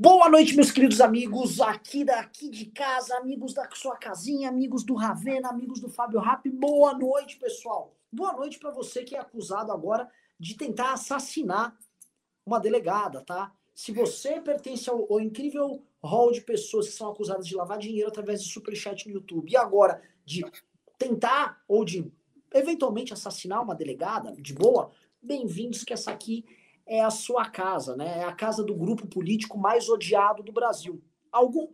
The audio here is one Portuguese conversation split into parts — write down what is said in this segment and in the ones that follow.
Boa noite, meus queridos amigos aqui daqui de casa, amigos da sua casinha, amigos do Ravena, amigos do Fábio Rap. Boa noite, pessoal. Boa noite para você que é acusado agora de tentar assassinar uma delegada, tá? Se você pertence ao, ao incrível hall de pessoas que são acusadas de lavar dinheiro através de superchat no YouTube e agora de tentar ou de eventualmente assassinar uma delegada, de boa, bem-vindos que essa aqui é a sua casa, né? É a casa do grupo político mais odiado do Brasil. Algum,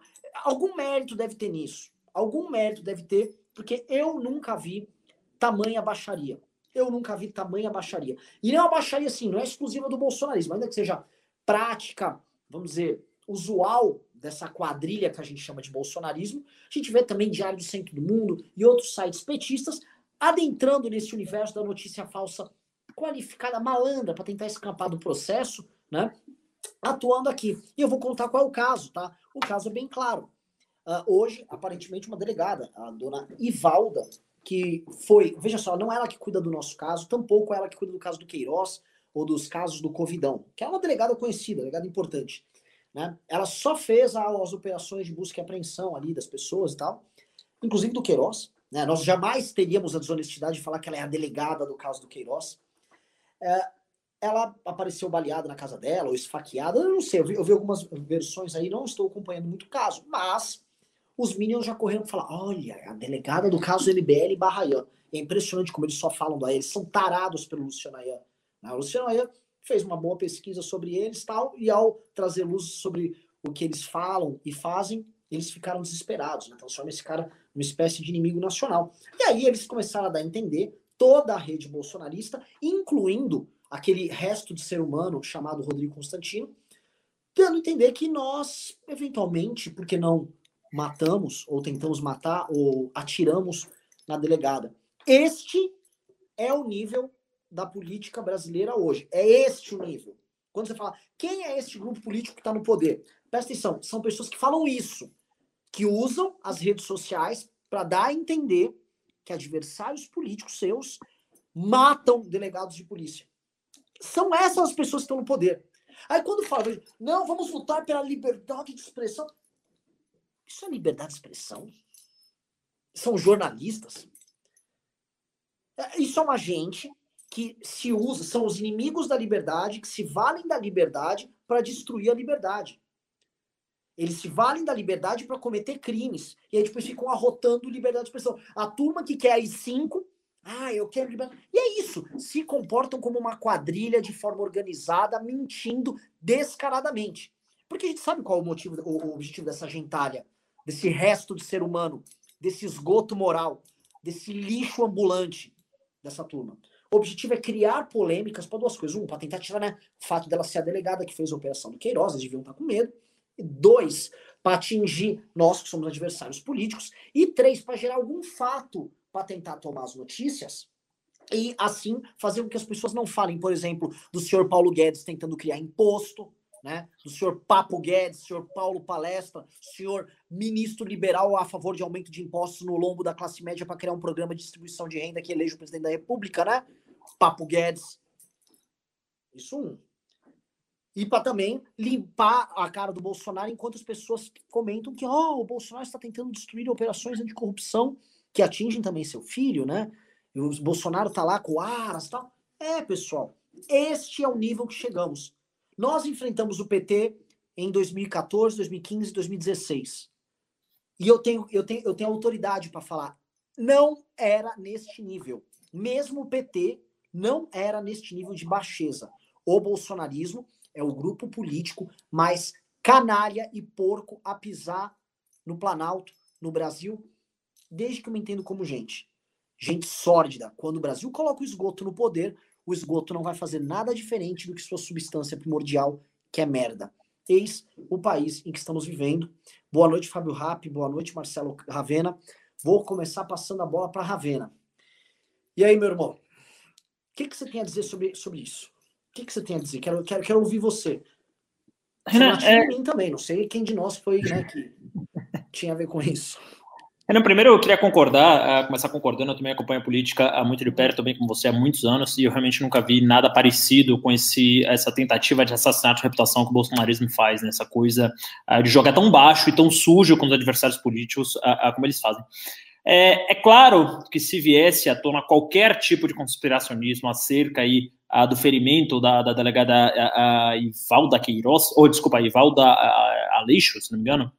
algum mérito deve ter nisso. Algum mérito deve ter, porque eu nunca vi tamanha baixaria. Eu nunca vi tamanha baixaria. E não é uma baixaria assim, não é exclusiva do bolsonarismo, ainda que seja prática, vamos dizer, usual dessa quadrilha que a gente chama de bolsonarismo. A gente vê também Diário do Centro do Mundo e outros sites petistas adentrando nesse universo da notícia falsa qualificada, malandra, para tentar escapar do processo, né? Atuando aqui. E eu vou contar qual é o caso, tá? O caso é bem claro. Uh, hoje, aparentemente, uma delegada, a dona Ivalda, que foi, veja só, não é ela que cuida do nosso caso, tampouco é ela que cuida do caso do Queiroz ou dos casos do Covidão, que é uma delegada conhecida, delegada importante. Né? Ela só fez as operações de busca e apreensão ali das pessoas e tal, inclusive do Queiroz. Né? Nós jamais teríamos a desonestidade de falar que ela é a delegada do caso do Queiroz. É, ela apareceu baleada na casa dela, ou esfaqueada, eu não sei, eu vi, eu vi, algumas versões aí, não estou acompanhando muito o caso, mas os Minions já correram para falar, olha, a delegada do caso MBL barra Ian. É impressionante como eles só falam da eles são tarados pelo Luciano Ayan. Né? O Luciano Ayan fez uma boa pesquisa sobre eles tal, e ao trazer luz sobre o que eles falam e fazem, eles ficaram desesperados, né? transforma esse cara numa espécie de inimigo nacional. E aí eles começaram a dar a entender toda a rede bolsonarista, incluindo aquele resto de ser humano chamado Rodrigo Constantino, dando a entender que nós, eventualmente, porque não matamos, ou tentamos matar, ou atiramos na delegada. Este é o nível da política brasileira hoje. É este o nível. Quando você fala, quem é este grupo político que está no poder? Presta atenção, são pessoas que falam isso, que usam as redes sociais para dar a entender que adversários políticos seus matam delegados de polícia. São essas as pessoas que estão no poder. Aí quando fala, não, vamos lutar pela liberdade de expressão. Isso é liberdade de expressão? São jornalistas? É, isso é uma gente que se usa, são os inimigos da liberdade, que se valem da liberdade para destruir a liberdade. Eles se valem da liberdade para cometer crimes. E aí depois ficam arrotando liberdade de expressão. A turma que quer as cinco, ah, eu quero liberdade. E é isso. Se comportam como uma quadrilha de forma organizada, mentindo descaradamente. Porque a gente sabe qual é o motivo, o, objetivo dessa gentalha, desse resto de ser humano, desse esgoto moral, desse lixo ambulante dessa turma. O objetivo é criar polêmicas para duas coisas. Um, para tentar tirar né, o fato dela ser a delegada que fez a operação do Queiroz, eles deviam estar com medo. Dois, para atingir nós que somos adversários políticos. E três, para gerar algum fato para tentar tomar as notícias e assim fazer com que as pessoas não falem, por exemplo, do senhor Paulo Guedes tentando criar imposto, né? Do senhor Papo Guedes, senhor Paulo Palestra, senhor ministro liberal a favor de aumento de impostos no lombo da classe média para criar um programa de distribuição de renda que eleja o presidente da República, né? Papo Guedes. Isso um e para também limpar a cara do Bolsonaro enquanto as pessoas comentam que oh, o Bolsonaro está tentando destruir operações anticorrupção que atingem também seu filho, né? E o Bolsonaro está lá com aras e tal. É, pessoal, este é o nível que chegamos. Nós enfrentamos o PT em 2014, 2015 e 2016. E eu tenho, eu tenho, eu tenho autoridade para falar. Não era neste nível. Mesmo o PT não era neste nível de baixeza. O bolsonarismo é o grupo político mais canalha e porco a pisar no Planalto, no Brasil, desde que eu me entendo como gente. Gente sórdida. Quando o Brasil coloca o esgoto no poder, o esgoto não vai fazer nada diferente do que sua substância primordial, que é merda. Eis o país em que estamos vivendo. Boa noite, Fábio Rapp. Boa noite, Marcelo Ravena. Vou começar passando a bola para Ravena. E aí, meu irmão? O que, que você tem a dizer sobre, sobre isso? Que, que você tem a dizer? Quero, quero, quero ouvir você. Renan, é... mim também, não sei quem de nós foi né, que tinha a ver com isso. Renan, primeiro eu queria concordar, uh, começar concordando, eu também acompanho a política há muito de perto, também com você há muitos anos, e eu realmente nunca vi nada parecido com esse, essa tentativa de assassinato de reputação que o bolsonarismo faz, né? essa coisa uh, de jogar tão baixo e tão sujo com os adversários políticos uh, como eles fazem. É, é, claro que se viesse à tona qualquer tipo de conspiracionismo acerca aí, do ferimento da, da delegada a, a Ivalda Queiroz, ou desculpa, Ivalda Aleixo, se não me engano,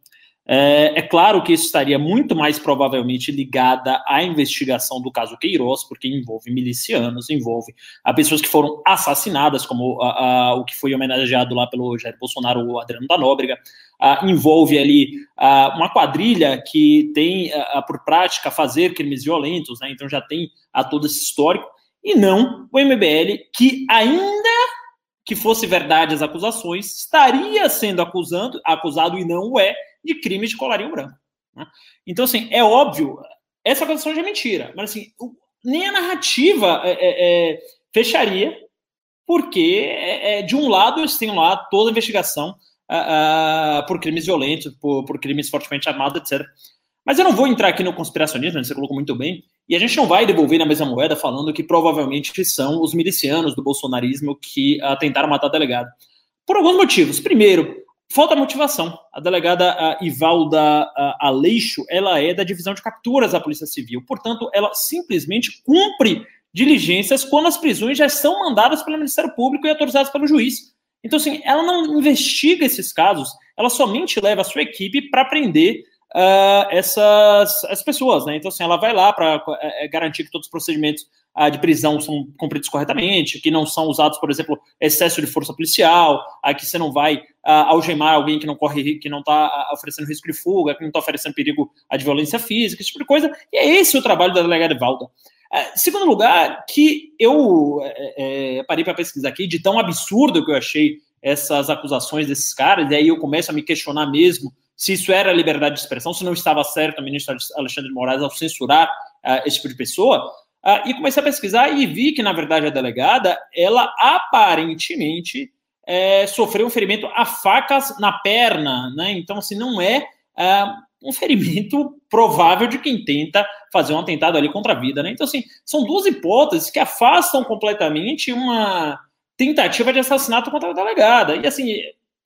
é, é, claro que isso estaria muito mais provavelmente ligada à investigação do caso Queiroz, porque envolve milicianos, envolve a pessoas que foram assassinadas, como a, a, o que foi homenageado lá pelo Jair Bolsonaro, o Adriano da Nóbrega, a, envolve ali uma quadrilha que tem por prática fazer crimes violentos, né, então já tem a todo esse histórico, e não o MBL, que ainda que fosse verdade as acusações, estaria sendo acusando, acusado e não o é, de crimes de colarinho branco. Né? Então, assim, é óbvio, essa acusação já é mentira, mas assim, nem a narrativa é, é, é, fecharia, porque é, é, de um lado eles têm lá toda a investigação uh, uh, por crimes violentos, por, por, crimes fortemente armados, etc. Mas eu não vou entrar aqui no conspiracionismo, você colocou muito bem, e a gente não vai devolver na mesma moeda falando que provavelmente são os milicianos do bolsonarismo que uh, tentaram matar o delegado. Por alguns motivos. Primeiro, Falta motivação. A delegada a Ivalda Aleixo, ela é da divisão de capturas da Polícia Civil. Portanto, ela simplesmente cumpre diligências quando as prisões já são mandadas pelo Ministério Público e autorizadas pelo juiz. Então, assim, ela não investiga esses casos, ela somente leva a sua equipe para prender uh, essas, pessoas, né? Então, assim, ela vai lá para é, é, garantir que todos os procedimentos uh, de prisão são cumpridos corretamente, que não são usados, por exemplo, excesso de força policial, uh, que você não vai algemar alguém que não corre, que não está oferecendo risco de fuga, que não está oferecendo perigo de violência física, esse tipo de coisa. E é esse o trabalho da delegada Valda. segundo lugar, que eu é, é, parei para pesquisar aqui, de tão absurdo que eu achei essas acusações desses caras, e aí eu começo a me questionar mesmo se isso era liberdade de expressão, se não estava certo o ministro Alexandre de Moraes ao censurar uh, esse tipo de pessoa. Uh, e comecei a pesquisar e vi que, na verdade, a delegada, ela aparentemente é, sofreu um ferimento a facas na perna, né? Então, assim, não é uh, um ferimento provável de quem tenta fazer um atentado ali contra a vida, né? Então, assim, são duas hipóteses que afastam completamente uma tentativa de assassinato contra a delegada. E, assim,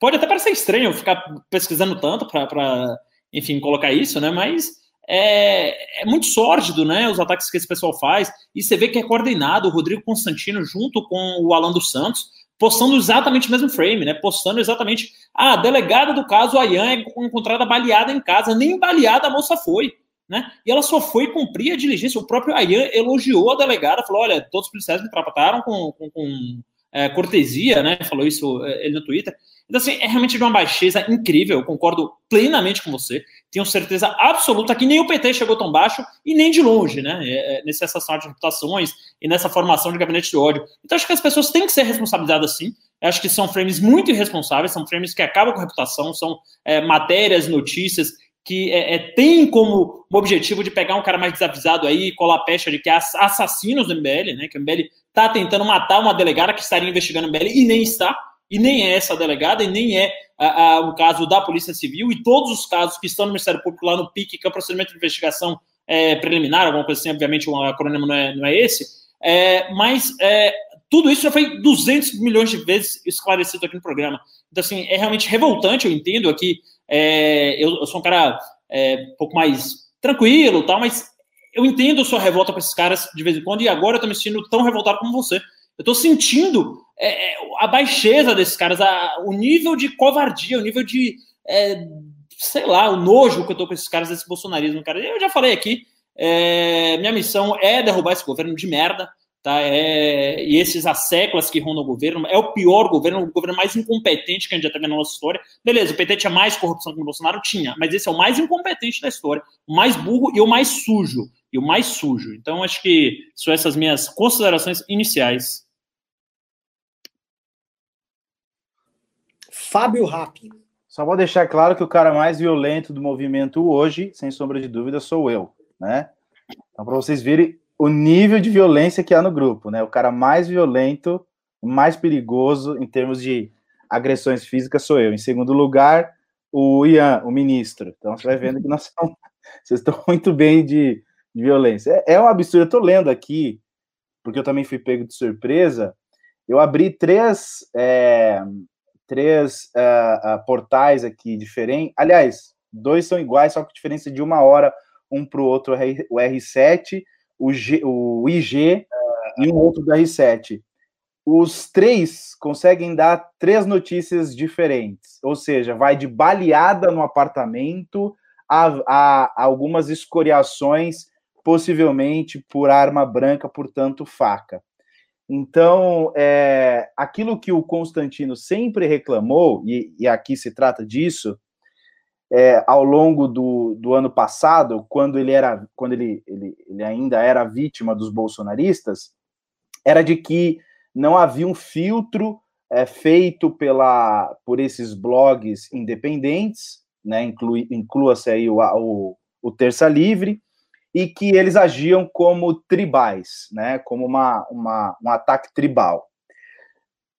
Pode até parecer estranho ficar pesquisando tanto para, enfim, colocar isso, né? Mas é, é, muito sórdido, né? Os ataques que esse pessoal faz. E você vê que é coordenado o Rodrigo Constantino junto com o Alan dos Santos, postando exatamente o mesmo frame, né? Postando exatamente. Ah, a delegada do caso, a Ian, é encontrada baleada em casa. Nem baleada a moça foi. Né? E ela só foi cumprir a diligência. O próprio Ayan elogiou a delegada, falou: olha, todos os policiais me trataram com, com, com é, cortesia, né? Falou isso é, ele no Twitter. Então, assim, é realmente de uma baixeza incrível, eu concordo plenamente com você. Tenho certeza absoluta que nem o PT chegou tão baixo e nem de longe, né? É, é, nesse assassinato de reputações e nessa formação de gabinete de ódio. Então, acho que as pessoas têm que ser responsabilizadas sim. Eu acho que são frames muito irresponsáveis, são frames que acabam com a reputação, são é, matérias, notícias que é, é, tem como objetivo de pegar um cara mais desavisado aí e colar a pecha de que há assassinos do MBL, né? Que o MBL está tentando matar uma delegada que estaria investigando o MBL e nem está e nem é essa delegada, e nem é a, a, o caso da Polícia Civil, e todos os casos que estão no Ministério Público lá no PIC, que é o procedimento de investigação é, preliminar, alguma coisa assim, obviamente o acrônimo não é, não é esse, é, mas é, tudo isso já foi 200 milhões de vezes esclarecido aqui no programa. Então, assim, é realmente revoltante, eu entendo aqui, é, eu, eu, sou um cara é, um pouco mais tranquilo tal, mas eu entendo sua revolta com esses caras de vez em quando, e agora eu tô me sentindo tão revoltado como você. Eu tô sentindo é, é, a baixeza desses caras, a, o nível de covardia, o nível de, é, sei lá, o nojo que eu tô com esses caras desse bolsonarismo, cara. Eu já falei aqui, é, minha missão é derrubar esse governo de merda, tá? É, e esses asseclas que rondam o governo, é o pior governo, o governo mais incompetente que a gente já teve na nossa história. Beleza, o PT tinha mais corrupção que o Bolsonaro? Tinha, mas esse é o mais incompetente da história, o mais burro e o mais sujo, e o mais sujo. Então, acho que são essas minhas considerações iniciais. Fábio Rappi. Só vou deixar claro que o cara mais violento do movimento hoje, sem sombra de dúvida, sou eu, né? Então, para vocês verem o nível de violência que há no grupo, né? O cara mais violento, mais perigoso em termos de agressões físicas sou eu. Em segundo lugar, o Ian, o ministro. Então você vai vendo que nós somos Vocês estão muito bem de, de violência. É, é um absurdo. Eu estou lendo aqui, porque eu também fui pego de surpresa. Eu abri três, é, três uh, uh, portais aqui diferentes. Aliás, dois são iguais, só com diferença de uma hora um para o outro, o R7, o, G, o IG e um outro do R7. Os três conseguem dar três notícias diferentes, ou seja, vai de baleada no apartamento a, a, a algumas escoriações, possivelmente por arma branca, portanto, faca. Então, é, aquilo que o Constantino sempre reclamou, e, e aqui se trata disso, é, ao longo do, do, ano passado, quando ele era, quando ele, ele, ele ainda era vítima dos bolsonaristas, era de que não havia um filtro é, feito pela, por esses blogs independentes, né, inclui, inclua-se aí o, o, o Terça Livre, e que eles agiam como tribais, né, como uma, uma, um ataque tribal.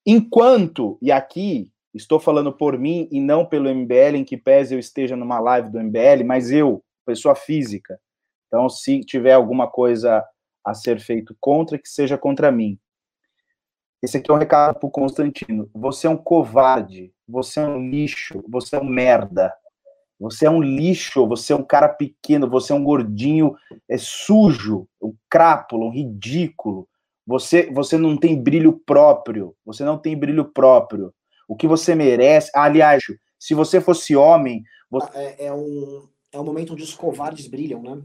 Enquanto, e aqui estou falando por mim e não pelo MBL, em que pese eu esteja numa live do MBL, mas eu, pessoa física. Então, se tiver alguma coisa a ser feito contra, que seja contra mim. Esse aqui é um recado para o Constantino. Você é um covarde, você é um lixo, você é um merda. Você é um lixo, você é um cara pequeno, você é um gordinho é sujo, um crápulo, um ridículo. Você, você não tem brilho próprio. Você não tem brilho próprio o que você merece. aliás, se você fosse homem. Você... É, é, um, é um momento onde os covardes brilham, né?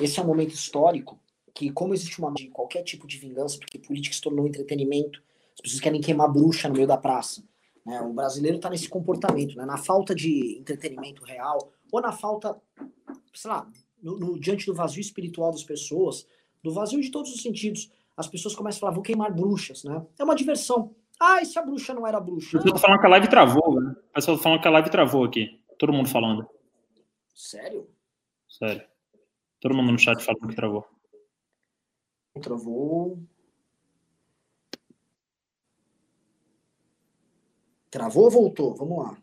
Esse é um momento histórico que, como existe uma de qualquer tipo de vingança, porque política se tornou entretenimento, as pessoas querem queimar bruxa no meio da praça. Né? O brasileiro está nesse comportamento, né? na falta de entretenimento real, ou na falta, sei lá, no, no, diante do vazio espiritual das pessoas, do vazio de todos os sentidos, as pessoas começam a falar, vou queimar bruxas, né? É uma diversão. Ah, e se a bruxa não era bruxa? Eu tô falando que a live travou, né? O pessoal tá falando que a live travou aqui. Todo mundo falando. Sério? Sério. Todo mundo no chat falando que travou. Travou. Travou ou voltou? Vamos lá.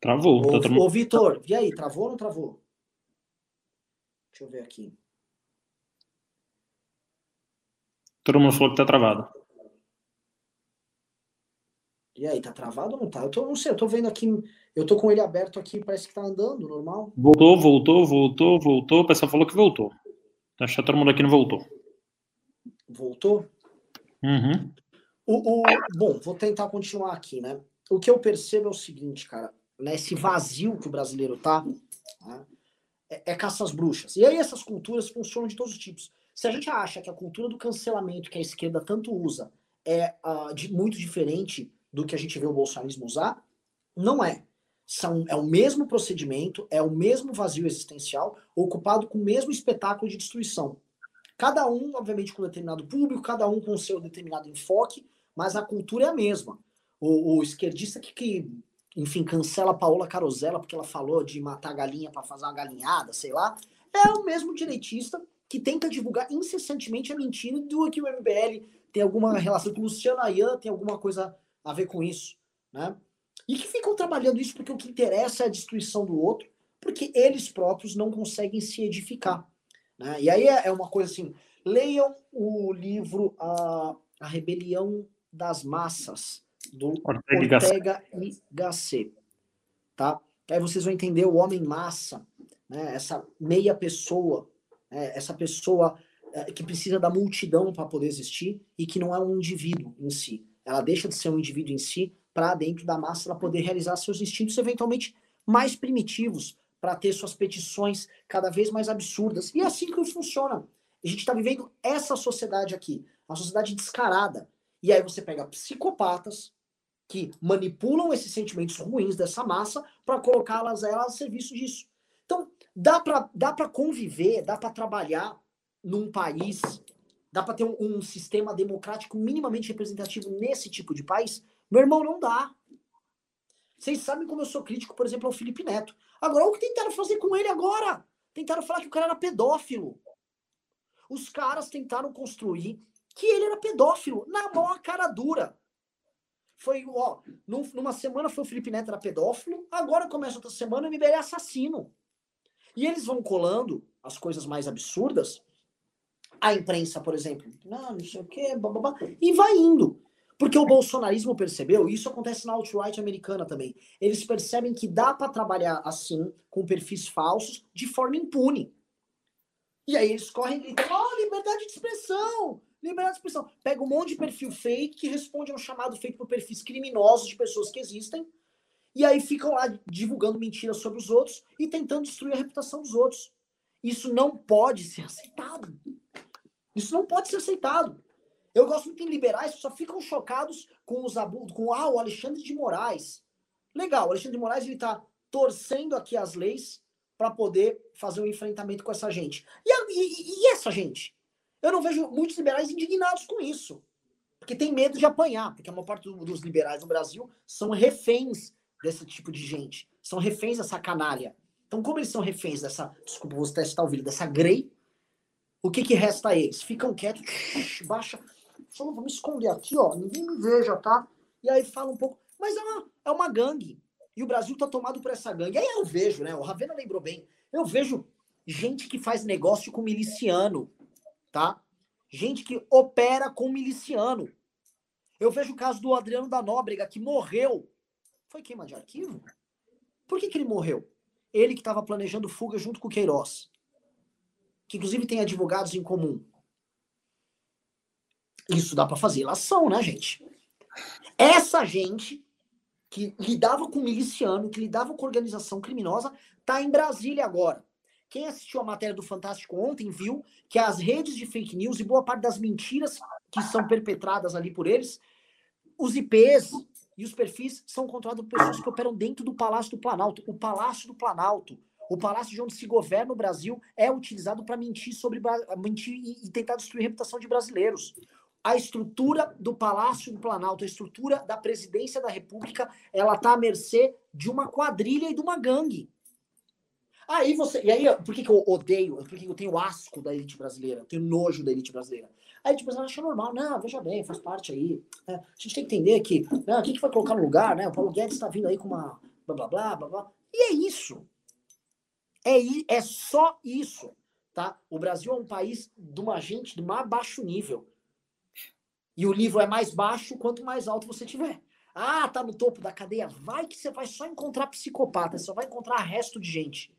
Travou. Ô, tá ô Vitor, e aí, travou ou não travou? Deixa eu ver aqui. Todo mundo falou que tá travado. E aí, tá travado ou não tá? Eu tô, não sei, eu tô vendo aqui, eu tô com ele aberto aqui, parece que tá andando, normal. Voltou, voltou, voltou, voltou. O pessoal falou que voltou. Acho que todo mundo aqui não voltou. Voltou? Uhum. O, o, bom, vou tentar continuar aqui, né? O que eu percebo é o seguinte, cara, né? Esse vazio que o brasileiro tá, né? é, é caça às bruxas. E aí essas culturas funcionam de todos os tipos. Se a gente acha que a cultura do cancelamento que a esquerda tanto usa é uh, de, muito diferente do que a gente vê o bolsonarismo usar? Não é. São, é o mesmo procedimento, é o mesmo vazio existencial, ocupado com o mesmo espetáculo de destruição. Cada um, obviamente, com determinado público, cada um com o seu determinado enfoque, mas a cultura é a mesma. O, o esquerdista que, que, enfim, cancela Paola Carosella porque ela falou de matar a galinha para fazer uma galinhada, sei lá, é o mesmo direitista que tenta divulgar incessantemente a mentira do que o MBL tem alguma relação com o Luciano Ayan, tem alguma coisa a ver com isso, né? E que ficam trabalhando isso porque o que interessa é a destruição do outro, porque eles próprios não conseguem se edificar. Né? E aí é, é uma coisa assim: leiam o livro A, a Rebelião das Massas, do Ortega, Ortega y Gasset. Tá? Aí vocês vão entender o homem massa, né? essa meia pessoa, né? essa pessoa é, que precisa da multidão para poder existir e que não é um indivíduo em si. Ela deixa de ser um indivíduo em si para dentro da massa ela poder realizar seus instintos eventualmente mais primitivos para ter suas petições cada vez mais absurdas. E é assim que funciona. A gente está vivendo essa sociedade aqui, uma sociedade descarada. E aí você pega psicopatas que manipulam esses sentimentos ruins dessa massa para colocá-las elas a serviço disso. Então, dá para dá conviver, dá para trabalhar num país Dá para ter um, um, sistema democrático minimamente representativo nesse tipo de país? Meu irmão, não dá. Vocês sabem como eu sou crítico, por exemplo, ao Felipe Neto. Agora, o que tentaram fazer com ele agora? Tentaram falar que o cara era pedófilo. Os caras tentaram construir que ele era pedófilo, na a cara dura. Foi, ó, numa semana foi o Felipe Neto era pedófilo, agora começa outra semana o MBL é assassino. E eles vão colando as coisas mais absurdas. A imprensa, por exemplo, não, não sei o quê, blá, e vai indo. Porque o bolsonarismo percebeu, e isso acontece na alt-right americana também. Eles percebem que dá para trabalhar assim, com perfis falsos, de forma impune. E aí eles correm e gritam: oh, liberdade de expressão! Liberdade de expressão. Pega um monte de perfil fake que responde a um chamado feito por perfis criminosos de pessoas que existem. E aí ficam lá divulgando mentiras sobre os outros e tentando destruir a reputação dos outros. Isso não pode ser aceitado. Isso não pode ser aceitado. Eu gosto muito em liberais que só ficam chocados com os abusos, com ah, o Alexandre de Moraes. Legal, o Alexandre de Moraes ele tá torcendo aqui as leis para poder fazer um enfrentamento com essa gente. E, a, e, e, essa gente? Eu não vejo muitos liberais indignados com isso. Porque tem medo de apanhar, porque a maior parte dos liberais no Brasil são reféns desse tipo de gente. São reféns dessa canalha. Então, como eles são reféns dessa, desculpa, vou testar o vídeo, dessa Grey, o que que resta a eles? Ficam quietos, baixa, vou me esconder aqui, ó, ninguém me veja, tá? E aí fala um pouco, mas é uma, é uma gangue. E o Brasil tá tomado por essa gangue. Aí eu vejo, né? O Ravena lembrou bem. Eu vejo gente que faz negócio com miliciano, tá? Gente que opera com miliciano. Eu vejo o caso do Adriano da Nóbrega, que morreu. Foi queima de arquivo? Por que, que ele morreu? Ele que estava planejando fuga junto com o Queiroz. Que inclusive tem advogados em comum. Isso dá para fazer ilação, né, gente? Essa gente que lidava com miliciano, que lidava com organização criminosa, tá em Brasília agora. Quem assistiu a matéria do Fantástico ontem viu que as redes de fake news e boa parte das mentiras que são perpetradas ali por eles, os IPs e os perfis são controlados por pessoas que operam dentro do Palácio do Planalto. O Palácio do Planalto, o palácio de onde se governa o Brasil, é utilizado para mentir sobre mentir e tentar destruir a reputação de brasileiros a estrutura do Palácio do Planalto, a estrutura da presidência da República, ela tá à mercê de uma quadrilha e de uma gangue. Aí você. E aí, por que, que eu odeio? Por que, que eu tenho asco da elite brasileira? Eu tenho nojo da elite brasileira? A elite brasileira acha normal. Não, veja bem, faz parte aí. É, a gente tem que entender que. Não, o que, que vai colocar no lugar, né? O Paulo Guedes está vindo aí com uma. blá blá blá blá blá. E é isso. É, é só isso. Tá? O Brasil é um país de uma gente de mais baixo nível. E o livro é mais baixo quanto mais alto você tiver. Ah, tá no topo da cadeia. Vai que você vai só encontrar psicopata, só vai encontrar resto de gente.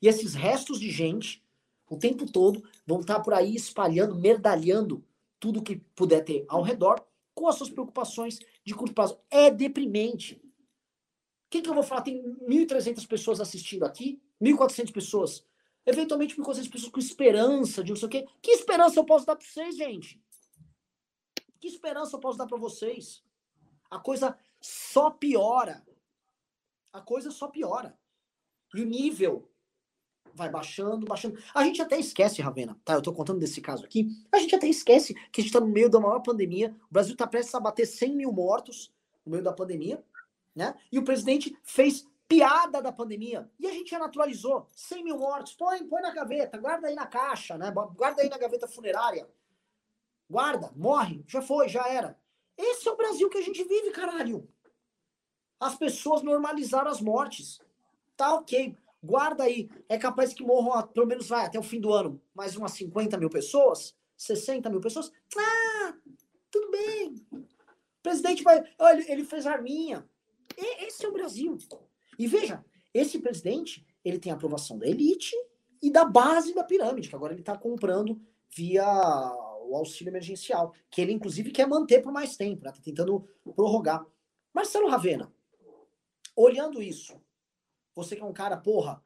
E esses restos de gente, o tempo todo, vão estar por aí espalhando, merdalhando tudo que puder ter ao redor, com as suas preocupações de curto prazo. É deprimente. O que, que eu vou falar? Tem 1.300 pessoas assistindo aqui, 1.400 pessoas. Eventualmente, 1.400 pessoas com esperança de não sei o quê. Que esperança eu posso dar para vocês, gente? Que esperança eu posso dar para vocês? A coisa só piora. A coisa só piora. E o nível vai baixando, baixando. A gente até esquece, Ravena, tá? Eu tô contando desse caso aqui. A gente até esquece que a gente tá no meio da maior pandemia. O Brasil tá prestes a bater 100 mil mortos no meio da pandemia, né? E o presidente fez piada da pandemia. E a gente já naturalizou. 100 mil mortos. Põe, põe na gaveta, guarda aí na caixa, né? Guarda aí na gaveta funerária. Guarda, morre, já foi, já era. Esse é o Brasil que a gente vive, caralho. As pessoas normalizaram as mortes. Tá ok. Guarda aí. É capaz que morram, pelo menos vai, até o fim do ano, mais umas 50 mil pessoas, 60 mil pessoas. Ah, tudo bem. O presidente vai. Olha, ele fez arminha. Esse é o Brasil. E veja, esse presidente, ele tem a aprovação da elite e da base da pirâmide, que agora ele está comprando via o auxílio emergencial, que ele inclusive quer manter por mais tempo, né? Tá tentando prorrogar. Marcelo Ravena, olhando isso, você que é um cara, porra,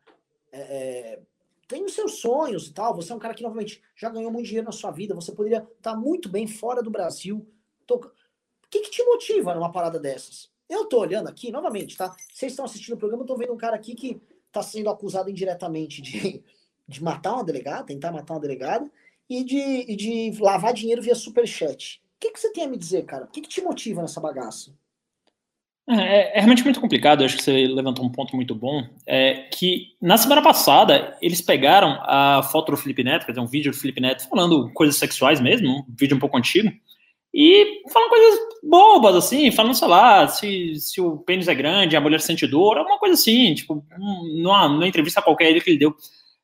é, é, tem os seus sonhos e tal, você é um cara que novamente já ganhou muito dinheiro na sua vida, você poderia estar tá muito bem fora do Brasil. Tô... O que, que te motiva numa parada dessas? Eu tô olhando aqui, novamente, tá? Vocês estão assistindo o programa, eu tô vendo um cara aqui que tá sendo acusado indiretamente de, de matar uma delegada, tentar matar uma delegada, e de, e de lavar dinheiro via superchat. O que, que você tem a me dizer, cara? O que, que te motiva nessa bagaça? É, é, é, realmente muito complicado, eu acho que você levantou um ponto muito bom, é que na semana passada eles pegaram a foto do Felipe Neto, quer dizer, um vídeo do Felipe Neto falando coisas sexuais mesmo, um vídeo um pouco antigo, e falando coisas bobas, assim, falando, sei lá, se, se o pênis é grande, a mulher sente dor, alguma coisa assim, tipo, numa, numa entrevista qualquer que ele deu.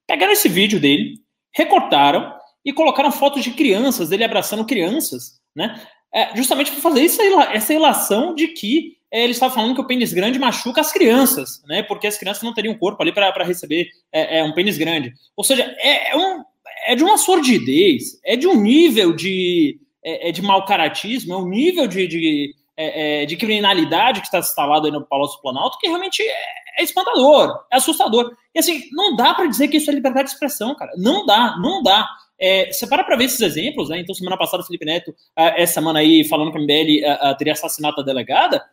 Pegaram esse vídeo dele, recortaram e colocaram fotos de crianças, dele abraçando crianças, né? É, justamente para fazer isso, essa relação de que é, ele estava falando que o pênis grande machuca as crianças, né? Porque as crianças não teriam corpo ali para receber é, é, um pênis grande. Ou seja, é, é, um, é de uma sordidez, é de um nível de, é, é de mau caratismo, é um nível de, de, é, de criminalidade que está instalado aí no Palácio Planalto que realmente é, espantador, é assustador. E assim, não dá para dizer que isso é liberdade de expressão, cara. Não dá, não dá. É, você para para ver esses exemplos, né? Então, semana passada, Felipe Neto, essa semana aí, falando que a MBL teria assassinado a delegada.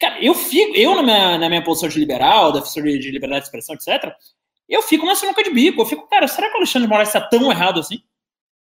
Cara, eu fico, eu na minha, na minha posição de liberal, defensor de, de liberdade de expressão, etc., eu fico nessa nunca de bico. Eu fico, cara, será que o Alexandre de Moraes está tão errado assim?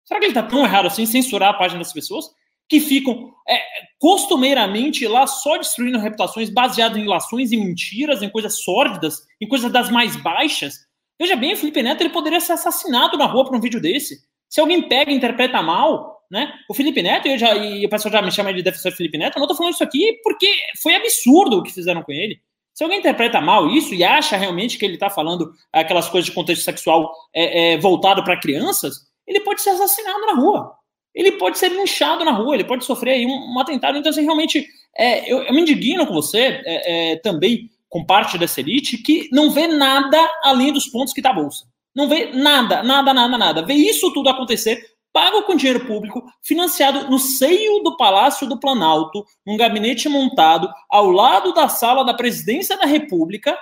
Será que ele está tão errado assim, censurar a página das pessoas que ficam é, costumeiramente lá só destruindo reputações baseadas em relações, em mentiras, em coisas sórdidas, em coisas das mais baixas? Veja bem, o Felipe Neto ele poderia ser assassinado na rua por um vídeo desse. Se alguém pega e interpreta mal, né? O Felipe Neto, eu já, e o pessoal já me chama de defensor Felipe Neto, eu não estou falando isso aqui porque foi absurdo o que fizeram com ele. Se alguém interpreta mal isso e acha realmente que ele está falando aquelas coisas de contexto sexual é, é, voltado para crianças, ele pode ser assassinado na rua. Ele pode ser linchado na rua, ele pode sofrer aí um, um atentado. Então, assim, realmente, é, eu, eu, me indigno com você é, é, também, com parte dessa elite, que não vê nada além dos pontos que está a Bolsa. Não vê nada, nada, nada, nada. Vê isso tudo acontecer pago com dinheiro público, financiado no seio do Palácio do Planalto, num gabinete montado ao lado da sala da Presidência da República,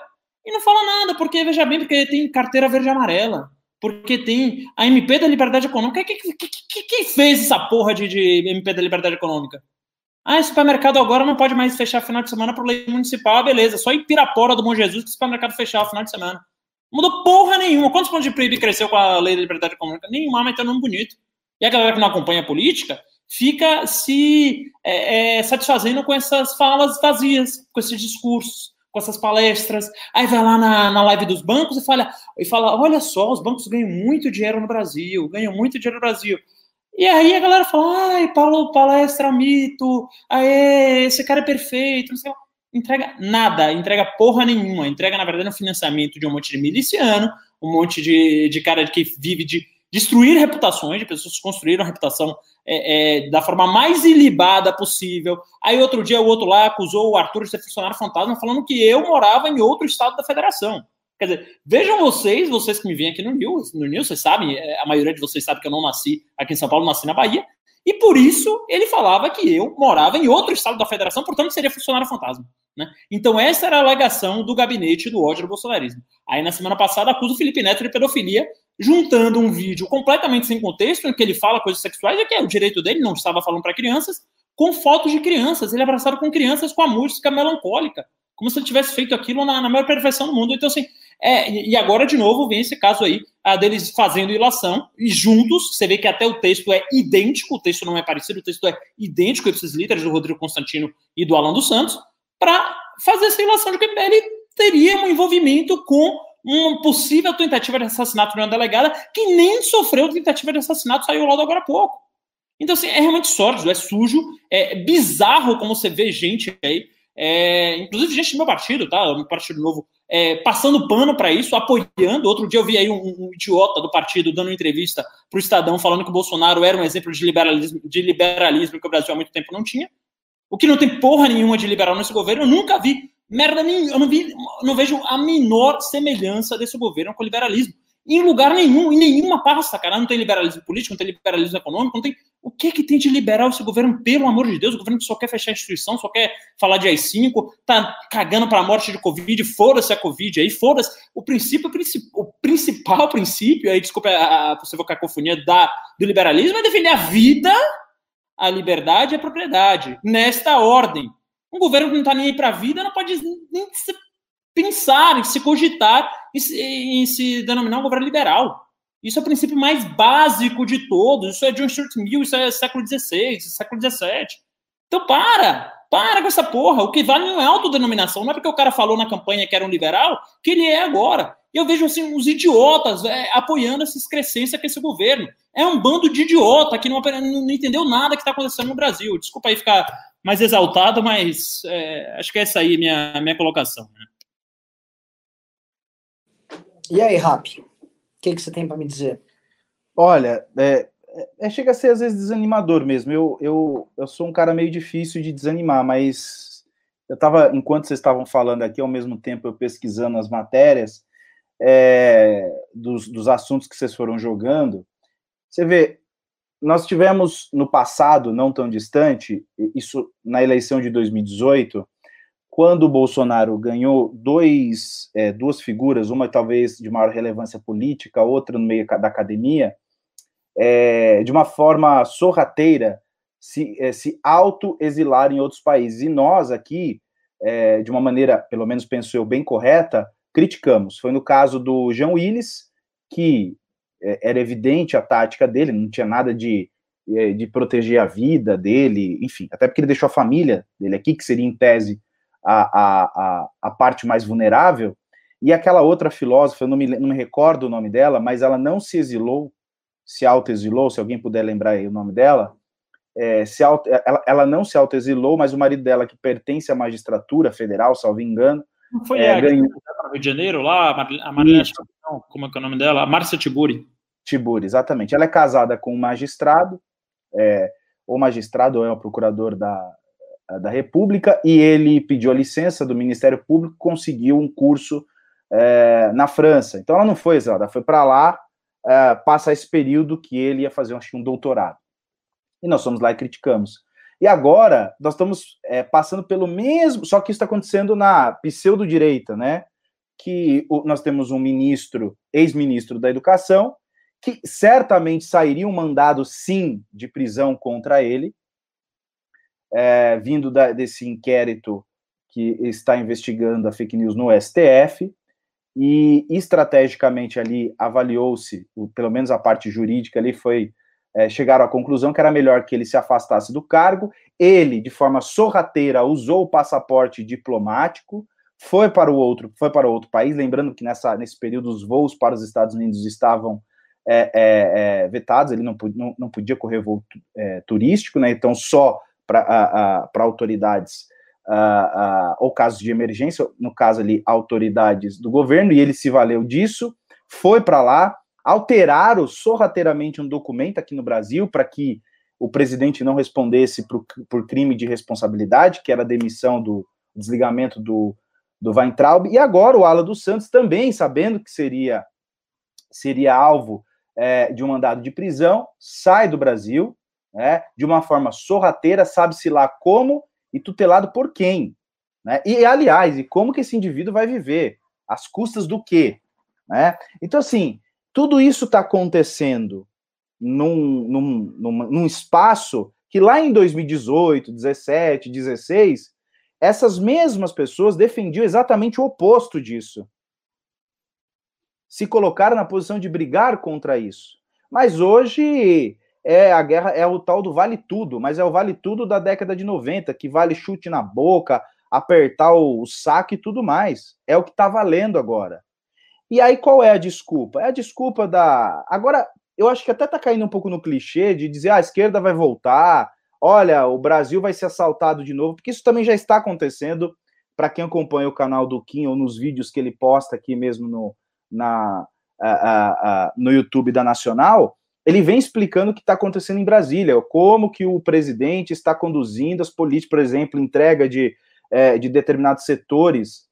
e não fala nada, porque, veja bem, porque tem carteira verde e amarela, porque tem a MP da Liberdade Econômica. Quem que, que, que, fez essa porra de, de MP da Liberdade Econômica? Ah, supermercado agora não pode mais fechar final de semana por lei municipal. Ah, beleza, só em Pirapora do Bom Jesus que o supermercado fechar final de semana. Mudou porra nenhuma. Quantos pontos de PIB cresceu com a lei da liberdade econômica? Nenhuma, mas tá num bonito. E a galera que não acompanha a política fica se é, é, satisfazendo com essas falas vazias, com esses discursos, com essas palestras. Aí vai lá na, na live dos bancos e fala, e fala: olha só, os bancos ganham muito dinheiro no Brasil, ganham muito dinheiro no Brasil. E aí a galera fala: ai, Paulo, palestra mito, aê, esse cara é perfeito, não sei Entrega nada, entrega porra nenhuma, entrega, na verdade, um financiamento de um monte de miliciano, um monte de, de cara que vive de destruir reputações de pessoas que construíram a reputação é, é, da forma mais ilibada possível. Aí outro dia o outro lá acusou o Arthur de ser funcionário fantasma, falando que eu morava em outro estado da federação. Quer dizer, vejam vocês, vocês que me vêm aqui no News, no News, vocês sabem, é, a maioria de vocês sabe que eu não nasci aqui em São Paulo, nasci na Bahia, e por isso ele falava que eu morava em outro estado da federação, portanto seria funcionário fantasma. Né? Então essa era a alegação do gabinete do ódio do bolsonarismo. Aí na semana passada acusa o Felipe Neto de pedofilia, juntando um vídeo completamente sem contexto, em que ele fala coisas sexuais, e que é o direito dele, não estava falando para crianças, com fotos de crianças, ele abraçado com crianças com a música melancólica, como se ele tivesse feito aquilo na, na maior perfeição do mundo. Então assim, é, e agora, de novo, vem esse caso aí a deles fazendo ilação e juntos. Você vê que até o texto é idêntico, o texto não é parecido, o texto é idêntico, esses líderes do Rodrigo Constantino e do Alan dos Santos, para fazer essa ilação de que ele teria um envolvimento com uma possível tentativa de assassinato de uma delegada que nem sofreu tentativa de assassinato, saiu lá agora há pouco. Então, assim, é realmente sórdido, é sujo, é bizarro como você vê gente aí, é, inclusive gente do meu partido, tá? O Partido Novo é, passando pano para isso, apoiando. Outro dia eu vi aí um, um idiota do partido dando entrevista para o Estadão falando que o Bolsonaro era um exemplo de liberalismo, de liberalismo que o Brasil há muito tempo não tinha. O que não tem porra nenhuma de liberal nesse governo, eu nunca vi merda nenhuma, eu não, vi, não vejo a menor semelhança desse governo com o liberalismo em lugar nenhum, em nenhuma pasta, cara. Não tem liberalismo político, não tem liberalismo econômico, não tem. O que que tem de liberal esse governo, pelo amor de Deus? O governo que só quer fechar a instituição, só quer falar de AI-5, tá cagando para a morte de Covid, foda-se a Covid aí, foda-se. O princípio, o principal princípio, aí, desculpa a, a possível cacofonia da, do liberalismo, é defender a vida, a liberdade e a propriedade. Nesta ordem. Um governo que não tá nem aí para a vida não pode nem se pensar, em se cogitar em se, em se denominar um governo liberal. Isso é o princípio mais básico de todos. Isso é John Stuart Mill, isso é século XVI, século XVII. Então para, para com essa porra. O que vale não é autodenominação. Não é porque o cara falou na campanha que era um liberal que ele é agora. E eu vejo assim uns idiotas é, apoiando essa excrescência com esse governo. É um bando de idiota que não, não entendeu nada que está acontecendo no Brasil. Desculpa aí ficar mais exaltado, mas é, acho que é essa aí minha minha colocação. Né? E aí, Rap? que, que você tem para me dizer? Olha, é, é, chega a ser às vezes desanimador mesmo. Eu, eu, eu sou um cara meio difícil de desanimar, mas eu estava, enquanto vocês estavam falando aqui, ao mesmo tempo eu pesquisando as matérias é, dos, dos assuntos que vocês foram jogando. Você vê, nós tivemos no passado, não tão distante, isso na eleição de 2018, quando o Bolsonaro ganhou dois, é, duas figuras, uma talvez de maior relevância política, outra no meio da academia, é, de uma forma sorrateira, se, é, se auto-exilar em outros países. E nós aqui, é, de uma maneira, pelo menos penso eu, bem correta, criticamos. Foi no caso do João Willis, que é, era evidente a tática dele, não tinha nada de, é, de proteger a vida dele, enfim, até porque ele deixou a família dele aqui, que seria em tese a, a, a, a parte mais vulnerável, e aquela outra filósofa, eu não me, não me recordo o nome dela, mas ela não se exilou, se auto-exilou, se alguém puder lembrar aí o nome dela, é, se auto, ela, ela não se auto-exilou, mas o marido dela, que pertence à magistratura federal, salvo engano, não foi é, a ganhou... Rio de Janeiro lá, a Marilena, como é que é o nome dela? A Márcia Tiburi. Tiburi, exatamente. Ela é casada com um magistrado, é, ou magistrado ou é o procurador da, da República, e ele pediu a licença do Ministério Público, conseguiu um curso é, na França. Então ela não foi exilada, foi para lá é, passar esse período que ele ia fazer, acho que um doutorado. E nós fomos lá e criticamos. E agora nós estamos é, passando pelo mesmo, só que isso está acontecendo na pseudo-direita, né? Que o, nós temos um ministro, ex-ministro da Educação, que certamente sairia um mandado, sim, de prisão contra ele, é, vindo da, desse inquérito que está investigando a fake news no STF, e estrategicamente ali avaliou-se, pelo menos a parte jurídica ali foi é, chegaram à conclusão que era melhor que ele se afastasse do cargo. Ele, de forma sorrateira, usou o passaporte diplomático, foi para o outro, foi para outro país. Lembrando que nessa, nesse período os voos para os Estados Unidos estavam é, é, é vetados, ele não, não, não podia correr voo é, turístico, né? Então só para autoridades ou casos de emergência, no caso ali autoridades do governo, e ele se valeu disso, foi para lá, alteraram sorrateiramente um documento aqui no Brasil para que o presidente não respondesse por, por crime de responsabilidade, que era a demissão do desligamento do, do Weintraub, e agora o Ala dos Santos também, sabendo que seria, seria alvo é, de um mandado de prisão, sai do Brasil, né, de uma forma sorrateira, sabe-se lá como e tutelado por quem. Né? E, aliás, e como que esse indivíduo vai viver? Às custas do quê? Né? Então, assim, tudo isso está acontecendo num, num, num, num espaço que lá em 2018, 17, 16, essas mesmas pessoas defendiam exatamente o oposto disso. Se colocaram na posição de brigar contra isso. Mas hoje é a guerra, é o tal do vale tudo, mas é o vale tudo da década de 90, que vale chute na boca, apertar o, o saco e tudo mais. É o que está valendo agora. E aí, qual é a desculpa? É a desculpa da. Agora, eu acho que até tá caindo um pouco no clichê de dizer ah, a esquerda vai voltar, olha, o Brasil vai ser assaltado de novo, porque isso também já está acontecendo. Para quem acompanha o canal do Kim ou nos vídeos que ele posta aqui mesmo no, na, no YouTube da Nacional, ele vem explicando o que está acontecendo em Brasília, como que o presidente está conduzindo as políticas, por exemplo, entrega de, é, de determinados setores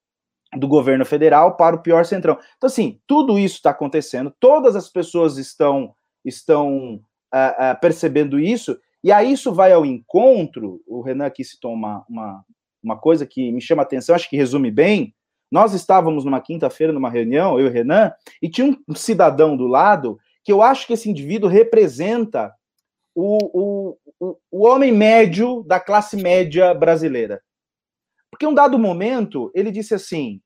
do governo federal para o pior centrão. Então, assim, tudo isso está acontecendo, todas as pessoas estão, estão uh, uh, percebendo isso, e aí isso vai ao encontro, o Renan aqui citou uma, uma, uma coisa que me chama a atenção, acho que resume bem, nós estávamos numa quinta-feira, numa reunião, eu e o Renan, e tinha um cidadão do lado que eu acho que esse indivíduo representa o, o, o, homem médio da classe média brasileira. Porque um dado momento, ele disse assim: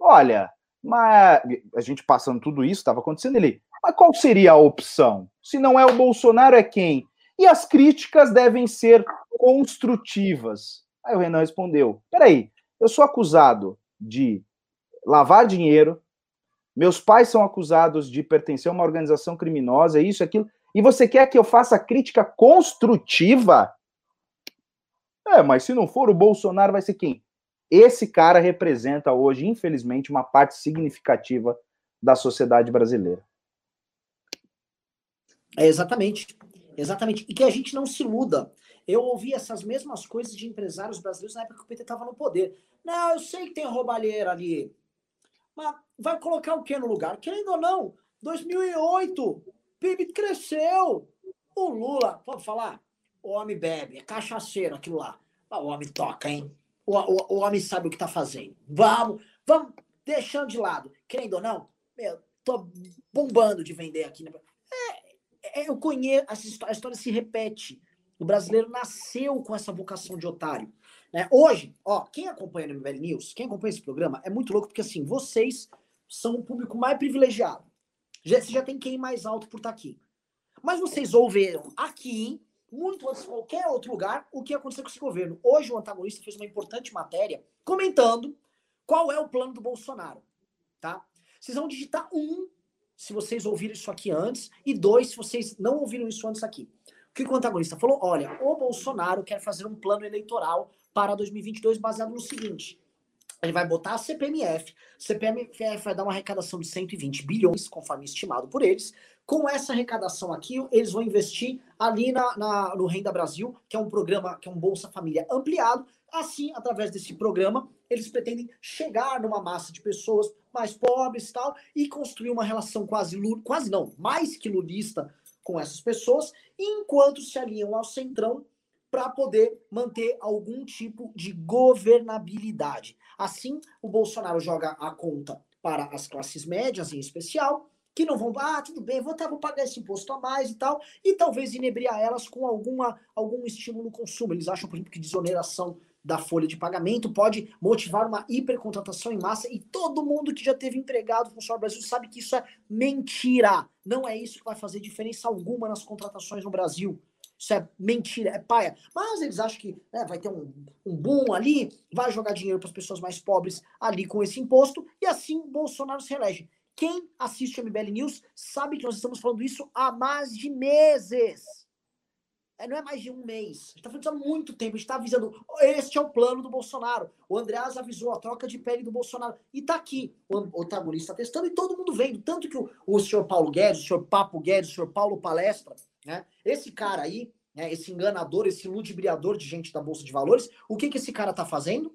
Olha, mas a gente passando tudo isso, estava acontecendo ele. Mas qual seria a opção? Se não é o Bolsonaro, é quem? E as críticas devem ser construtivas. Aí o Renan respondeu: Peraí, eu sou acusado de lavar dinheiro, meus pais são acusados de pertencer a uma organização criminosa, isso, aquilo, e você quer que eu faça crítica construtiva? É, mas se não for o Bolsonaro, vai ser quem? Esse cara representa hoje, infelizmente, uma parte significativa da sociedade brasileira. É exatamente. Exatamente. E que a gente não se iluda. Eu ouvi essas mesmas coisas de empresários brasileiros na época que o PT estava no poder. Não, eu sei que tem roubalheira ali. Mas vai colocar o que no lugar? Querendo ou não, 2008, PIB cresceu. O Lula, pode falar, o homem bebe, é cachaceiro aquilo lá. O homem toca, hein? O, o, o homem sabe o que tá fazendo. Vamos, vamos deixando de lado. Querendo ou não, meu, tô bombando de vender aqui. Né? É, é, eu conheço, a história, a história se repete. O brasileiro nasceu com essa vocação de otário. Né? Hoje, ó, quem acompanha o MBL News, quem acompanha esse programa, é muito louco, porque assim, vocês são o público mais privilegiado. Já, você já tem quem mais alto por estar tá aqui. Mas vocês ouviram aqui, muito antes de qualquer outro lugar, o que aconteceu com esse governo. Hoje o antagonista fez uma importante matéria comentando qual é o plano do Bolsonaro. Tá? Vocês vão digitar um se vocês ouviram isso aqui antes, e dois, se vocês não ouviram isso antes aqui. O que o antagonista falou? Olha, o Bolsonaro quer fazer um plano eleitoral para 2022 baseado no seguinte: ele vai botar a CPMF, CPMF vai dar uma arrecadação de 120 bilhões, conforme estimado por eles. Com essa arrecadação aqui, eles vão investir ali na, na, no Renda Brasil, que é um programa, que é um Bolsa Família ampliado. Assim, através desse programa, eles pretendem chegar numa massa de pessoas mais pobres e tal, e construir uma relação quase, quase não, mais que lulista com essas pessoas, enquanto se alinham ao centrão para poder manter algum tipo de governabilidade. Assim, o Bolsonaro joga a conta para as classes médias em especial, que não vão, ah, tudo bem, vou, tá, vou pagar esse imposto a mais e tal, e talvez inebriar elas com alguma, algum estímulo no consumo. Eles acham, por exemplo, que desoneração da folha de pagamento pode motivar uma hipercontratação em massa, e todo mundo que já teve empregado funcionário Brasil sabe que isso é mentira. Não é isso que vai fazer diferença alguma nas contratações no Brasil. Isso é mentira, é paia. Mas eles acham que né, vai ter um, um boom ali, vai jogar dinheiro para as pessoas mais pobres ali com esse imposto, e assim Bolsonaro se elege. Quem assiste o MBL News sabe que nós estamos falando isso há mais de meses. É, não é mais de um mês. A gente está falando isso há muito tempo. A gente está avisando. Este é o plano do Bolsonaro. O Andreas avisou a troca de pele do Bolsonaro. E está aqui. O antagonista está testando e todo mundo vendo. Tanto que o, o senhor Paulo Guedes, o senhor Papo Guedes, o senhor Paulo Palestra, né? Esse cara aí, né, esse enganador, esse ludibriador de gente da Bolsa de Valores, o que, que esse cara tá fazendo?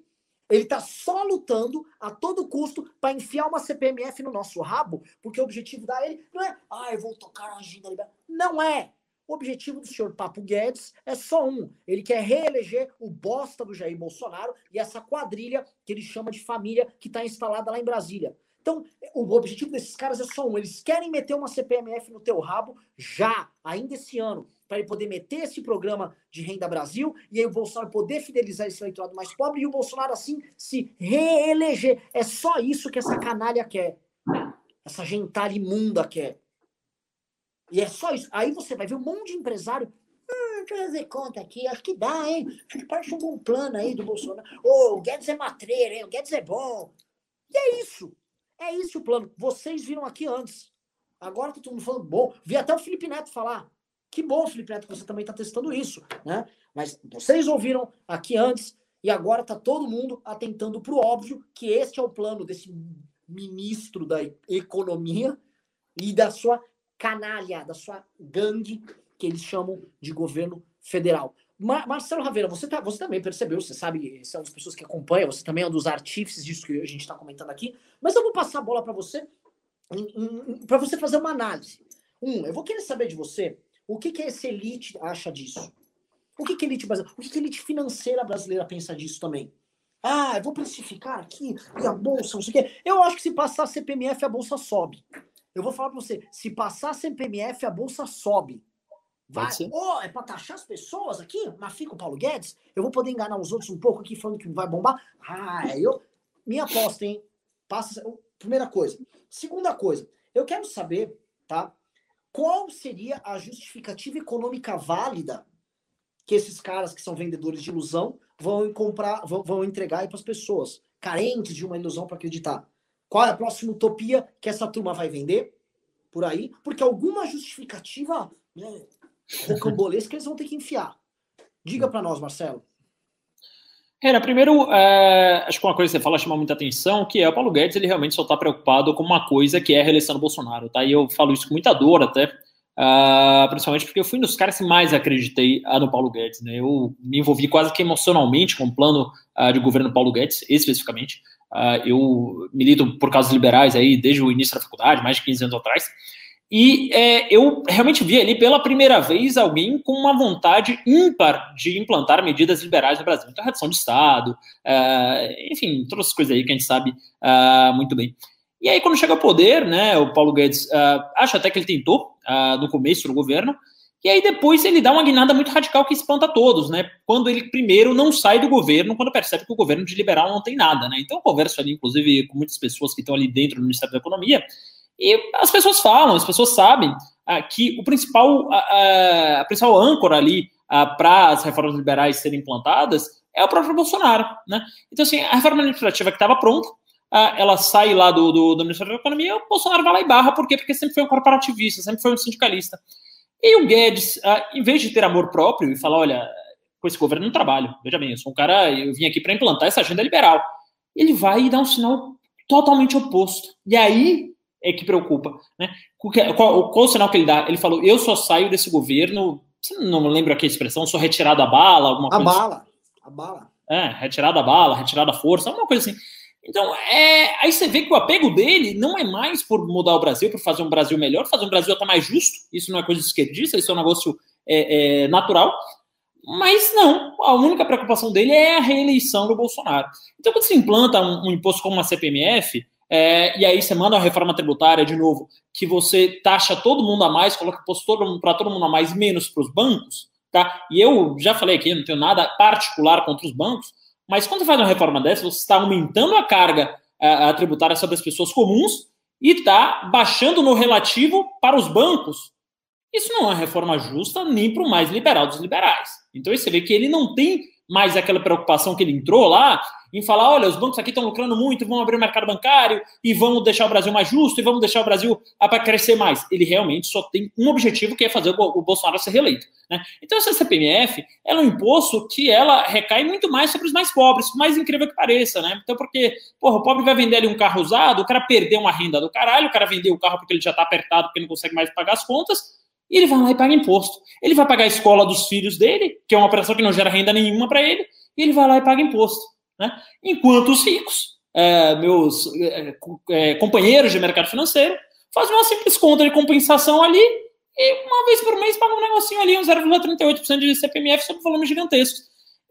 Ele tá só lutando a todo custo para enfiar uma CPMF no nosso rabo, porque o objetivo da ele não é, ah, eu vou tocar a agenda liberal. Não é. O objetivo do senhor Papo Guedes é só um. Ele quer reeleger o bosta do Jair Bolsonaro e essa quadrilha que ele chama de família que está instalada lá em Brasília. Então, o objetivo desses caras é só um. Eles querem meter uma CPMF no teu rabo já, ainda esse ano, para ele poder meter esse programa de Renda Brasil e aí o Bolsonaro poder fidelizar esse eleitorado mais pobre e o Bolsonaro, assim, se reeleger. É só isso que essa canalha quer. Essa gentalha imunda quer. E é só isso. Aí você vai ver um monte de empresário. Hum, deixa eu fazer conta aqui, acho que dá, hein? Acho que parece um bom plano aí do Bolsonaro. Ô, oh, o Guedes é matreiro, hein? O Guedes é bom. E é isso. É isso o plano. Vocês viram aqui antes. Agora tá todo mundo falando bom. Vi até o Felipe Neto falar. Que bom, Felipe Neto, que você também está testando isso, né? Mas vocês ouviram aqui antes e agora está todo mundo atentando para o óbvio que este é o plano desse ministro da economia e da sua canalha, da sua gangue que eles chamam de governo federal. Mar Marcelo Raveira, você, tá, você também percebeu, você sabe, você é uma das pessoas que acompanha, você também é um dos artífices disso que a gente está comentando aqui, mas eu vou passar a bola para você, para você fazer uma análise. Um, eu vou querer saber de você o que, que esse elite acha disso. O que, que a elite brasileira, o que, que a elite financeira brasileira pensa disso também? Ah, eu vou precificar aqui, e a bolsa, não sei o quê. Eu acho que se passar a CPMF, a bolsa sobe. Eu vou falar para você, se passar CPMF, a bolsa sobe. Vai, oh, é para taxar as pessoas aqui? Mas fica o Paulo Guedes? Eu vou poder enganar os outros um pouco aqui falando que vai bombar? Ah, eu. Minha aposta, hein? Passa. Primeira coisa. Segunda coisa, eu quero saber, tá? Qual seria a justificativa econômica válida que esses caras que são vendedores de ilusão vão comprar, vão, vão entregar para as pessoas carentes de uma ilusão para acreditar? Qual é a próxima utopia que essa turma vai vender por aí? Porque alguma justificativa né, rocambolesco que eles vão ter que enfiar. Diga para nós, Marcelo. Era, primeiro, é, acho que uma coisa que você fala chama muita atenção, que é o Paulo Guedes, ele realmente só está preocupado com uma coisa que é a reeleição do Bolsonaro, tá? E eu falo isso com muita dor até, Uh, principalmente porque eu fui um dos caras que mais acreditei uh, no Paulo Guedes. Né? Eu me envolvi quase que emocionalmente com o plano uh, de governo Paulo Guedes, especificamente. eu milito por causas liberais aí desde o início da faculdade, mais de 15 anos atrás. E é, eu realmente vi ali pela primeira vez alguém com uma vontade ímpar de implantar medidas liberais no Brasil. Então, redução de Estado, enfim, todas as coisas aí que a gente sabe muito bem. E aí, quando chega ao poder, né, o Paulo Guedes, uh, acho até que ele tentou uh, no começo do governo, e aí depois ele dá uma guinada muito radical que espanta todos, né? Quando ele primeiro não sai do governo, quando percebe que o governo de liberal não tem nada, né? Então eu converso ali, inclusive, com muitas pessoas que estão ali dentro do Ministério da Economia, e as pessoas falam, as pessoas sabem uh, que o principal, a principal âncora ali para as reformas liberais serem implantadas é o próprio Bolsonaro, né? Então, assim, a reforma administrativa que estava pronta, ah, ela sai lá do, do, do, Ministério da Economia, o Bolsonaro vai lá e barra, por quê? Porque sempre foi um corporativista, sempre foi um sindicalista. E o Guedes, ah, em vez de ter amor próprio e falar, olha, com esse governo não trabalho, veja bem, eu sou um cara, eu vim aqui para implantar essa agenda liberal. Ele vai e dá um sinal totalmente oposto. E aí é que preocupa. Né? Qual, qual, qual o sinal que ele dá? Ele falou, eu só saio desse governo, não lembro aqui a expressão, sou retirado a bala, alguma a coisa A bala, assim. a bala. É, retirada a bala, retirada a força, alguma coisa assim. Então, é, aí você vê que o apego dele não é mais por mudar o Brasil, por fazer um Brasil melhor, fazer um Brasil até mais justo. Isso não é coisa esquerdista, isso é um negócio é, é, natural. Mas não, a única preocupação dele é a reeleição do Bolsonaro. Então, quando você implanta um, um imposto como uma CPMF, é, e aí você manda uma reforma tributária de novo, que você taxa todo mundo a mais, coloca imposto para todo mundo a mais, menos para os bancos, tá? E eu já falei aqui, não tenho nada particular contra os bancos, mas quando você faz uma reforma dessa, você está aumentando a carga a, a tributária sobre as pessoas comuns e está baixando no relativo para os bancos. Isso não é uma reforma justa nem para o mais liberal dos liberais. Então você vê que ele não tem mais aquela preocupação que ele entrou lá em falar, olha, os bancos aqui estão lucrando muito, vão abrir o mercado bancário e vão deixar o Brasil mais justo e vamos deixar o Brasil para crescer mais. Ele realmente só tem um objetivo que é fazer o Bolsonaro ser reeleito. Né? Então essa CPMF é um imposto que ela recai muito mais sobre os mais pobres, mais incrível que pareça, né? Então porque, porra, o pobre vai vender ali um carro usado, o cara perdeu uma renda do caralho, o cara vendeu o carro porque ele já está apertado, porque não consegue mais pagar as contas, e ele vai lá e paga imposto. Ele vai pagar a escola dos filhos dele, que é uma operação que não gera renda nenhuma para ele, e ele vai lá e paga imposto. Né? Enquanto os ricos, é, meus é, é, companheiros de mercado financeiro, fazem uma simples conta de compensação ali e uma vez por mês pagam um negocinho ali, um 0,38% de CPMF sobre volumes gigantescos.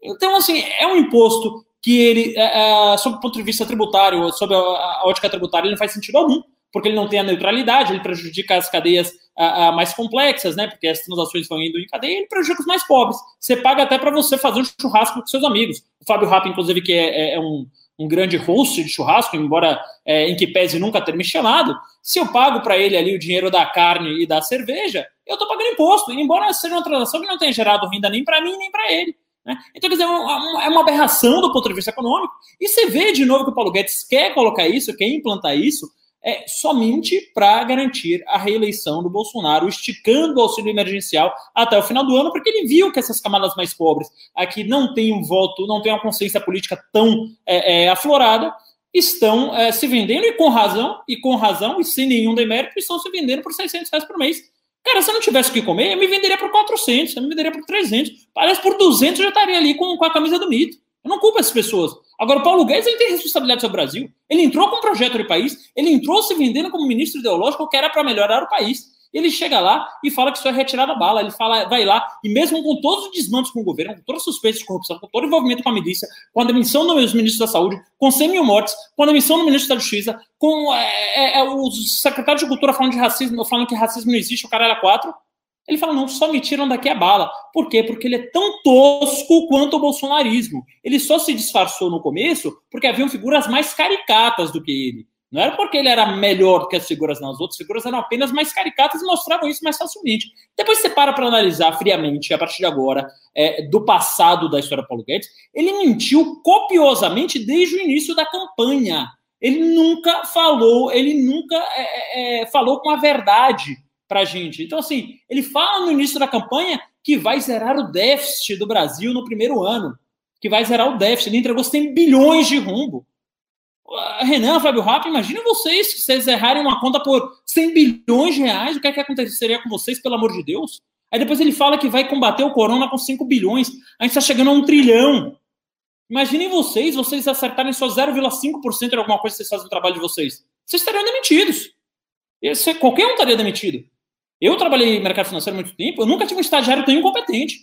Então, assim, é um imposto que ele, é, é, sob o ponto de vista tributário, sob a, a ótica tributária, ele não faz sentido algum, porque ele não tem a neutralidade, ele prejudica as cadeias a, a mais complexas, né? Porque as transações vão indo em cadeia, ele prejudica os mais pobres. Você paga até para você fazer um churrasco com seus amigos. O Fábio Rapp, inclusive, que é, é, é um, um grande host de churrasco, embora é, em que pese nunca ter me chamado, se eu pago para ele ali o dinheiro da carne e da cerveja, eu estou pagando imposto, embora seja uma transação que não tenha gerado renda nem para mim nem para ele. Né? Então, quer dizer, é uma, é uma aberração do ponto de vista econômico. E você vê de novo que o Paulo Guedes quer colocar isso, quer implantar isso, é somente para garantir a reeleição do Bolsonaro, esticando o auxílio emergencial até o final do ano, porque ele viu que essas camadas mais pobres, aqui não têm um voto, não têm uma consciência política tão é, é, aflorada, estão é, se vendendo, e com razão, e com razão, e sem nenhum demérito, estão se vendendo por 600 reais por mês. Cara, se eu não tivesse o que comer, eu me venderia por 400, eu me venderia por 300. Parece por 200 eu já estaria ali com, com a camisa do mito. Eu não culpo essas pessoas. Agora, o Paulo Guedes ele tem responsabilidade sobre o Brasil. Ele entrou com um projeto de país, ele entrou se vendendo como ministro ideológico que era para melhorar o país. Ele chega lá e fala que isso é retirada da bala. Ele fala, vai lá, e mesmo com todos os desmandos com o governo, com todas as suspeitas de corrupção, com todo o envolvimento com a milícia, com a demissão dos ministros da Saúde, com 100 mil mortes, com a demissão do ministro da Justiça, com é, é, é os secretários de Cultura falando de racismo, falando que racismo não existe, o cara era quatro. Ele fala: não, só me tiram daqui a bala. Por quê? Porque ele é tão tosco quanto o bolsonarismo. Ele só se disfarçou no começo porque haviam figuras mais caricatas do que ele. Não era porque ele era melhor do que as figuras, não. As outras figuras eram apenas mais caricatas e mostravam isso mais facilmente. Depois você para para analisar friamente, a partir de agora, é, do passado da história Paulo Guedes, ele mentiu copiosamente desde o início da campanha. Ele nunca falou, ele nunca é, é falou com a verdade para a gente. Então, assim, ele fala no início da campanha que vai zerar o déficit do Brasil no primeiro ano, que vai zerar o déficit. Ele entregou 100 bilhões de rumbo. Renan, Fábio Rapp, imagina vocês se vocês errarem uma conta por 100 bilhões de reais, o que é que aconteceria com vocês, pelo amor de Deus? Aí depois ele fala que vai combater o corona com 5 bilhões. A gente está chegando a um trilhão. Imaginem vocês, vocês acertarem só 0,5% de alguma coisa que vocês fazem no trabalho de vocês. Vocês estariam demitidos. Esse, qualquer um estaria demitido. Eu trabalhei em mercado financeiro há muito tempo, eu nunca tive um estagiário tão incompetente.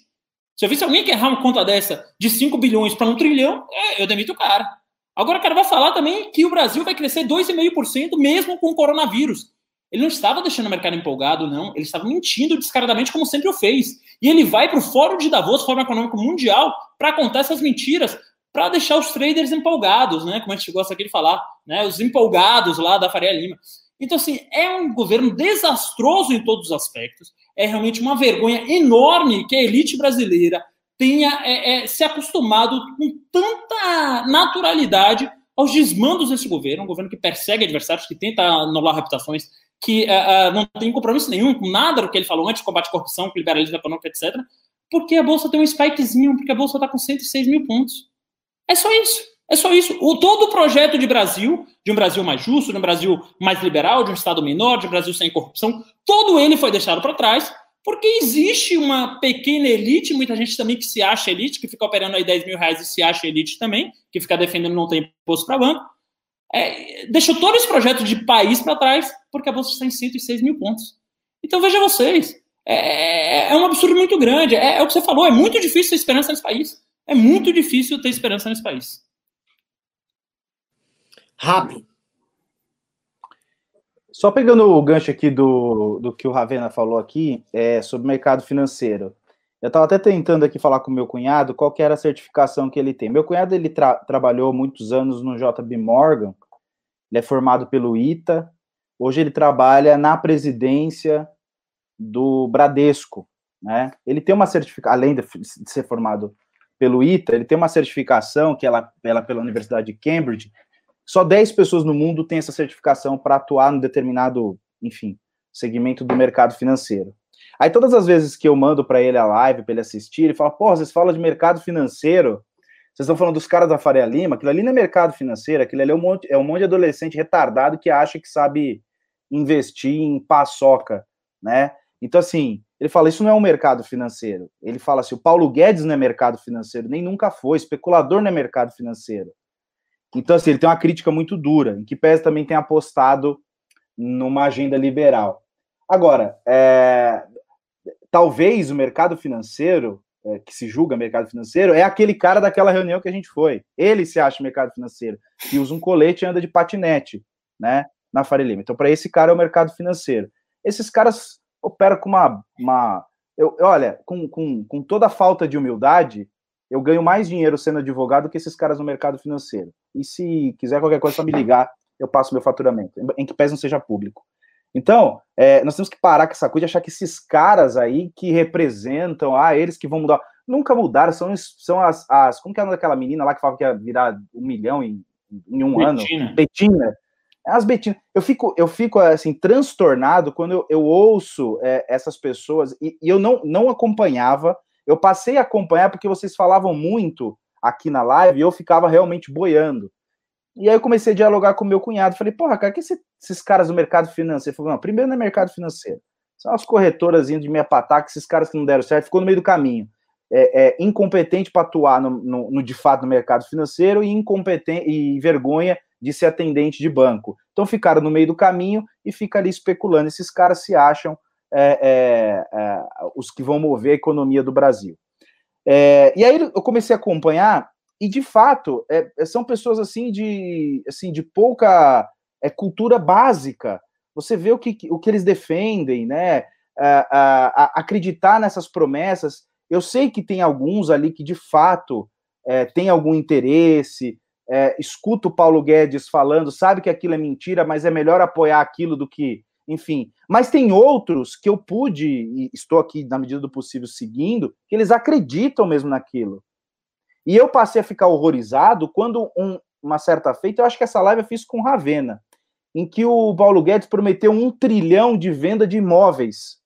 Se eu visse alguém que errar uma conta dessa de 5 bilhões para um trilhão, é, eu demito o cara. Agora o cara vai falar também que o Brasil vai crescer 2,5% mesmo com o coronavírus. Ele não estava deixando o mercado empolgado, não. Ele estava mentindo descaradamente, como sempre o fez. E ele vai para o Fórum de Davos, Fórum Econômico Mundial, para contar essas mentiras, para deixar os traders empolgados, né? Como a gente gosta aqui de falar, né? Os empolgados lá da Faria Lima. Então, assim, é um governo desastroso em todos os aspectos. É realmente uma vergonha enorme que a elite brasileira tenha é, é, se acostumado com tanta naturalidade aos desmandos desse governo, um governo que persegue adversários, que tenta anular reputações, que uh, uh, não tem compromisso nenhum com nada do que ele falou antes, combate à corrupção, com liberalismo econômico, etc. Porque a Bolsa tem um spikezinho, porque a Bolsa está com 106 mil pontos. É só isso. É só isso. O, todo o projeto de Brasil, de um Brasil mais justo, de um Brasil mais liberal, de um Estado menor, de um Brasil sem corrupção, todo ele foi deixado para trás, porque existe uma pequena elite, muita gente também que se acha elite, que fica operando aí 10 mil reais e se acha elite também, que fica defendendo não ter imposto para banco, é, deixou todo esse projeto de país para trás, porque a Bolsa está em 106 mil pontos. Então veja vocês, é, é, é um absurdo muito grande. É, é, o que você falou, é muito difícil ter esperança nesse país. É muito difícil ter esperança nesse país. Rápido. Só pegando o gancho aqui do, do que o Ravena falou aqui, é, sobre mercado financeiro. Eu estava até tentando aqui falar com meu cunhado qual que era a certificação que ele tem. Meu cunhado ele tra trabalhou muitos anos no JB Morgan, ele é formado pelo ITA, hoje ele trabalha na presidência do Bradesco, né? Ele tem uma certificação, além de, de, ser formado pelo ITA, ele tem uma certificação que ela, ela pela Universidade de Cambridge. Só 10 pessoas no mundo têm essa certificação para atuar no determinado, enfim, segmento do mercado financeiro. Aí todas as vezes que eu mando para ele a live, para ele assistir, ele fala: pô, vocês falam de mercado financeiro, vocês estão falando dos caras da Faria Lima, aquilo ali não é mercado financeiro, aquilo ali é um monte, é um monte de adolescente retardado que acha que sabe investir em paçoca, né? Então, assim, ele fala: isso não é um mercado financeiro. Ele fala assim: o Paulo Guedes não é mercado financeiro, nem nunca foi, especulador não é mercado financeiro. Então, assim, ele tem uma crítica muito dura, em que pese também tem apostado numa agenda liberal. Agora, é, talvez o mercado financeiro, é, que se julga mercado financeiro, é aquele cara daquela reunião que a gente foi. Ele se acha mercado financeiro, que usa um colete e anda de patinete, né, na Faria Lima. Então, para esse cara é o mercado financeiro. Esses caras operam com uma... uma eu, olha, com, com, com toda a falta de humildade, eu ganho mais dinheiro sendo advogado que esses caras no mercado financeiro. E se quiser qualquer coisa, só me ligar, eu passo meu faturamento, em que pese não seja público. Então, é, nós temos que parar com essa coisa de achar que esses caras aí que representam, ah, eles que vão mudar. Nunca mudaram, são, são as, as. Como que é daquela menina lá que falava que ia virar um milhão em, em um Betina. ano? Betina. As Betina. Eu fico, eu fico assim, transtornado quando eu, eu ouço é, essas pessoas, e, e eu não, não acompanhava. Eu passei a acompanhar porque vocês falavam muito aqui na live e eu ficava realmente boiando. E aí eu comecei a dialogar com meu cunhado. Falei, porra, cara, que esse, esses caras do mercado financeiro? Ele falou, não, primeiro não é mercado financeiro. São as corretoras de meia pataca, esses caras que não deram certo, ficou no meio do caminho. É, é incompetente para atuar no, no, no, de fato no mercado financeiro e incompetente e vergonha de ser atendente de banco. Então ficaram no meio do caminho e fica ali especulando. Esses caras se acham é, é, é os que vão mover a economia do Brasil. É, e aí eu comecei a acompanhar e de fato é, são pessoas assim de assim de pouca cultura básica. Você vê o que, o que eles defendem, né? acreditar nessas promessas. Eu sei que tem alguns ali que de fato é, tem algum interesse, é, escuta o Paulo Guedes falando, sabe que aquilo é mentira, mas é melhor apoiar aquilo do que, enfim. Mas tem outros que eu pude, e estou aqui na medida do possível seguindo, que eles acreditam mesmo naquilo. E eu passei a ficar horrorizado quando um, uma certa feita, eu acho que essa live eu fiz com Ravena, em que o Paulo Guedes prometeu um trilhão de venda de imóveis.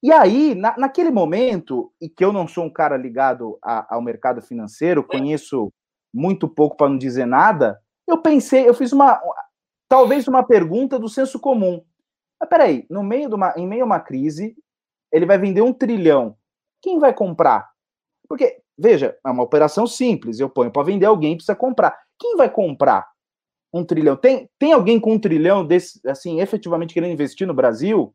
E aí, na, naquele momento, e que eu não sou um cara ligado a, ao mercado financeiro, conheço muito pouco para não dizer nada, eu pensei, eu fiz uma. talvez uma pergunta do senso comum. Mas peraí, no meio de uma, em meio a uma crise, ele vai vender um trilhão. Quem vai comprar? Porque, veja, é uma operação simples. Eu ponho para vender, alguém precisa comprar. Quem vai comprar um trilhão? Tem, tem alguém com um trilhão desse, assim, efetivamente querendo investir no Brasil?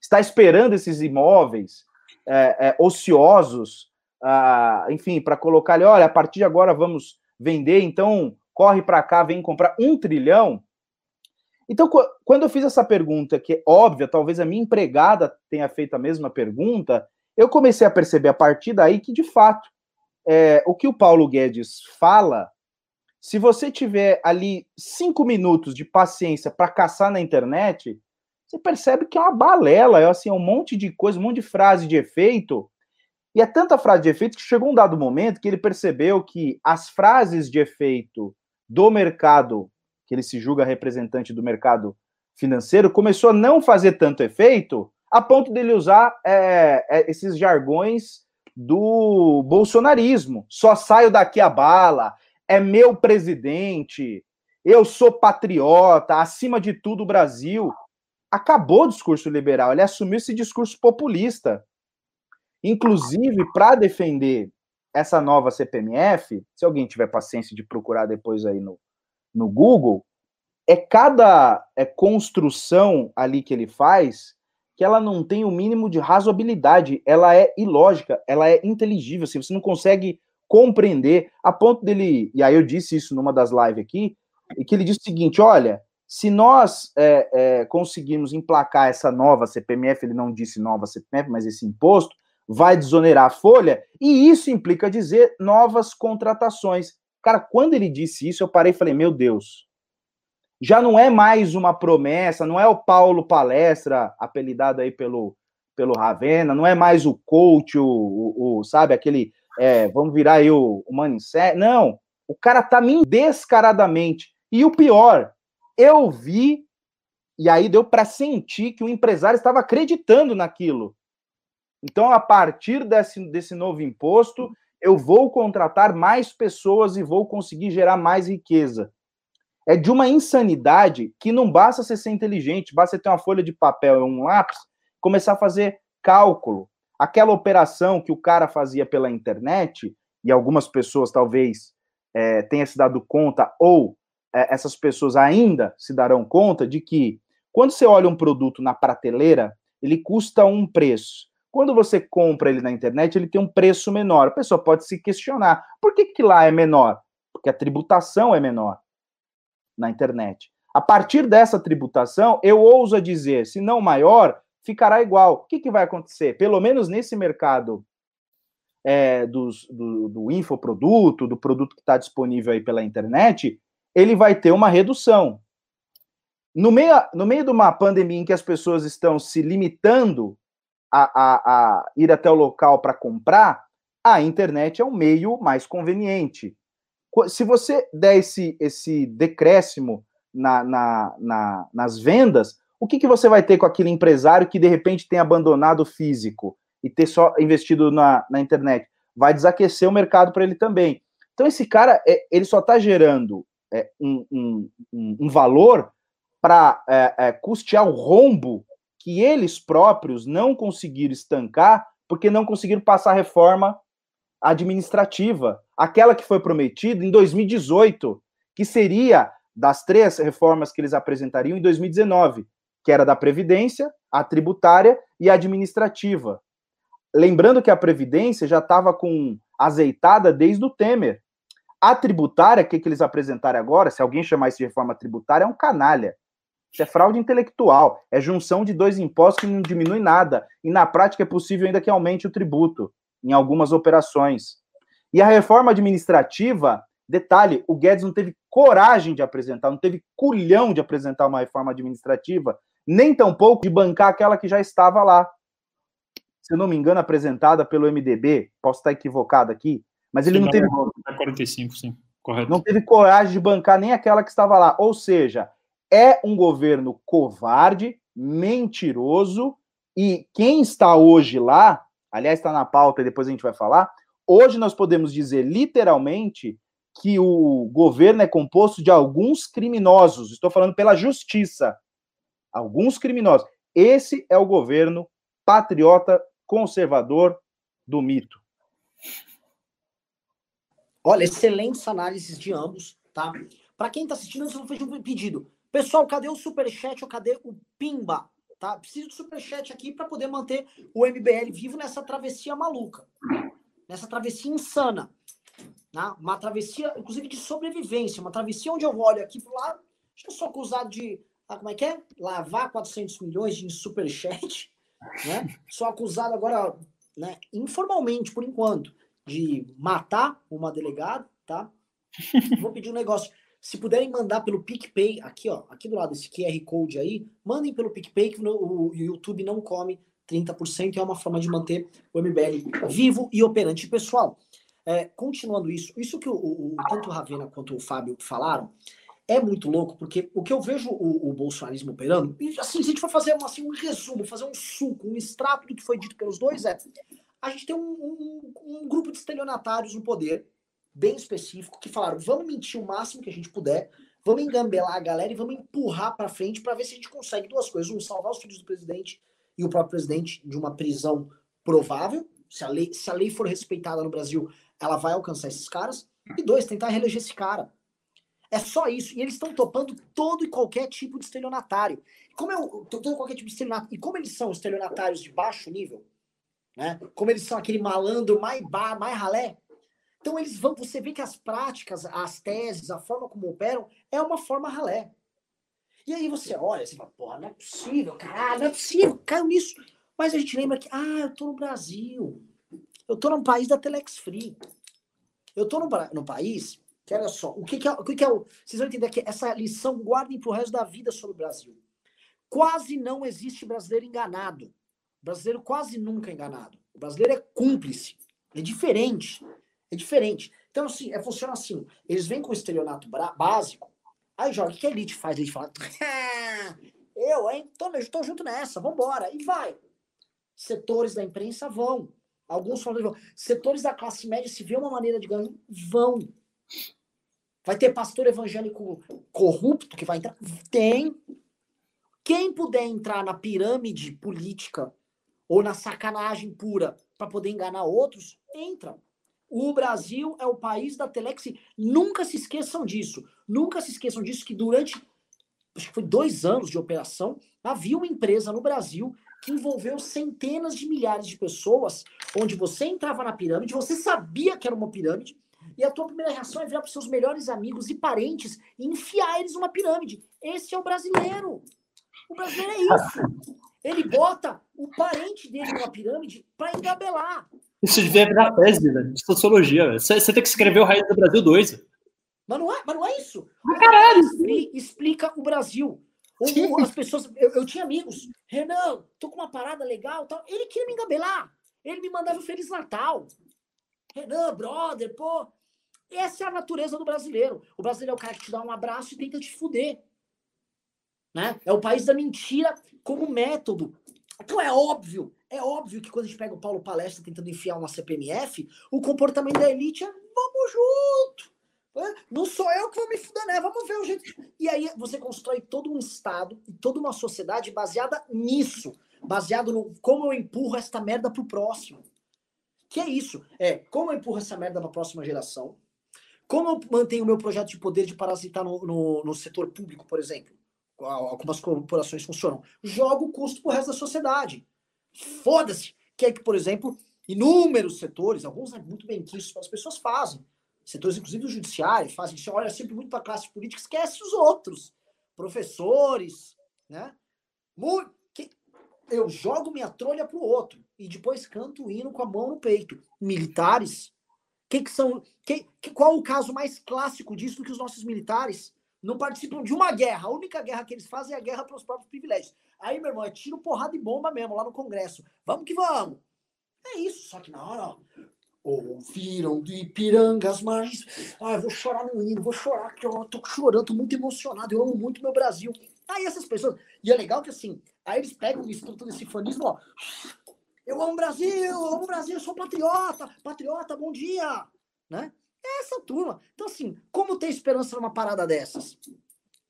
Está esperando esses imóveis é, é, ociosos, ah, enfim, para colocar ali, olha, a partir de agora vamos vender, então corre para cá, vem comprar um trilhão. Então, quando eu fiz essa pergunta, que é óbvia, talvez a minha empregada tenha feito a mesma pergunta, eu comecei a perceber a partir daí que, de fato, é, o que o Paulo Guedes fala, se você tiver ali cinco minutos de paciência para caçar na internet, você percebe que é uma balela, é assim, é um monte de coisa, um monte de frase de efeito. E é tanta frase de efeito que chegou um dado momento que ele percebeu que as frases de efeito do mercado que ele se julga representante do mercado financeiro, começou a não fazer tanto efeito a ponto dele usar é, é, esses jargões do bolsonarismo. Só saio daqui a bala, é meu presidente, eu sou patriota, acima de tudo o Brasil. Acabou o discurso liberal, ele assumiu esse discurso populista. Inclusive, para defender essa nova CPMF, se alguém tiver paciência de procurar depois aí no, no Google, é cada é, construção ali que ele faz que ela não tem o mínimo de razoabilidade, ela é ilógica, ela é inteligível, assim, você não consegue compreender, a ponto dele, e aí eu disse isso numa das lives aqui, e que ele disse o seguinte, olha, se nós é, é, conseguirmos emplacar essa nova CPMF, ele não disse nova CPMF, mas esse imposto, vai desonerar a folha, e isso implica dizer novas contratações. Cara, quando ele disse isso, eu parei e falei, meu Deus, já não é mais uma promessa, não é o Paulo Palestra, apelidado aí pelo, pelo Ravena, não é mais o coach, o, o, o sabe, aquele, é, vamos virar aí o, o Manicé, não, o cara tá me descaradamente, e o pior, eu vi, e aí deu para sentir que o empresário estava acreditando naquilo. Então, a partir desse, desse novo imposto, eu vou contratar mais pessoas e vou conseguir gerar mais riqueza. É de uma insanidade que não basta você ser inteligente, basta ter uma folha de papel e um lápis, começar a fazer cálculo. Aquela operação que o cara fazia pela internet, e algumas pessoas talvez é, tenham se dado conta, ou é, essas pessoas ainda se darão conta de que quando você olha um produto na prateleira, ele custa um preço. Quando você compra ele na internet, ele tem um preço menor. A pessoa pode se questionar: por que, que lá é menor? Porque a tributação é menor na internet. A partir dessa tributação, eu ouso dizer, se não maior, ficará igual. O que, que vai acontecer? Pelo menos nesse mercado é, dos, do, do infoproduto, do produto que está disponível aí pela internet, ele vai ter uma redução. No meio, no meio de uma pandemia em que as pessoas estão se limitando a, a, a ir até o local para comprar, a internet é um meio mais conveniente. Se você der esse, esse decréscimo na, na, na, nas vendas, o que, que você vai ter com aquele empresário que de repente tem abandonado o físico e ter só investido na, na internet? Vai desaquecer o mercado para ele também. Então, esse cara, é, ele só está gerando é, um, um, um, valor para é, é, custear o rombo que eles próprios não conseguiram estancar porque não conseguiram passar a reforma administrativa, aquela que foi prometida em 2018, que seria das três reformas que eles apresentariam em 2019, que era da previdência, a tributária e a administrativa. Lembrando que a previdência já estava com azeitada desde o Temer. A tributária, que, que eles apresentaram agora, se alguém chamar isso de reforma tributária, é um canalha. Isso é fraude intelectual, é junção de dois impostos que não diminui nada. E na prática é possível ainda que aumente o tributo em algumas operações. E a reforma administrativa, detalhe, o Guedes não teve coragem de apresentar, não teve culhão de apresentar uma reforma administrativa, nem tampouco de bancar aquela que já estava lá. Se eu não me engano, apresentada pelo MDB, posso estar equivocado aqui, mas ele sim, não teve. É 45, sim, correto. Não teve coragem de bancar nem aquela que estava lá. Ou seja, é um governo covarde, mentiroso, e quem está hoje lá, aliás, está na pauta e depois a gente vai falar, hoje nós podemos dizer literalmente que o governo é composto de alguns criminosos. Estou falando pela justiça. Alguns criminosos. Esse é o governo patriota conservador do mito. Olha, excelentes análises de ambos, tá? Para quem está assistindo, eu vou fazer um pedido. Pessoal, cadê o superchat ou cadê o Pimba? Tá? Preciso do superchat aqui para poder manter o MBL vivo nessa travessia maluca, nessa travessia insana. Né? Uma travessia, inclusive, de sobrevivência, uma travessia onde eu olho aqui pro lado, acho que eu sou acusado de, ah, como é que é? Lavar 400 milhões de superchat, né? Sou acusado agora, né, informalmente, por enquanto, de matar uma delegada, tá? Vou pedir um negócio. Se puderem mandar pelo PicPay, aqui, ó, aqui do lado, esse QR Code aí, mandem pelo PicPay, que o YouTube não come 30%, é uma forma de manter o MBL vivo e operante. Pessoal, é, continuando isso, isso que o, o, tanto o Ravena quanto o Fábio falaram, é muito louco, porque o que eu vejo o, o bolsonarismo operando, e assim, se a gente for fazer assim, um resumo, fazer um suco, um extrato do que foi dito pelos dois, é a gente tem um, um, um grupo de estelionatários no poder, bem específico, que falaram: vamos mentir o máximo que a gente puder, vamos engambelar a galera e vamos empurrar para frente para ver se a gente consegue duas coisas: um, salvar os filhos do presidente e o próprio presidente de uma prisão provável. Se a lei, se a lei for respeitada no Brasil, ela vai alcançar esses caras. E dois, tentar reeleger esse cara. É só isso. E eles estão topando todo e qualquer tipo de estelionatário. Como é o, todo qualquer tipo de estelionatário. E como eles são estelionatários de baixo nível, né? Como eles são aquele malandro mais bar, mais ralé. Então eles vão, você vê que as práticas, as teses, a forma como operam é uma forma ralé. E aí você olha, você fala, porra, não é possível, caralho, não é possível, caiu nisso. Mas a gente lembra que, ah, eu tô no Brasil. Eu tô num país da Telex Free. Eu tô num, num país que, olha só, o que, que, é, o que, que é o. Vocês vão entender que essa lição guardem pro resto da vida sobre o Brasil. Quase não existe brasileiro enganado. O brasileiro quase nunca é enganado. O brasileiro é cúmplice. É diferente. É diferente. Então, assim, é, funciona assim. Eles vêm com o estelionato básico, aí joga. O que a elite faz? A gente fala, eu, hein? Tô, tô junto nessa, vambora. E vai. Setores da imprensa vão. Alguns falam, setores da classe média, se vê uma maneira de ganhar, vão. Vai ter pastor evangélico corrupto que vai entrar? Tem. Quem puder entrar na pirâmide política ou na sacanagem pura para poder enganar outros, entra. O Brasil é o país da Telex. Nunca se esqueçam disso. Nunca se esqueçam disso que durante, acho que foi dois anos de operação, havia uma empresa no Brasil que envolveu centenas de milhares de pessoas, onde você entrava na pirâmide, você sabia que era uma pirâmide, e a tua primeira reação é virar para seus melhores amigos e parentes e enfiar eles numa pirâmide. Esse é o brasileiro. O brasileiro é isso. Ele bota o parente dele numa pirâmide para engabelar. Isso devia virar tese né, de sociologia. Você, tem que escrever o Raiz do Brasil 2. Mas não é, mas não é isso. Ah, caralho! Explica o Brasil. Ou, as pessoas. Eu, eu, tinha amigos. Renan, tô com uma parada legal tal. Ele queria me engabelar. Ele me mandava um Feliz Natal. Renan, brother, pô. Essa é a natureza do brasileiro. O brasileiro é o cara que te dá um abraço e tenta te fuder. Né? É o país da mentira como método. Então é óbvio, é óbvio que quando a gente pega o Paulo Palestra tentando enfiar uma CPMF, o comportamento da elite é vamos junto. Né? Não sou eu que vou me fuder, né? Vamos ver o jeito. E aí você constrói todo um Estado e toda uma sociedade baseada nisso. Baseado no como eu empurro esta merda pro próximo. Que é isso. É como eu empurro essa merda pra próxima geração. Como eu mantenho o meu projeto de poder de parasitar no, no, no setor público, por exemplo como as corporações funcionam. Joga o custo pro resto da sociedade. Foda-se. Que é que, por exemplo, inúmeros setores, alguns é muito bem quistos, as pessoas fazem. Setores, inclusive o judiciário, fazem. Você olha sempre muito para a classe política, esquece os outros. Professores, né? Eu jogo minha trolha pro outro e depois canto o hino com a mão no peito. Militares. Que que são, que, que, qual o caso mais clássico disso do que os nossos militares? Não participam de uma guerra. A única guerra que eles fazem é a guerra pelos próprios privilégios. Aí, meu irmão, é tiro, porrada e bomba mesmo, lá no Congresso. Vamos que vamos. É isso, só que na hora, ó, ouviram de Ipirangas, mas ah, eu vou chorar no hino, vou chorar, que eu tô chorando, tô muito emocionado, eu amo muito meu Brasil. Aí essas pessoas, e é legal que assim, aí eles pegam isso, todo esse fanismo, ó, eu amo o Brasil, eu amo o Brasil, eu sou patriota, patriota, bom dia, né? É essa turma. Então, assim, como ter esperança numa parada dessas?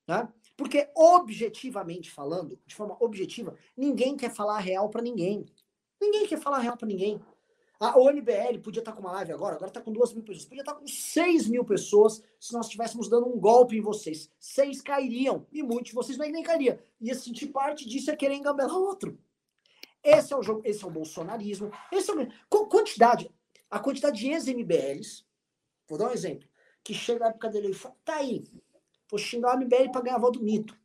Né? Porque, objetivamente falando, de forma objetiva, ninguém quer falar a real para ninguém. Ninguém quer falar a real para ninguém. A ONBL podia estar tá com uma live agora, agora está com duas mil pessoas. Podia estar tá com seis mil pessoas se nós estivéssemos dando um golpe em vocês. Seis cairiam. E muitos de vocês nem, nem cairiam. Ia sentir parte disso é querer engambelar outro. Esse é o jogo, esse é o bolsonarismo. Esse é o... Quantidade. A quantidade de ex-MBLs, vou dar um exemplo, que chega na época dele e fala, tá aí, vou xingar o MBL para ganhar voto do mito.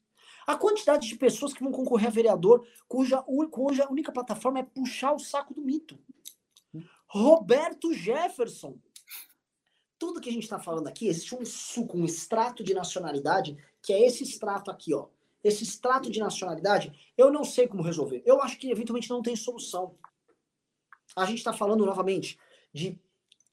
A quantidade de pessoas que vão concorrer a vereador cuja, cuja única plataforma é puxar o saco do mito. Roberto Jefferson. Tudo que a gente está falando aqui, existe um suco, um extrato de nacionalidade, que é esse extrato aqui, ó. Esse extrato de nacionalidade, eu não sei como resolver. Eu acho que eventualmente não tem solução. A gente está falando novamente de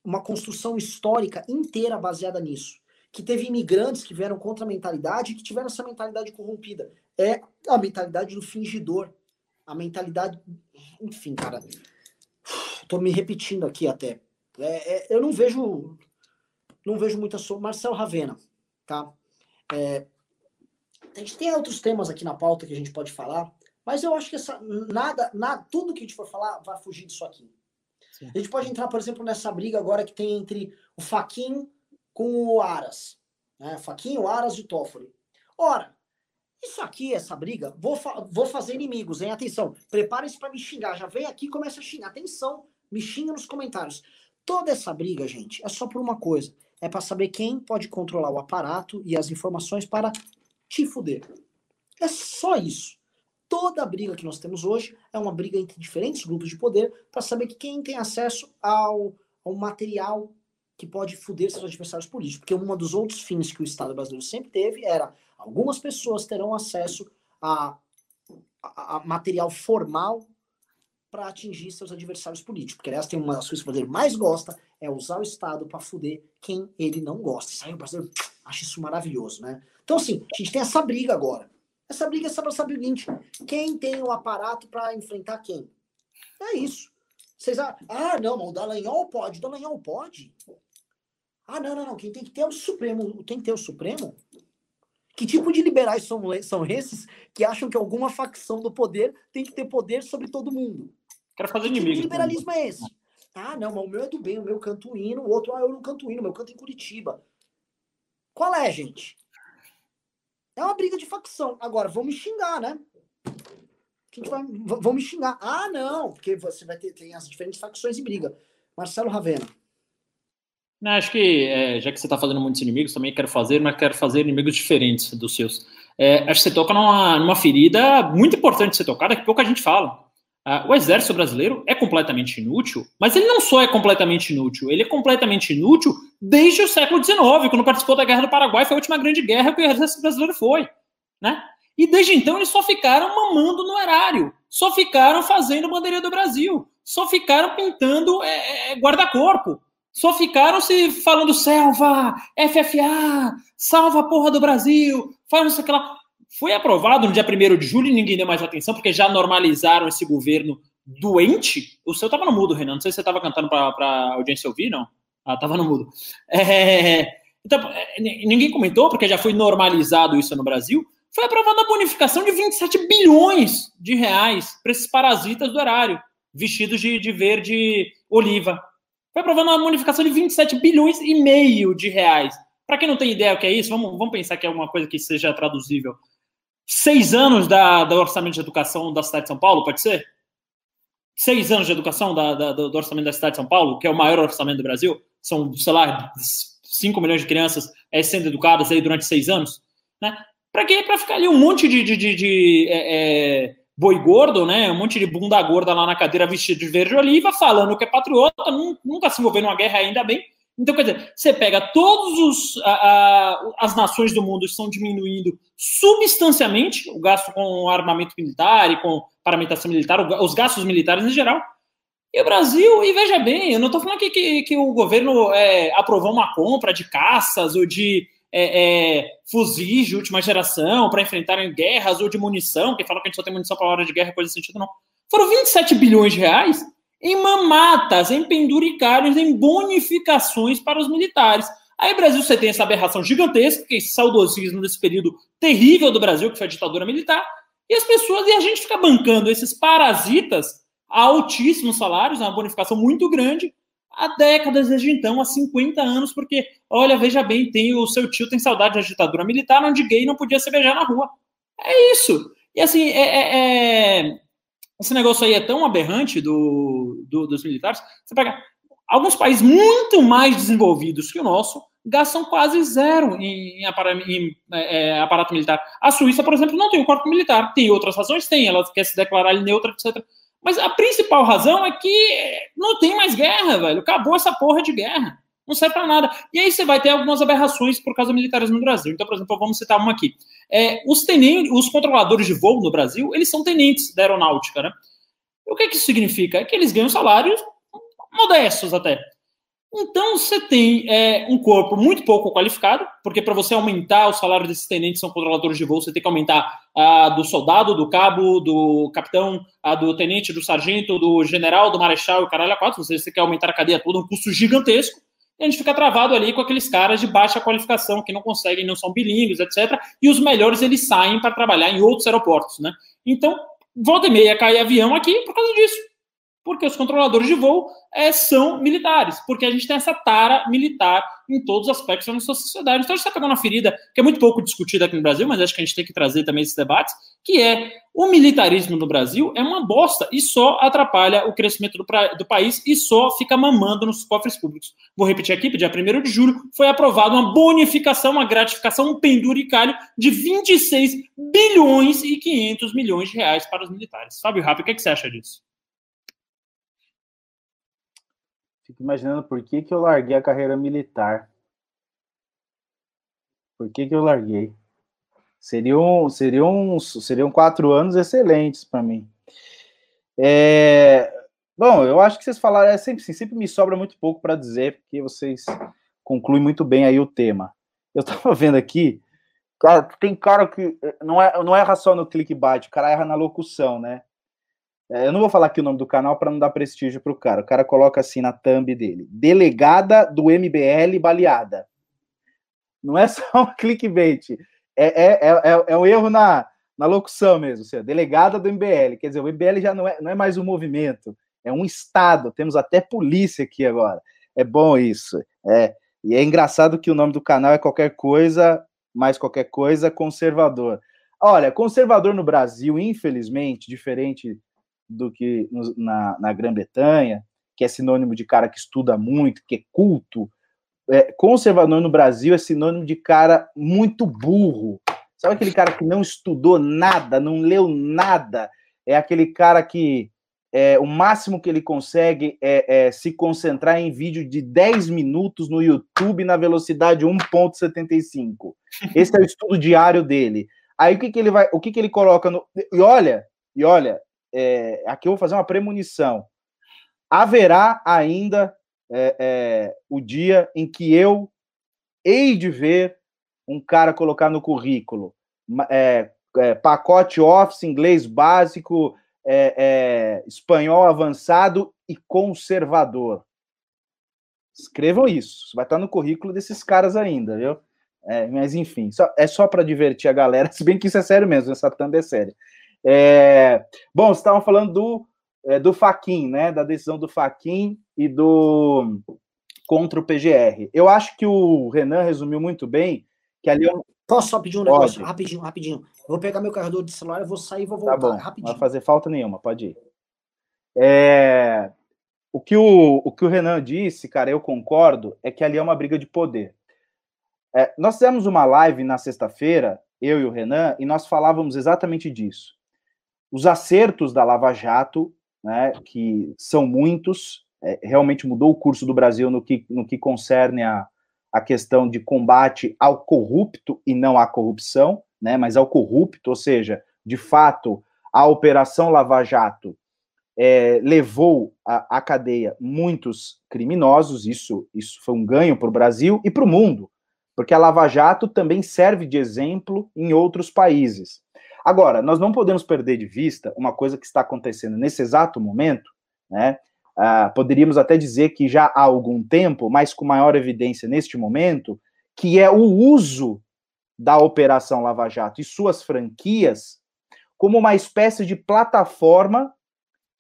uma construção histórica inteira baseada nisso. Que teve imigrantes que vieram contra a mentalidade e que tiveram essa mentalidade corrompida. É a mentalidade do fingidor. A mentalidade. Enfim, cara. Tô me repetindo aqui até. É, é, eu não vejo não vejo muita so... Marcelo Ravena, tá? É, a gente tem outros temas aqui na pauta que a gente pode falar, mas eu acho que essa, nada, nada, tudo que a gente for falar vai fugir disso aqui. A gente pode entrar, por exemplo, nessa briga agora que tem entre o Faquin com o Aras. Né? Faquin, o Aras e o Toffoli. Ora, isso aqui, essa briga, vou, fa vou fazer inimigos, hein? Atenção, preparem-se para me xingar. Já vem aqui e começa a xingar. Atenção, me xinga nos comentários. Toda essa briga, gente, é só por uma coisa. É para saber quem pode controlar o aparato e as informações para te fuder. É só isso. Toda a briga que nós temos hoje é uma briga entre diferentes grupos de poder para saber que quem tem acesso ao, ao material que pode fuder seus adversários políticos. Porque um dos outros fins que o Estado brasileiro sempre teve era algumas pessoas terão acesso a, a, a material formal para atingir seus adversários políticos. Porque, aliás, tem uma das coisas que o brasileiro mais gosta, é usar o Estado para fuder quem ele não gosta. Isso aí o brasileiro acha isso maravilhoso, né? Então, assim, a gente tem essa briga agora. Essa briga é só para saber o seguinte: quem tem o aparato para enfrentar quem? É isso. Vocês ah, ah, não, mas o Dallagnol pode. O Dallagnol pode? Ah, não, não, não. Quem tem que ter é o Supremo. Tem que ter o Supremo? Que tipo de liberais são, são esses que acham que alguma facção do poder tem que ter poder sobre todo mundo? Quero fazer que inimigo. Que liberalismo é esse? Ah, não, mas o meu é do bem, o meu canto o hino, o outro, ah, eu não canto hino, o meu canto em Curitiba. Qual é, gente? É uma briga de facção. Agora, vão me xingar, né? A gente vai, vão me xingar. Ah, não, porque você vai ter tem as diferentes facções em briga. Marcelo Ravena. Não, acho que, é, já que você está fazendo muitos inimigos, também quero fazer, mas quero fazer inimigos diferentes dos seus. É, acho que você toca numa, numa ferida muito importante de ser tocada, que pouca gente fala. Uh, o exército brasileiro é completamente inútil, mas ele não só é completamente inútil, ele é completamente inútil desde o século XIX, quando participou da Guerra do Paraguai, foi a última grande guerra que o exército brasileiro foi, né? E desde então eles só ficaram mamando no erário, só ficaram fazendo bandeira do Brasil, só ficaram pintando é, é, guarda-corpo, só ficaram se falando selva, FFA, salva a porra do Brasil, faz não sei o que lá. Foi aprovado no dia 1 de julho e ninguém deu mais atenção, porque já normalizaram esse governo doente. O seu estava no mudo, Renan. Não sei se você estava cantando para a audiência ouvir, não. Ah, estava no mudo. É, então, ninguém comentou, porque já foi normalizado isso no Brasil. Foi aprovada a bonificação de 27 bilhões de reais para esses parasitas do erário, vestidos de, de verde oliva. Foi aprovada uma bonificação de 27 bilhões e meio de reais. Para quem não tem ideia o que é isso, vamos, vamos pensar que é alguma coisa que seja traduzível seis anos da, do orçamento de educação da cidade de São Paulo, pode ser? Seis anos de educação da, da, do orçamento da cidade de São Paulo, que é o maior orçamento do Brasil, são, sei lá, 5 milhões de crianças é, sendo educadas aí durante seis anos, né? Para quê? Para ficar ali um monte de, de, de, de é, é, boi gordo, né? Um monte de bunda gorda lá na cadeira vestido de verde oliva, falando que é patriota, nunca se envolveu numa guerra ainda bem, então, quer dizer, você pega a, as nações do mundo estão diminuindo substancialmente o gasto com armamento militar e com paramentação militar, os gastos militares em geral. E o Brasil, e veja bem, eu não estou falando que, que, que, o governo é, aprovou uma compra de caças ou de é, é, fuzis de última geração para enfrentarem guerras ou de munição, que fala que a gente só tem munição para hora de guerra, coisa desse sentido, não. Foram 27 bilhões de reais em mamatas, em penduricários, em bonificações para os militares. Aí, Brasil, você tem essa aberração gigantesca, que é esse saudosismo desse período terrível do Brasil, que foi a ditadura militar, e as pessoas, e a gente fica bancando esses parasitas a altíssimos salários, uma bonificação muito grande, há décadas desde então, há 50 anos, porque, olha, veja bem, tem o seu tio tem saudade da ditadura militar, onde gay não podia se beijar na rua. É isso. E assim, é, é, é... esse negócio aí é tão aberrante do, do, dos militares. Você pega alguns países muito mais desenvolvidos que o nosso, gastam quase zero em, em, aparato, em é, é, aparato, militar. A Suíça, por exemplo, não tem o corpo militar. Tem outras razões? Tem. Ela quer se declarar neutra, etc. Mas a principal razão é que não tem mais guerra, velho. Acabou essa porra de guerra. Não serve para nada. E aí você vai ter algumas aberrações por causa militares no Brasil. Então, por exemplo, vamos citar uma aqui. É, os, tenentes, os controladores de voo no Brasil, eles são tenentes da aeronáutica, né? O que, que isso significa? É que eles ganham salários modestos até. Então, você tem é, um corpo muito pouco qualificado, porque para você aumentar o salário desses tenentes são controladores de voo, você tem que aumentar a do soldado, do cabo, do capitão, a do tenente, do sargento, do general, do marechal e caralho a quatro. Você, você quer aumentar a cadeia toda, um custo gigantesco. A gente fica travado ali com aqueles caras de baixa qualificação que não conseguem, não são bilíngues, etc. E os melhores eles saem para trabalhar em outros aeroportos, né? Então, volta e meia cai avião aqui por causa disso porque os controladores de voo é, são militares, porque a gente tem essa tara militar em todos os aspectos da nossa sociedade. Então a gente está pegando uma ferida que é muito pouco discutida aqui no Brasil, mas acho que a gente tem que trazer também esses debates, que é o militarismo no Brasil é uma bosta e só atrapalha o crescimento do, pra, do país e só fica mamando nos cofres públicos. Vou repetir aqui, dia 1 de julho foi aprovada uma bonificação, uma gratificação, um penduricalho de 26 bilhões e 500 milhões de reais para os militares. Fábio Rapp, o que, é que você acha disso? Fico imaginando por que, que eu larguei a carreira militar. Por que, que eu larguei? Seriam, seriam, seriam quatro anos excelentes para mim. É, bom, eu acho que vocês falaram, é sempre, assim, sempre me sobra muito pouco para dizer, porque vocês concluem muito bem aí o tema. Eu estava vendo aqui, cara, tem cara que não é, não erra só no clickbait, o cara erra na locução, né? É, eu não vou falar aqui o nome do canal para não dar prestígio para o cara. O cara coloca assim na thumb dele: Delegada do MBL baleada. Não é só um clickbait. É, é, é, é, é um erro na, na locução mesmo. Seja, delegada do MBL. Quer dizer, o MBL já não é, não é mais um movimento, é um Estado. Temos até polícia aqui agora. É bom isso. É, e é engraçado que o nome do canal é qualquer coisa, mais qualquer coisa, conservador. Olha, conservador no Brasil, infelizmente, diferente do que na, na Grã-Bretanha, que é sinônimo de cara que estuda muito, que é culto. É, conservador no Brasil é sinônimo de cara muito burro. Sabe aquele cara que não estudou nada, não leu nada? É aquele cara que é, o máximo que ele consegue é, é, se concentrar em vídeo de 10 minutos no YouTube na velocidade 1.75. Esse é o estudo diário dele. Aí o que, que ele vai, o que, que ele coloca no. E olha, e olha, é, aqui eu vou fazer uma premonição. Haverá ainda é, é, o dia em que eu hei de ver um cara colocar no currículo é, é, pacote Office, inglês básico, é, espanhol avançado e conservador. Escrevam isso, vai estar no currículo desses caras ainda, viu? mas enfim, só, é só para divertir a galera, se bem que isso é sério mesmo, essa thumb é séria. É, bom, vocês estavam falando do, é, do Faquin, né? Da decisão do Faquin e do contra o PGR. Eu acho que o Renan resumiu muito bem que ali. Eu... Posso só pedir um pode. negócio? Rapidinho, rapidinho. Eu vou pegar meu carregador de celular, eu vou sair e vou voltar. Tá bom, rapidinho. Não vai fazer falta nenhuma, pode ir. É... O, que o, o que o Renan disse, cara, eu concordo, é que ali é uma briga de poder. É, nós fizemos uma live na sexta-feira, eu e o Renan, e nós falávamos exatamente disso os acertos da Lava Jato, né, que são muitos, é, realmente mudou o curso do Brasil no que, no que concerne a, a questão de combate ao corrupto e não à corrupção, né, mas ao corrupto, ou seja, de fato, a Operação Lava Jato é, levou à cadeia muitos criminosos, isso, isso foi um ganho para o Brasil e para o mundo, porque a Lava Jato também serve de exemplo em outros países. Agora, nós não podemos perder de vista uma coisa que está acontecendo nesse exato momento, né? uh, poderíamos até dizer que já há algum tempo, mas com maior evidência neste momento, que é o uso da Operação Lava Jato e suas franquias como uma espécie de plataforma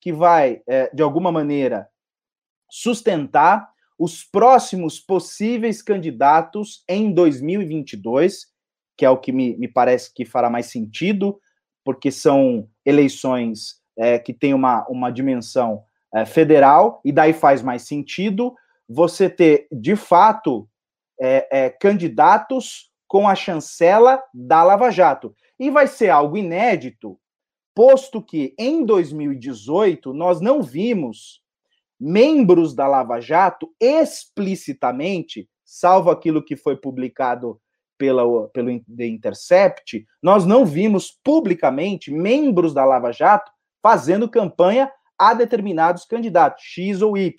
que vai, é, de alguma maneira, sustentar os próximos possíveis candidatos em 2022, que é o que me, me parece que fará mais sentido, porque são eleições é, que têm uma, uma dimensão é, federal, e daí faz mais sentido você ter, de fato, é, é, candidatos com a chancela da Lava Jato. E vai ser algo inédito, posto que em 2018 nós não vimos membros da Lava Jato explicitamente, salvo aquilo que foi publicado pela, pelo The Intercept, nós não vimos publicamente membros da Lava Jato fazendo campanha a determinados candidatos, X ou Y.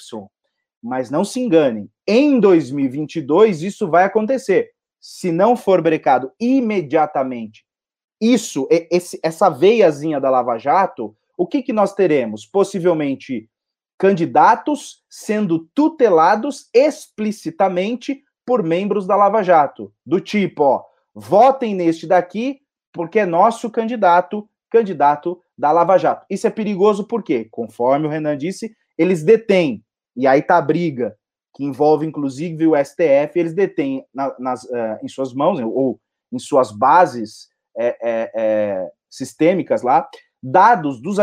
Mas não se enganem, em 2022 isso vai acontecer se não for brecado imediatamente, isso, esse, essa veiazinha da Lava Jato, o que, que nós teremos? Possivelmente candidatos sendo tutelados explicitamente por membros da Lava Jato, do tipo, ó, votem neste daqui porque é nosso candidato, candidato da Lava Jato. Isso é perigoso porque, conforme o Renan disse, eles detêm, e aí tá a briga que envolve inclusive o STF, eles detêm na, nas, uh, em suas mãos, ou em suas bases é, é, é, sistêmicas lá, dados dos,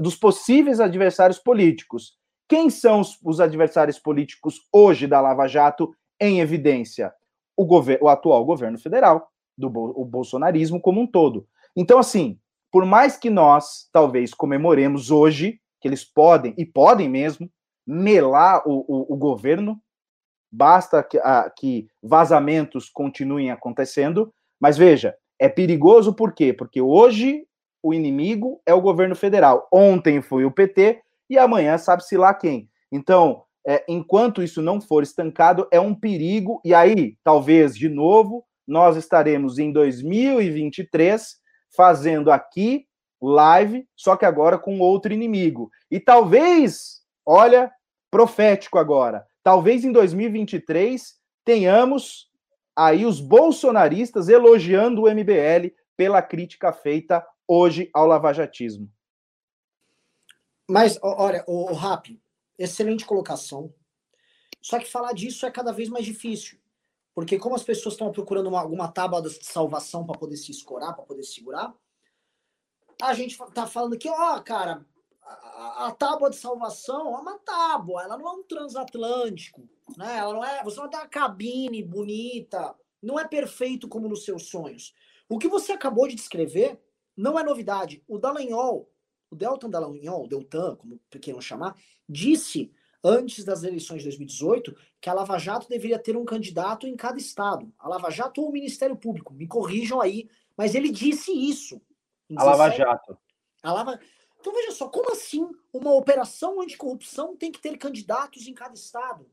dos possíveis adversários políticos. Quem são os, adversários políticos hoje da Lava Jato em evidência? O, o atual governo federal, do o bolsonarismo como um todo. Então, assim, por mais que nós talvez comemoremos hoje, que eles podem, e podem mesmo, melar o, o, o governo, basta que, a, que vazamentos continuem acontecendo, mas veja, é perigoso por quê? Porque hoje o inimigo é o governo federal, ontem foi o PT e amanhã sabe-se lá quem. Então, é, enquanto isso não for estancado, é um perigo, e aí, talvez, de novo, nós estaremos em 2023 fazendo aqui live, só que agora com outro inimigo. E talvez olha, profético agora. Talvez em 2023 tenhamos aí os bolsonaristas elogiando o MBL pela crítica feita hoje ao lavajatismo. Mas, olha, o, o Rap, excelente colocação. Só que falar disso é cada vez mais difícil. Porque como as pessoas estão procurando uma, alguma tábua de salvação para poder se escorar, para poder segurar, a gente tá falando que, ó, cara, a, a, tábua de salvação é uma tábua, ela não é um transatlântico, né? Ela não é, você não tem uma cabine bonita, não é perfeito como nos seus sonhos. O que você acabou de descrever não é novidade. O Dallagnol, o Deltan Dallagnol, Deltan, como queiram chamar, disse antes das eleições de 2018 que a Lava Jato deveria ter um candidato em cada estado. A Lava Jato ou o Ministério Público, me corrijam aí, mas ele disse isso. A Lava Jato. A Lava então veja só, como assim uma operação anticorrupção tem que ter candidatos em cada estado?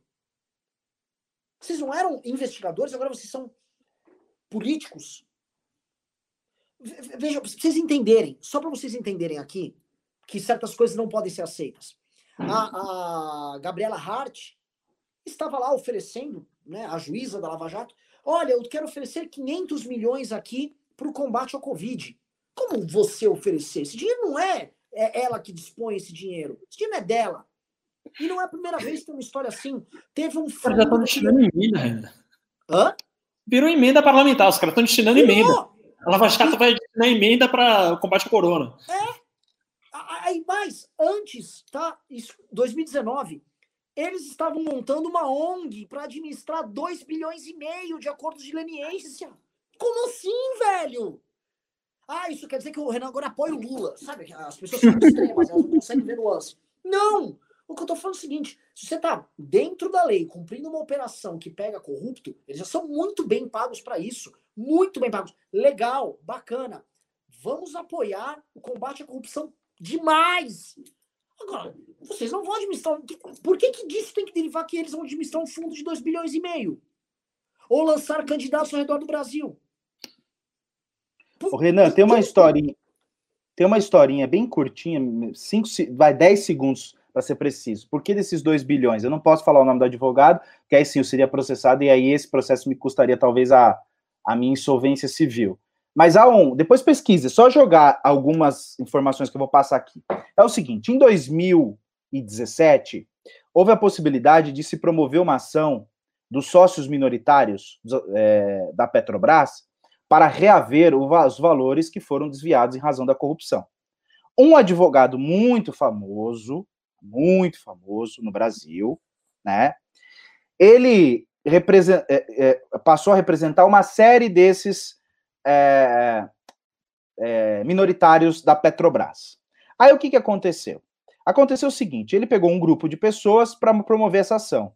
Vocês não eram investigadores, agora vocês são políticos. Veja, para vocês entenderem, só para vocês entenderem aqui, que certas coisas não podem ser aceitas. A, a Gabriela Hart estava lá oferecendo, né, a juíza da Lava Jato, olha, eu quero oferecer 500 milhões aqui para o combate ao Covid. Como você oferecer? Esse dinheiro não é é ela que dispõe esse dinheiro. Esse dinheiro é dela. E não é a primeira vez que tem uma história assim. Teve um fundo. já estão destinando emenda. Hã? Virou emenda parlamentar, os caras estão destinando emenda. A Lava Jato vai destinar emenda para o combate ao corona. É. Aí, mais, antes, tá? Isso, 2019, eles estavam montando uma ONG para administrar 2 bilhões e meio de acordos de leniência. Como assim, velho? Ah, isso quer dizer que o Renan agora apoia o Lula. Sabe? As pessoas são extremas, elas não conseguem ver nuance. Não! O que eu tô falando é o seguinte: se você tá dentro da lei, cumprindo uma operação que pega corrupto, eles já são muito bem pagos para isso. Muito bem pagos. Legal, bacana. Vamos apoiar o combate à corrupção demais. Agora, vocês não vão administrar. Por que, que disso tem que derivar que eles vão administrar um fundo de 2 bilhões e meio? Ou lançar candidatos ao redor do Brasil? O Renan, tem uma historinha, tem uma historinha bem curtinha, cinco, vai 10 segundos, para ser preciso. Por que desses 2 bilhões? Eu não posso falar o nome do advogado, que aí sim eu seria processado e aí esse processo me custaria talvez a, a minha insolvência civil. Mas há um, depois pesquise, só jogar algumas informações que eu vou passar aqui. É o seguinte, em 2017, houve a possibilidade de se promover uma ação dos sócios minoritários é, da Petrobras para reaver os valores que foram desviados em razão da corrupção. Um advogado muito famoso, muito famoso no Brasil, né? Ele é, é, passou a representar uma série desses é, é, minoritários da Petrobras. Aí o que, que aconteceu? Aconteceu o seguinte: ele pegou um grupo de pessoas para promover essa ação.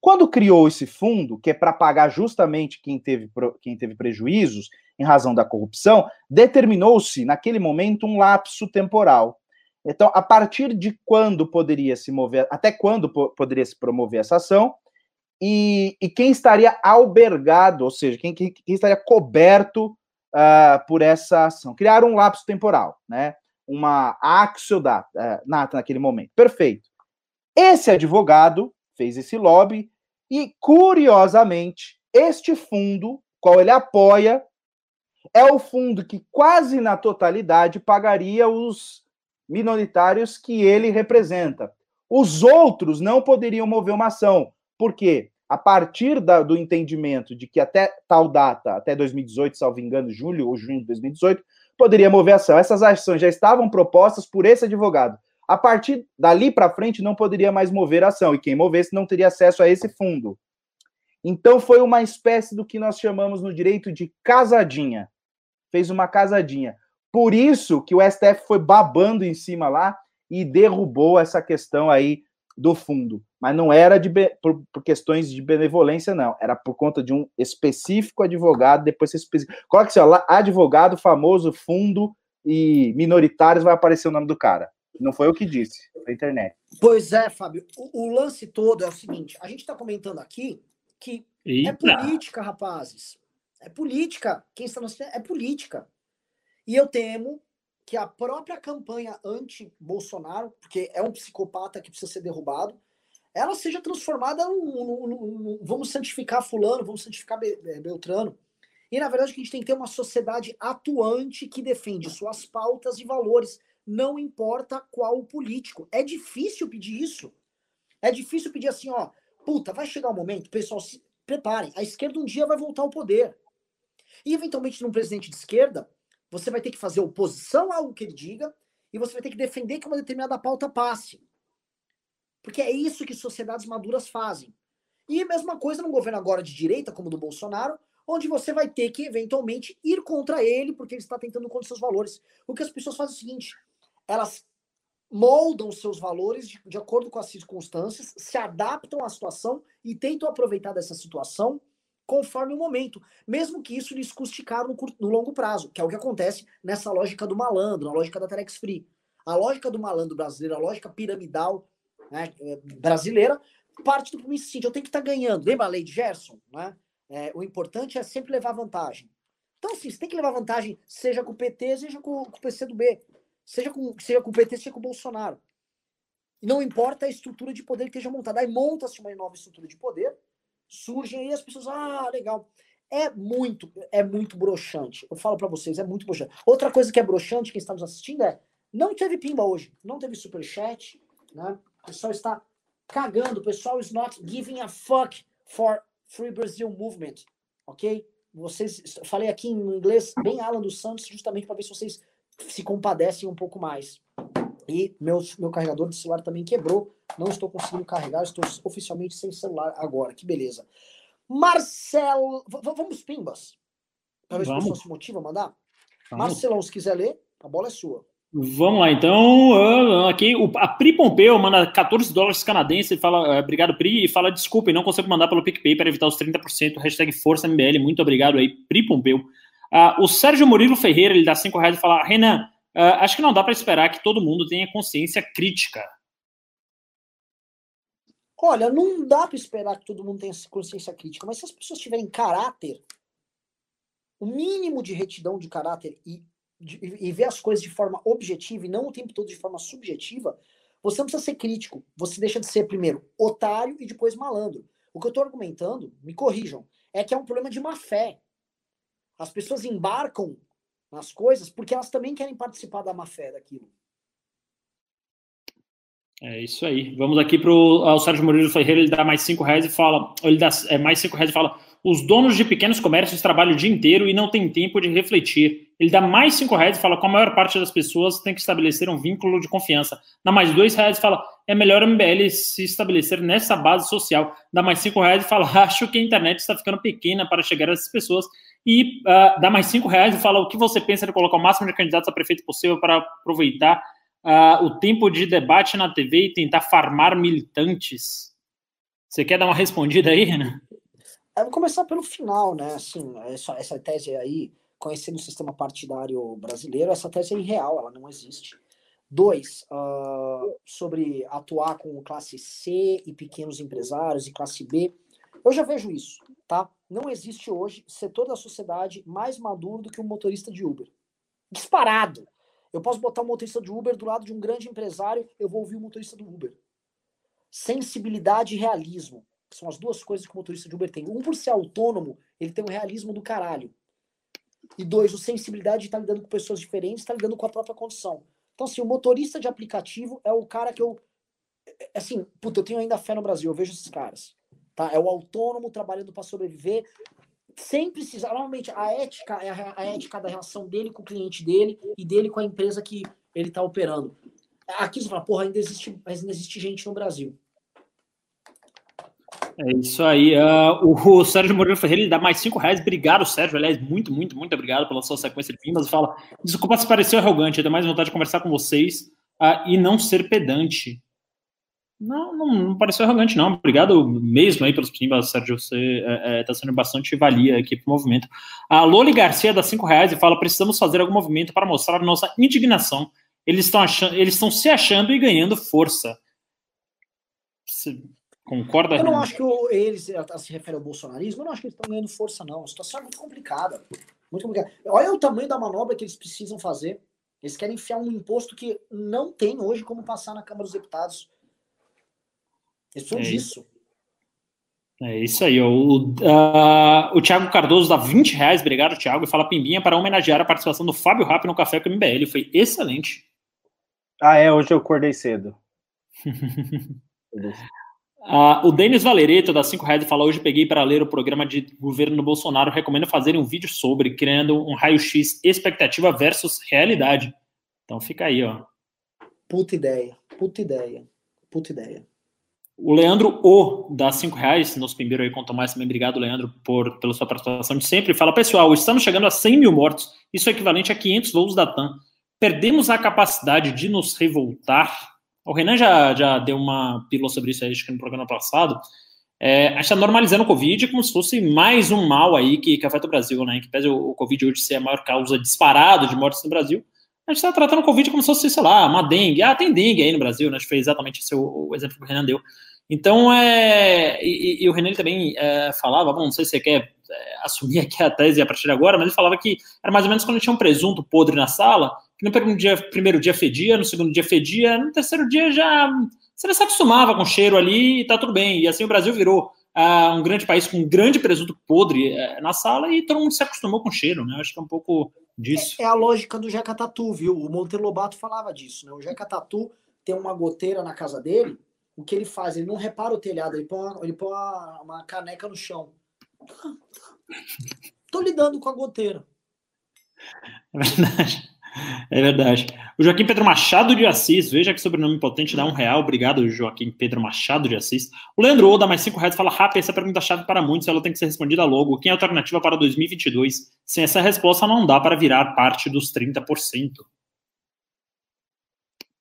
Quando criou esse fundo, que é para pagar justamente quem teve, quem teve prejuízos em razão da corrupção, determinou-se, naquele momento, um lapso temporal. Então, a partir de quando poderia se mover, até quando po poderia se promover essa ação, e, e, quem estaria albergado, ou seja, quem, quem, quem estaria coberto uh, por essa ação. Criaram um lapso temporal, né? Uma axiodata uh, naquele momento. Perfeito. Esse advogado fez esse lobby e, curiosamente, este fundo, qual ele apoia, é o fundo que quase na totalidade pagaria os minoritários que ele representa. Os outros não poderiam mover uma ação. Por quê? A partir da, do entendimento de que até tal data, até 2018, salvo engano, julho ou junho de 2018, poderia mover ação. Essas ações já estavam propostas por esse advogado. A partir dali para frente não poderia mais mover ação, e quem movesse não teria acesso a esse fundo. Então foi uma espécie do que nós chamamos no direito de casadinha. Fez uma casadinha. Por isso que o STF foi babando em cima lá e derrubou essa questão aí do fundo. Mas não era de, por, por, questões de benevolência, não. Era por conta de um específico advogado. Depois você especifica. Coloque assim, ó, advogado, famoso, fundo e minoritários, vai aparecer o nome do cara. Não foi eu que disse, foi a internet. Pois é, Fábio. O, o lance todo é o seguinte: a gente está comentando aqui que é Eita. é política, rapazes. É política. Quem está no é política. E eu temo que a própria campanha anti-Bolsonaro, porque é um psicopata que precisa ser derrubado, ela seja transformada num, num, num, vamos santificar fulano, vamos santificar Beltrano. E na verdade a gente tem que ter uma sociedade atuante que defende suas pautas e valores não importa qual o político. É difícil pedir isso. É difícil pedir assim, ó, puta, vai chegar um momento, pessoal, se preparem, a esquerda um dia vai voltar ao poder. E eventualmente num presidente de esquerda, você vai ter que fazer oposição a algo que ele diga e você vai ter que defender que uma determinada pauta passe. Porque é isso que sociedades maduras fazem. E a mesma coisa num governo agora de direita, como do Bolsonaro, onde você vai ter que, eventualmente, ir contra ele, porque ele está tentando contra seus valores. O que as pessoas fazem é o seguinte: elas moldam seus valores de, de, acordo com as circunstâncias, se adaptam à situação e tentam aproveitar dessa situação conforme o momento, mesmo que isso lhes custe caro no, curto, no longo prazo, que é o que acontece nessa lógica do malandro, na lógica da Telex Free. A lógica do malandro brasileiro, a lógica piramidal né, brasileira, parte do princípio seguinte, eu tenho que estar tá ganhando. Lembra a lei de Gerson? Né? É, o importante é sempre levar vantagem. Então, assim, você tem que levar vantagem, seja com o PT, seja com, com o PCdoB seja com, seja com o PT, seja com o Bolsonaro. E não importa a estrutura de poder que esteja montada. Aí monta-se uma nova estrutura de poder, surgem aí as pessoas, ah, legal. É muito, é muito broxante. Eu falo para vocês, é muito broxante. Outra coisa que é broxante, quem está nos assistindo, é não teve pimba hoje, não teve superchat, né? O pessoal está cagando, o pessoal is not giving a fuck for Free Brazil Movement, ok? Vocês, falei aqui em inglês bem Alan dos Santos, justamente para ver se vocês se compadecem um pouco mais. E meu, meu carregador de celular também quebrou. Não estou conseguindo carregar, estou oficialmente sem celular agora. Que beleza. Marcelo. V vamos, Pimbas? Para ver se a pessoa se motiva a mandar. Vamos. Marcelão, se quiser ler, a bola é sua. Vamos lá, então. Aqui, a Pri Pompeu manda 14 dólares canadenses e fala, é, obrigado, Pri, e fala, desculpe, não consigo mandar pelo PicPay para evitar os 30%. Hashtag Força MBL, muito obrigado aí, Pri Pompeu. Uh, o Sérgio Murilo Ferreira, ele dá cinco reais e fala: Renan, uh, acho que não dá para esperar que todo mundo tenha consciência crítica. Olha, não dá para esperar que todo mundo tenha consciência crítica, mas se as pessoas tiverem caráter, o mínimo de retidão de caráter e, e ver as coisas de forma objetiva e não o tempo todo de forma subjetiva, Você não precisa ser crítico. Você deixa de ser primeiro otário e depois malandro. O que eu estou argumentando, me corrijam, é que é um problema de má fé. As pessoas embarcam nas coisas porque elas também querem participar da má fé daquilo. É isso aí. Vamos aqui para o Sérgio Murilo Ferreira, ele dá mais cinco reais e fala, ele dá é, mais cinco reais e fala, os donos de pequenos comércios trabalham o dia inteiro e não tem tempo de refletir. Ele dá mais cinco reais e fala, com a maior parte das pessoas tem que estabelecer um vínculo de confiança. Dá mais dois reais e fala, é melhor a MBL se estabelecer nessa base social. Dá mais cinco reais e fala, acho que a internet está ficando pequena para chegar a essas pessoas. E uh, dá mais cinco reais e fala, o que você pensa de colocar o máximo de candidatos a prefeito possível para aproveitar uh, o tempo de debate na TV e tentar farmar militantes. Você quer dar uma respondida aí, Renan? Eu vou começar pelo final, né? Assim, essa, essa tese aí, conhecendo o sistema partidário brasileiro, essa tese é irreal, ela não existe. Dois, uh, sobre atuar com classe C e pequenos empresários e classe B. Eu já vejo isso, tá? Não existe hoje setor da sociedade mais maduro do que um motorista de Uber. Disparado. Eu posso botar um motorista de Uber do lado de um grande empresário, eu vou ouvir o motorista do Uber. Sensibilidade e realismo. São as duas coisas que o motorista de Uber tem. Um, por ser autônomo, ele tem um realismo do caralho. E dois, o sensibilidade de estar lidando com pessoas diferentes, estar lidando com a própria condição. Então, assim, o motorista de aplicativo é o cara que eu. É, assim, puta, eu tenho ainda fé no Brasil, eu vejo esses caras. Tá? É o autônomo trabalhando para sobreviver, sem precisar. Normalmente, a ética é a, a, ética da relação dele com o cliente dele e dele com a empresa que ele está operando. Aqui você fala, porra, ainda existe, ainda existe gente no Brasil. É isso aí. Uh, o, Sérgio Moreira Ferreira ele dá mais cinco reais. Obrigado, Sérgio. Aliás, muito, muito, muito obrigado pela sua sequência de vindas. Fala, desculpa se pareceu arrogante, eu tenho mais vontade de conversar com vocês uh, e não ser pedante. Não, não, não, pareceu arrogante, não. Obrigado mesmo aí pelos pimbas, Sérgio. Você está é, é, tá sendo bastante valia aqui para o movimento. A Loli Garcia dá cinco reais e fala: precisamos fazer algum movimento para mostrar nossa indignação. Eles estão se achando e ganhando força. Concorda? Eu não acho que o, eles se refere ao bolsonarismo. Eu não acho que eles estão ganhando força, não. A situação é muito complicada. Muito complicada. Olha o tamanho da manobra que eles precisam fazer. Eles querem enfiar um imposto que não tem hoje como passar na Câmara dos Deputados eles precisam é disso. É isso aí. O, uh, o Thiago Cardoso dá 20 reais, obrigado, Thiago, e fala Pimbinha para homenagear a participação do Fábio Rapp no Café com o MBL. Foi excelente. Ah, é, hoje eu acordei cedo. uh, o Denis Valereto dá 5 reais fala: Hoje peguei para ler o programa de governo do Bolsonaro. Recomendo fazerem um vídeo sobre, criando um raio-x expectativa versus realidade. Então fica aí, ó. Puta ideia, puta ideia, puta ideia. O Leandro O dá cinco reais, nosso primeiro aí o Tomás também. Obrigado, Leandro, por, pela sua participação de sempre. Fala, pessoal, estamos chegando a 100 mil mortos. Isso é equivalente a 500 voos da TAM. Perdemos a capacidade de nos revoltar. O Renan já, já deu uma pílula sobre isso aí, acho que no programa passado. É, a gente está normalizando o Covid como se fosse mais um mal aí que, que afeta o Brasil, né? Que pese o, o Covid hoje ser a maior causa disparada de mortes no Brasil, a gente está tratando o Covid como se fosse, sei lá, uma dengue. Ah, tem dengue aí no Brasil, né? Acho que foi exatamente esse o, o exemplo que o Renan deu. Então, é, e, e o René também é, falava, bom, não sei se você quer é, assumir aqui a tese a partir de agora, mas ele falava que era mais ou menos quando tinha um presunto podre na sala, no primeiro dia, primeiro dia fedia, no segundo dia fedia, no terceiro dia já você se acostumava com o cheiro ali e tá tudo bem. E assim o Brasil virou uh, um grande país com um grande presunto podre uh, na sala e todo mundo se acostumou com o cheiro, né? Acho que é um pouco disso. É, é a lógica do Jeca Tatu, viu? O Monteiro Lobato falava disso, né? O Jeca Tatu tem uma goteira na casa dele o que ele faz? Ele não repara o telhado, ele põe uma, ele põe uma, uma caneca no chão. Tô lidando com a goteira. É verdade. É verdade. O Joaquim Pedro Machado de Assis, veja que sobrenome potente, dá um real. Obrigado, Joaquim Pedro Machado de Assis. O Leandro Oda, mais cinco reais, fala rápido. Essa pergunta chave para muitos, ela tem que ser respondida logo. Quem é a alternativa para 2022? Sem essa resposta, não dá para virar parte dos 30%.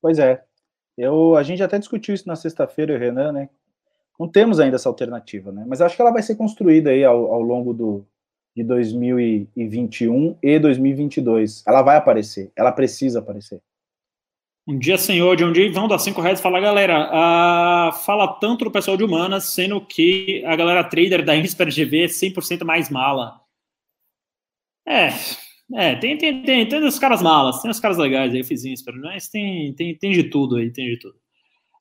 Pois é. Eu, a gente até discutiu isso na sexta-feira, Renan, né? Não temos ainda essa alternativa, né? Mas acho que ela vai ser construída aí ao, ao longo do, de 2021 e 2022. Ela vai aparecer, ela precisa aparecer. Um dia, senhor, de um dia vão dar cinco reais e fala, galera, fala tanto do pessoal de humanas, sendo que a galera trader da Insper GV é 100% mais mala. É, é, tem, tem, tem, tem os caras malas, tem os caras legais aí, fizinhos, mas tem, tem, tem de tudo aí, tem de tudo.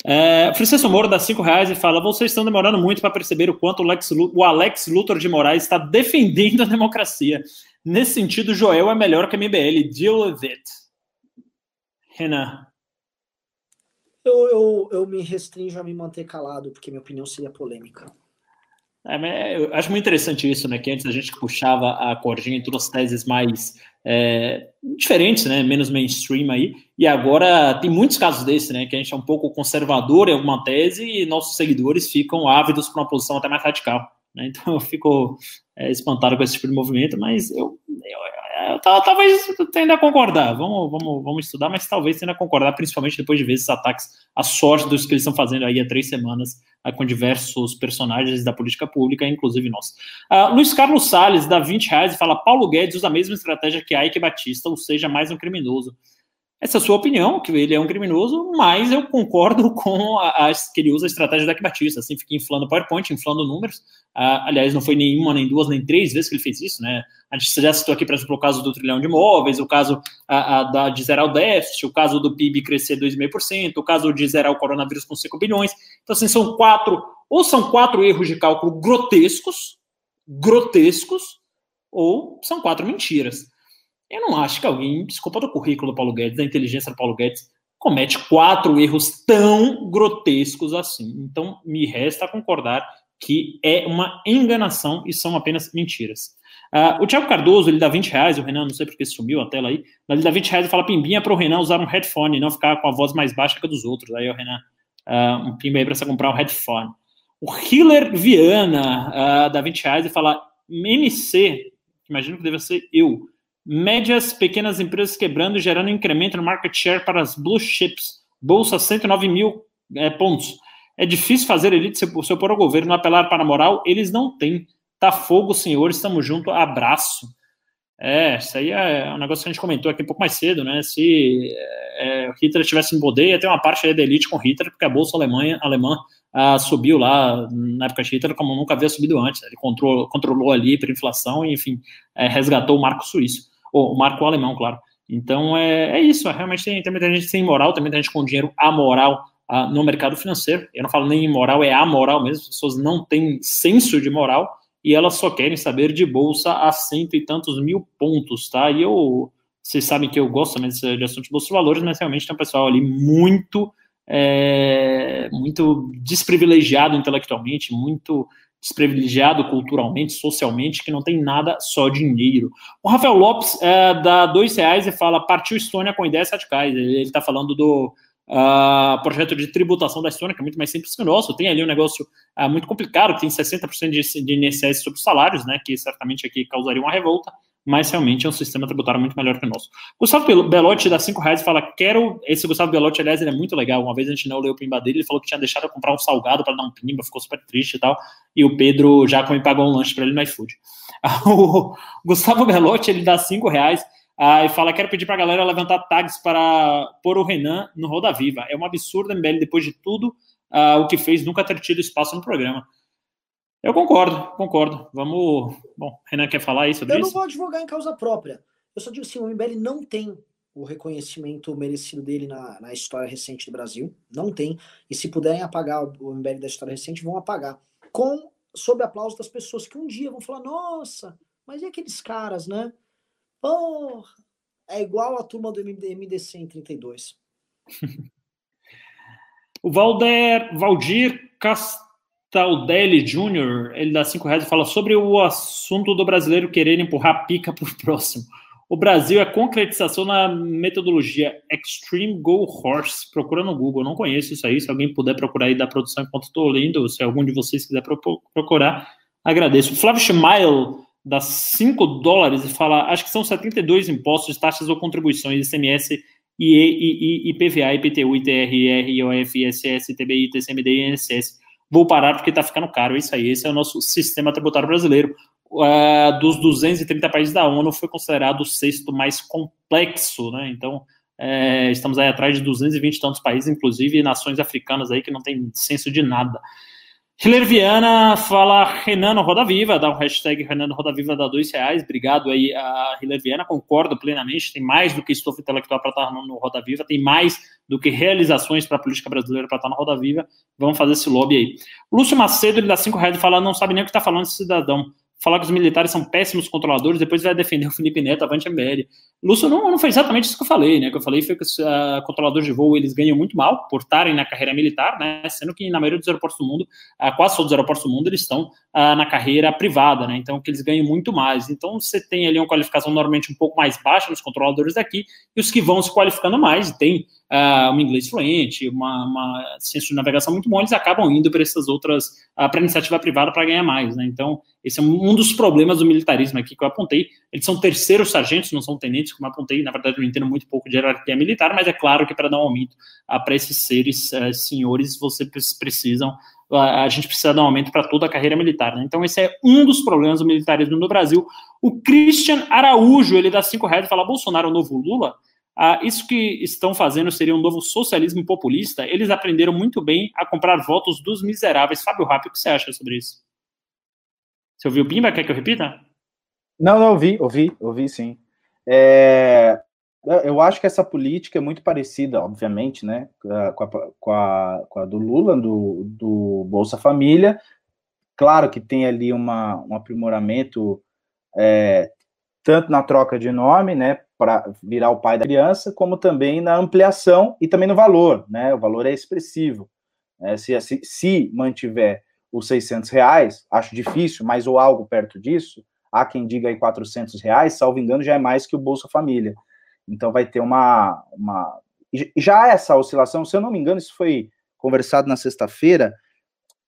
É, Francisco Moro dá cinco reais e fala: vocês estão demorando muito para perceber o quanto o, Lex, o Alex Luthor de Moraes está defendendo a democracia. Nesse sentido, Joel é melhor que a MBL. Deal with it. Renan. Eu, eu, eu me restringo a me manter calado, porque minha opinião seria polêmica. É, eu acho muito interessante isso, né? Que antes a gente puxava a cordinha em todas as teses mais é, diferentes, né? Menos mainstream aí. E agora tem muitos casos desses, né? Que a gente é um pouco conservador em alguma tese e nossos seguidores ficam ávidos para uma posição até mais radical. Né? Então eu fico é, espantado com esse tipo de movimento, mas eu, eu talvez tenda a concordar. Vamos, vamos, vamos estudar, mas talvez tenda a concordar, principalmente depois de ver esses ataques, a sorte dos que eles estão fazendo aí há três semanas com diversos personagens da política pública, inclusive nós. Uh, Luiz Carlos Salles dá 20 reais e fala: Paulo Guedes usa a mesma estratégia que Ike Batista, ou seja, mais um criminoso. Essa é a sua opinião, que ele é um criminoso, mas eu concordo com a, que ele usa a estratégia da Batista, assim, fica inflando PowerPoint, inflando números. Ah, aliás, não foi nenhuma, nem duas, nem três vezes que ele fez isso, né? A gente já citou aqui, por exemplo, o caso do trilhão de imóveis, o caso a, a, da, de zerar o déficit, o caso do PIB crescer 2,5%, o caso de zerar o coronavírus com 5 bilhões. Então, assim, são quatro, ou são quatro erros de cálculo grotescos, grotescos, ou são quatro mentiras. Eu não acho que alguém, desculpa do currículo do Paulo Guedes, da inteligência do Paulo Guedes, comete quatro erros tão grotescos assim. Então, me resta concordar que é uma enganação e são apenas mentiras. Uh, o Thiago Cardoso, ele dá 20 reais, o Renan, não sei porque sumiu a tela aí, mas ele dá 20 reais e fala pimbinha para o Renan usar um headphone e não ficar com a voz mais baixa que a dos outros. Aí o Renan, uh, um pimba aí para você comprar um headphone. O Hiller Viana uh, dá 20 reais e fala MC, imagino que deve ser eu, médias pequenas empresas quebrando e gerando incremento no market share para as blue chips, bolsa 109 mil é, pontos. É difícil fazer elite se, opor ao governo, apelar para a moral, eles não têm. Tá fogo, senhores, estamos juntos, abraço. É, isso aí é um negócio que a gente comentou aqui um pouco mais cedo, né? Se é, Hitler tivesse em poder, ia ter uma parte da elite com Hitler, porque a bolsa Alemanha, alemã ah, subiu lá na época de Hitler como nunca havia subido antes. Ele controlou, controlou ali para inflação e, enfim, é, resgatou o marco suíço o Marco Alemão, claro. Então é, é isso, é, realmente tem, tem muita gente sem moral, tem muita gente com dinheiro amoral ah, no mercado financeiro. Eu não falo nem imoral, é amoral mesmo, as pessoas não têm senso de moral e elas só querem saber de bolsa a cento e tantos mil pontos, tá? E eu, vocês sabem que eu gosto também de assunto de bolsa de valores, mas realmente tem um pessoal ali muito, é, muito desprivilegiado intelectualmente, muito desprivilegiado culturalmente, socialmente, que não tem nada só dinheiro. O Rafael Lopes é, dá dois reais e fala: partiu Estônia com ideias radicais. Ele está falando do uh, projeto de tributação da Estônia, que é muito mais simples que o nosso. Tem ali um negócio uh, muito complicado, que tem 60% de, de INSS sobre salários, né, que certamente aqui causaria uma revolta mas realmente é um sistema tributário muito melhor que o nosso. Gustavo Belotti dá 5 reais e fala: Quero. Esse Gustavo Belotti, aliás, ele é muito legal. Uma vez a gente não leu o pimba dele, ele falou que tinha deixado eu comprar um salgado para dar um pimba, ficou super triste e tal. E o Pedro já me pagou um lanche para ele no iFood. o Gustavo Belotti, ele dá 5 reais ah, e fala: Quero pedir para a galera levantar tags para pôr o Renan no Roda Viva. É um absurdo, MBL, depois de tudo ah, o que fez, nunca ter tido espaço no programa. Eu concordo, concordo. Vamos. Bom, Renan quer falar isso? Eu não vou advogar em causa própria. Eu só digo assim: o MBL não tem o reconhecimento merecido dele na, na história recente do Brasil. Não tem. E se puderem apagar o MBL da história recente, vão apagar. Com sob aplauso das pessoas que um dia vão falar: nossa, mas e aqueles caras, né? Porra, é igual a turma do MDC em 32. o Valder, Valdir Cast Taldelli Jr., ele dá cinco reais e fala sobre o assunto do brasileiro querer empurrar pica para o próximo. O Brasil é concretização na metodologia Extreme Go Horse. Procura no Google, não conheço isso aí. Se alguém puder procurar aí da produção enquanto estou lendo, se algum de vocês quiser procurar, agradeço. O Flávio Schmeil dá 5 dólares e fala: acho que são 72 impostos, taxas ou contribuições, ICMS, IE, IPVA, IPTU, ITR, IR, IOF, ISS, TBI, TCMD e INSS vou parar porque está ficando caro. É isso aí, esse é o nosso sistema tributário brasileiro. Uh, dos 230 países da ONU, foi considerado o sexto mais complexo, né? Então, é, estamos aí atrás de 220 e tantos países, inclusive nações africanas aí que não tem senso de nada. Hiller Viana fala Renan no Roda Viva, dá um hashtag Renan no Roda Viva, dá dois reais. Obrigado aí a Hiller Viana, concordo plenamente. Tem mais do que estofo intelectual para estar no Roda Viva, tem mais do que realizações para a política brasileira para estar na roda viva. Vamos fazer esse lobby aí. Lúcio Macedo, ele dá cinco reais e fala, não sabe nem o que está falando esse cidadão falar que os militares são péssimos controladores, depois vai defender o Felipe Neto, avante MBL. Lúcio, não, não foi exatamente isso que eu falei, né? O que eu falei foi que os uh, controladores de voo, eles ganham muito mal por estarem na carreira militar, né? Sendo que na maioria dos aeroportos do mundo, uh, quase todos os aeroportos do mundo, eles estão uh, na carreira privada, né? Então, que eles ganham muito mais. Então, você tem ali uma qualificação normalmente um pouco mais baixa nos controladores daqui, e os que vão se qualificando mais, e tem uh, um inglês fluente, uma, uma ciência de navegação muito bom, eles acabam indo para essas outras, uh, para iniciativa privada para ganhar mais, né? Então, esse é um dos problemas do militarismo aqui que eu apontei. Eles são terceiros sargentos, não são tenentes, como eu apontei. Na verdade, eu entendo muito pouco de hierarquia militar, mas é claro que para dar um aumento uh, para esses seres uh, senhores, vocês precisam a gente precisa dar um aumento para toda a carreira militar. Né? Então, esse é um dos problemas do militarismo no Brasil. O Christian Araújo, ele dá cinco reais e fala: Bolsonaro é o novo Lula. Ah, isso que estão fazendo seria um novo socialismo populista. Eles aprenderam muito bem a comprar votos dos miseráveis. Fábio Rápido, o que você acha sobre isso? Você ouviu o Pimba? Quer que eu repita? Não, não, ouvi, ouvi, ouvi sim. É, eu acho que essa política é muito parecida, obviamente, né, com a, com a, com a do Lula, do, do, Bolsa Família. Claro que tem ali uma, um aprimoramento, é, tanto na troca de nome, né, para virar o pai da criança, como também na ampliação e também no valor, né? O valor é expressivo. Né? Se, se, se mantiver os 600 reais, acho difícil, mas ou algo perto disso, há quem diga aí 400 reais, salvo engano, já é mais que o Bolsa Família. Então vai ter uma, uma... Já essa oscilação, se eu não me engano, isso foi conversado na sexta-feira,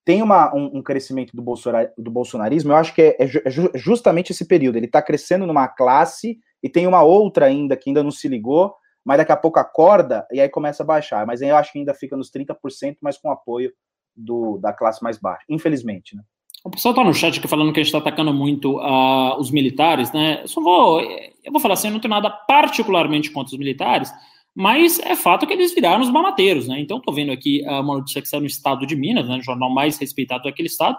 tem uma, um, um, crescimento do, bolsonar, do bolsonarismo, eu acho que é, é, é justamente esse período, ele está crescendo numa classe e tem uma outra ainda que ainda não se ligou, mas daqui a pouco acorda e aí começa a baixar. Mas aí eu acho que ainda fica nos 30%, mas com apoio do, da classe mais baixa, infelizmente, né? O pessoal está no chat aqui falando que a gente está atacando muito uh, os militares, né? Eu só vou, eu vou falar assim, eu não tenho nada particularmente contra os militares, mas é fato que eles viraram os mamateiros, né? Então, estou vendo aqui uh, uma notícia que saiu no estado de Minas, né, o jornal mais respeitado daquele estado,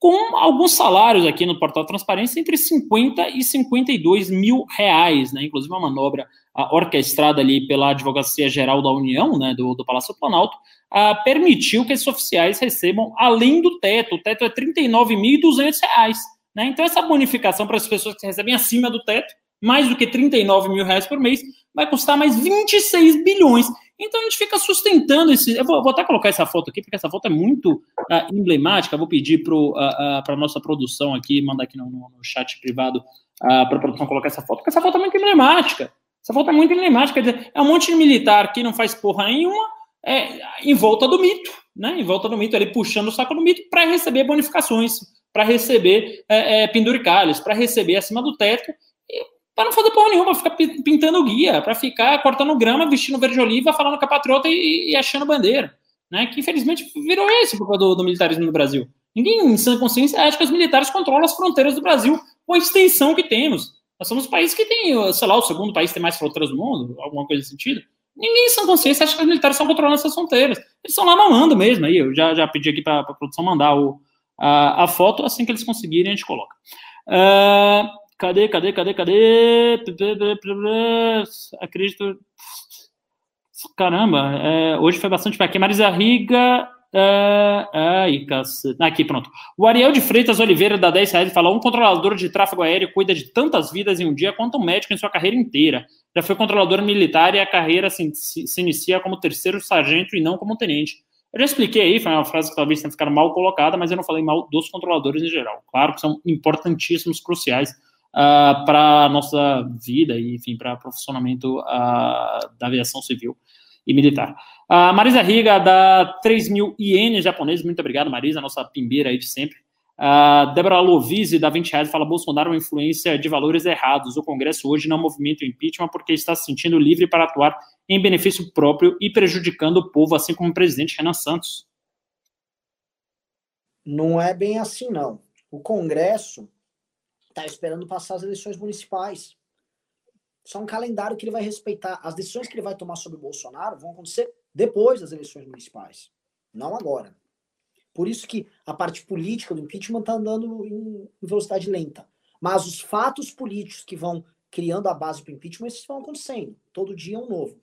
com alguns salários aqui no portal Transparência entre 50 e 52 mil reais, né? Inclusive uma manobra uh, orquestrada ali pela Advocacia Geral da União, né, do, do Palácio Planalto, uh, permitiu que esses oficiais recebam além do teto. O teto é R$ 39.200, né? Então essa bonificação para as pessoas que recebem acima do teto, mais do que 39 mil reais por mês, vai custar mais 26 bilhões. Então a gente fica sustentando esse. Eu vou, vou até colocar essa foto aqui, porque essa foto é muito uh, emblemática. vou pedir para uh, uh, a nossa produção aqui, mandar aqui no, no chat privado para a produção colocar essa foto, porque essa foto é muito emblemática. Essa foto é muito emblemática. Quer dizer, é um monte de militar que não faz porra nenhuma é, em volta do mito, né? Em volta do mito, ali puxando o saco do mito para receber bonificações, para receber é, é, penduricalhos, para receber acima do teto para não fazer porra nenhuma, ficar pintando guia, para ficar cortando grama, vestindo verde oliva, falando com a patriota e, e, achando bandeira. Né? Que infelizmente virou esse o do, do militarismo no Brasil. Ninguém em sã consciência acha que os militares controlam as fronteiras do Brasil com a extensão que temos. Nós somos um país que tem, sei lá, o segundo país que tem mais fronteiras do mundo, alguma coisa nesse sentido. Ninguém em sã consciência acha que os militares estão controlando essas fronteiras. Eles estão lá mamando mesmo. Aí eu já, já pedi aqui para a produção mandar o, a, a, foto, assim que eles conseguirem, a gente coloca. Uh, Cadê, cadê, cadê, cadê? Acredito. Caramba, é, hoje foi bastante aqui. Marisa Riga. É, ai, cacete. Aqui, pronto. O Ariel de Freitas Oliveira dá 10 reais fala: um controlador de tráfego aéreo cuida de tantas vidas em um dia quanto um médico em sua carreira inteira. Já foi controlador militar e a carreira se, se, se inicia como terceiro sargento e não como tenente. Eu já expliquei aí, foi uma frase que talvez tenha ficado mal colocada, mas eu não falei mal dos controladores em geral. Claro que são importantíssimos, cruciais uh, ah, para a nossa vida e, enfim, para o funcionamento uh, da aviação civil e militar. A uh, Marisa Riga, da 3 mil ienes japoneses, muito obrigado, Marisa, nossa pimbeira aí de sempre. Uh, Débora Lovise, da 20 reais, fala: Bolsonaro é uma influência de valores errados. O Congresso hoje não movimenta o impeachment porque está se sentindo livre para atuar em benefício próprio e prejudicando o povo, assim como o presidente Renan Santos. Não é bem assim, não. O Congresso está esperando passar as eleições municipais. Só um calendário que ele vai respeitar. As decisões que ele vai tomar sobre o Bolsonaro vão acontecer depois das eleições municipais, não agora. Por isso que a parte política do impeachment está andando em velocidade lenta. Mas os fatos políticos que vão criando a base para o impeachment, esses vão acontecendo. Todo dia é um novo.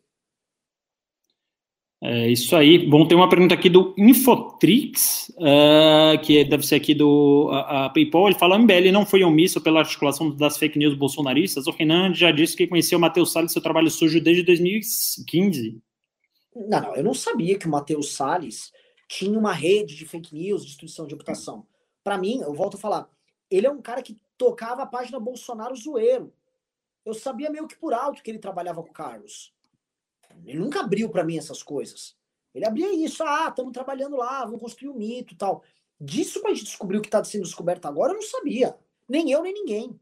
É isso aí. Bom, tem uma pergunta aqui do Infotrix, uh, que deve ser aqui do a, a PayPal. Ele fala: MBL não foi omisso pela articulação das fake news bolsonaristas. O Renan já disse que conheceu o Matheus Salles seu trabalho sujo desde 2015. Não, não, eu não sabia que o Matheus Salles tinha uma rede de fake news, destruição de reputação. Para mim, eu volto a falar, ele é um cara que tocava a página Bolsonaro zoeiro. Eu sabia meio que por alto que ele trabalhava com o Carlos. Ele nunca abriu para mim essas coisas. Ele abria isso, ah, estamos trabalhando lá, vamos construir um mito tal. Disso que a gente descobriu que está sendo descoberto agora, eu não sabia. Nem eu, nem ninguém.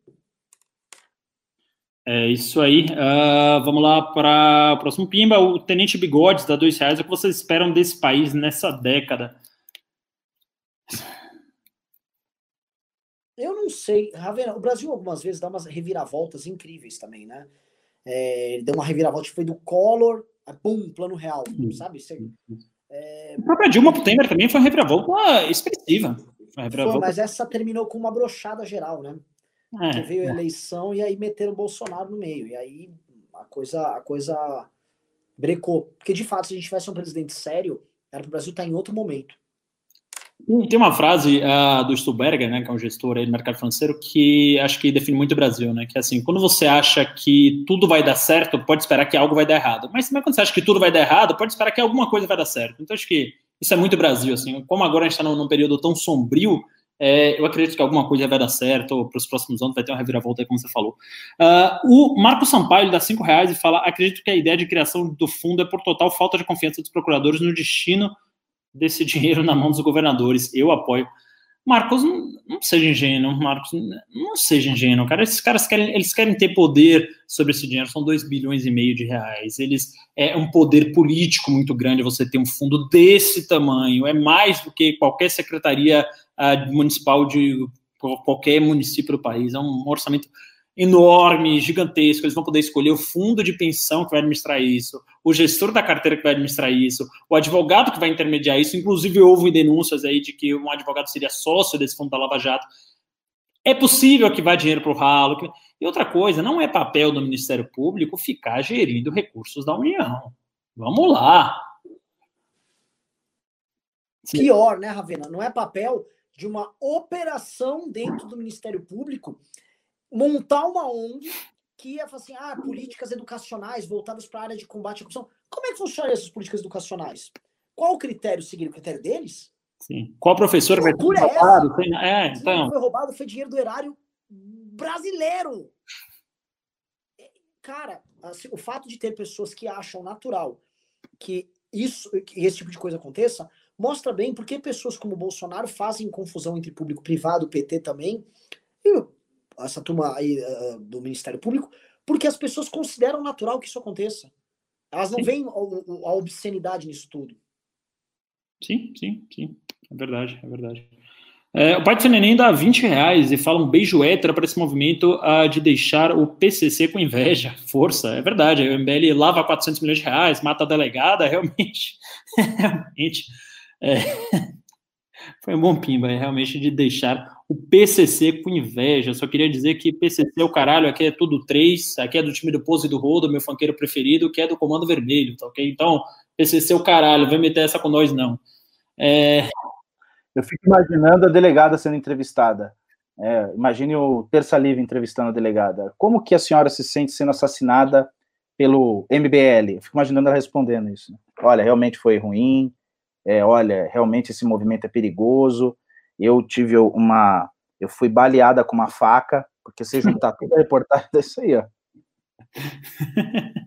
É isso aí. Uh, vamos lá para o próximo Pimba. O Tenente Bigodes dá dois reais. O que vocês esperam desse país nessa década? Eu não sei. Ravena, o Brasil algumas vezes dá umas reviravoltas incríveis também, né? É, ele deu uma reviravolta, foi do Collor, a pum, plano real, sabe? Você, é... A própria Dilma Temer também foi uma reviravolta expressiva. Uma reviravolta... Foi, mas essa terminou com uma brochada geral, né? É, veio a é. eleição e aí meteram o Bolsonaro no meio. E aí a coisa, a coisa brecou. Porque, de fato, se a gente tivesse um presidente sério, era para o Brasil estar tá em outro momento. Tem uma frase uh, do Stuberger, né, que é um gestor aí do mercado financeiro, que acho que define muito o Brasil, né, que é assim, quando você acha que tudo vai dar certo, pode esperar que algo vai dar errado. Mas também quando você acha que tudo vai dar errado, pode esperar que alguma coisa vai dar certo. Então acho que isso é muito Brasil, assim, como agora a gente está num, num, período tão sombrio, é, eu acredito que alguma coisa vai dar certo, para os próximos anos vai ter uma reviravolta aí, como você falou. Uh, o Marco Sampaio dá cinco reais e fala, acredito que a ideia de criação do fundo é por total falta de confiança dos procuradores no destino desse dinheiro na mão dos governadores. Eu apoio. Marcos, não, não, seja ingênuo, Marcos, não seja ingênuo, cara. Esses caras querem, eles querem ter poder sobre esse dinheiro, são 2 bilhões e meio de reais. Eles é um poder político muito grande você ter um fundo desse tamanho. É mais do que qualquer secretaria uh, municipal de qualquer município do país. É um orçamento enorme, gigantesco. Eles vão poder escolher o fundo de pensão que vai administrar isso, o gestor da carteira que vai administrar isso, o advogado que vai intermediar isso. Inclusive, houve denúncias aí de que um advogado seria sócio desse fundo da Lava Jato. É possível que vá dinheiro para o ralo. Que... E outra coisa, não é papel do Ministério Público ficar gerindo recursos da União. Vamos lá. Pior, né, Ravena? Não é papel de uma operação dentro do Ministério Público montar uma ONG que ia falar assim, ah, políticas educacionais voltadas para a área de combate à corrupção. Como é que funcionam essas políticas educacionais? Qual o critério seguir? O critério deles? Sim. Qual professor vai ser roubado? É, então. Foi roubado, foi dinheiro do erário brasileiro. Cara, assim, o fato de ter pessoas que acham natural que isso, que esse tipo de coisa aconteça, mostra bem porque pessoas como Bolsonaro fazem confusão entre público privado, PT também, e essa turma aí uh, do Ministério Público, porque as pessoas consideram natural que isso aconteça. Elas não sim. veem a, a, obscenidade nisso tudo. Sim, sim, sim. É verdade, é verdade. É, o pai do Neném dá 20 reais e fala um beijo hétero para esse movimento uh, de deixar o PCC com inveja. Força, é verdade. O MBL lava 400 milhões de reais, mata a delegada, realmente. realmente. É, foi um bom pimba, realmente de deixar o PCC com inveja. Só queria dizer que PCC é o caralho, aqui é tudo três, aqui é do time do Pose do Rodo, meu funkeiro preferido, que é do Comando Vermelho, tá ok? Então, PCC é o caralho, vai meter essa com nós não. É... Eu fico imaginando a delegada sendo entrevistada. É, imagine o Terça Livre entrevistando a delegada. Como que a senhora se sente sendo assassinada pelo MBL? Eu fico imaginando ela respondendo isso. Olha, realmente foi ruim. É, olha, realmente esse movimento é perigoso eu tive uma. Eu fui baleada com uma faca, porque se juntar toda a reportagem é isso aí, ó.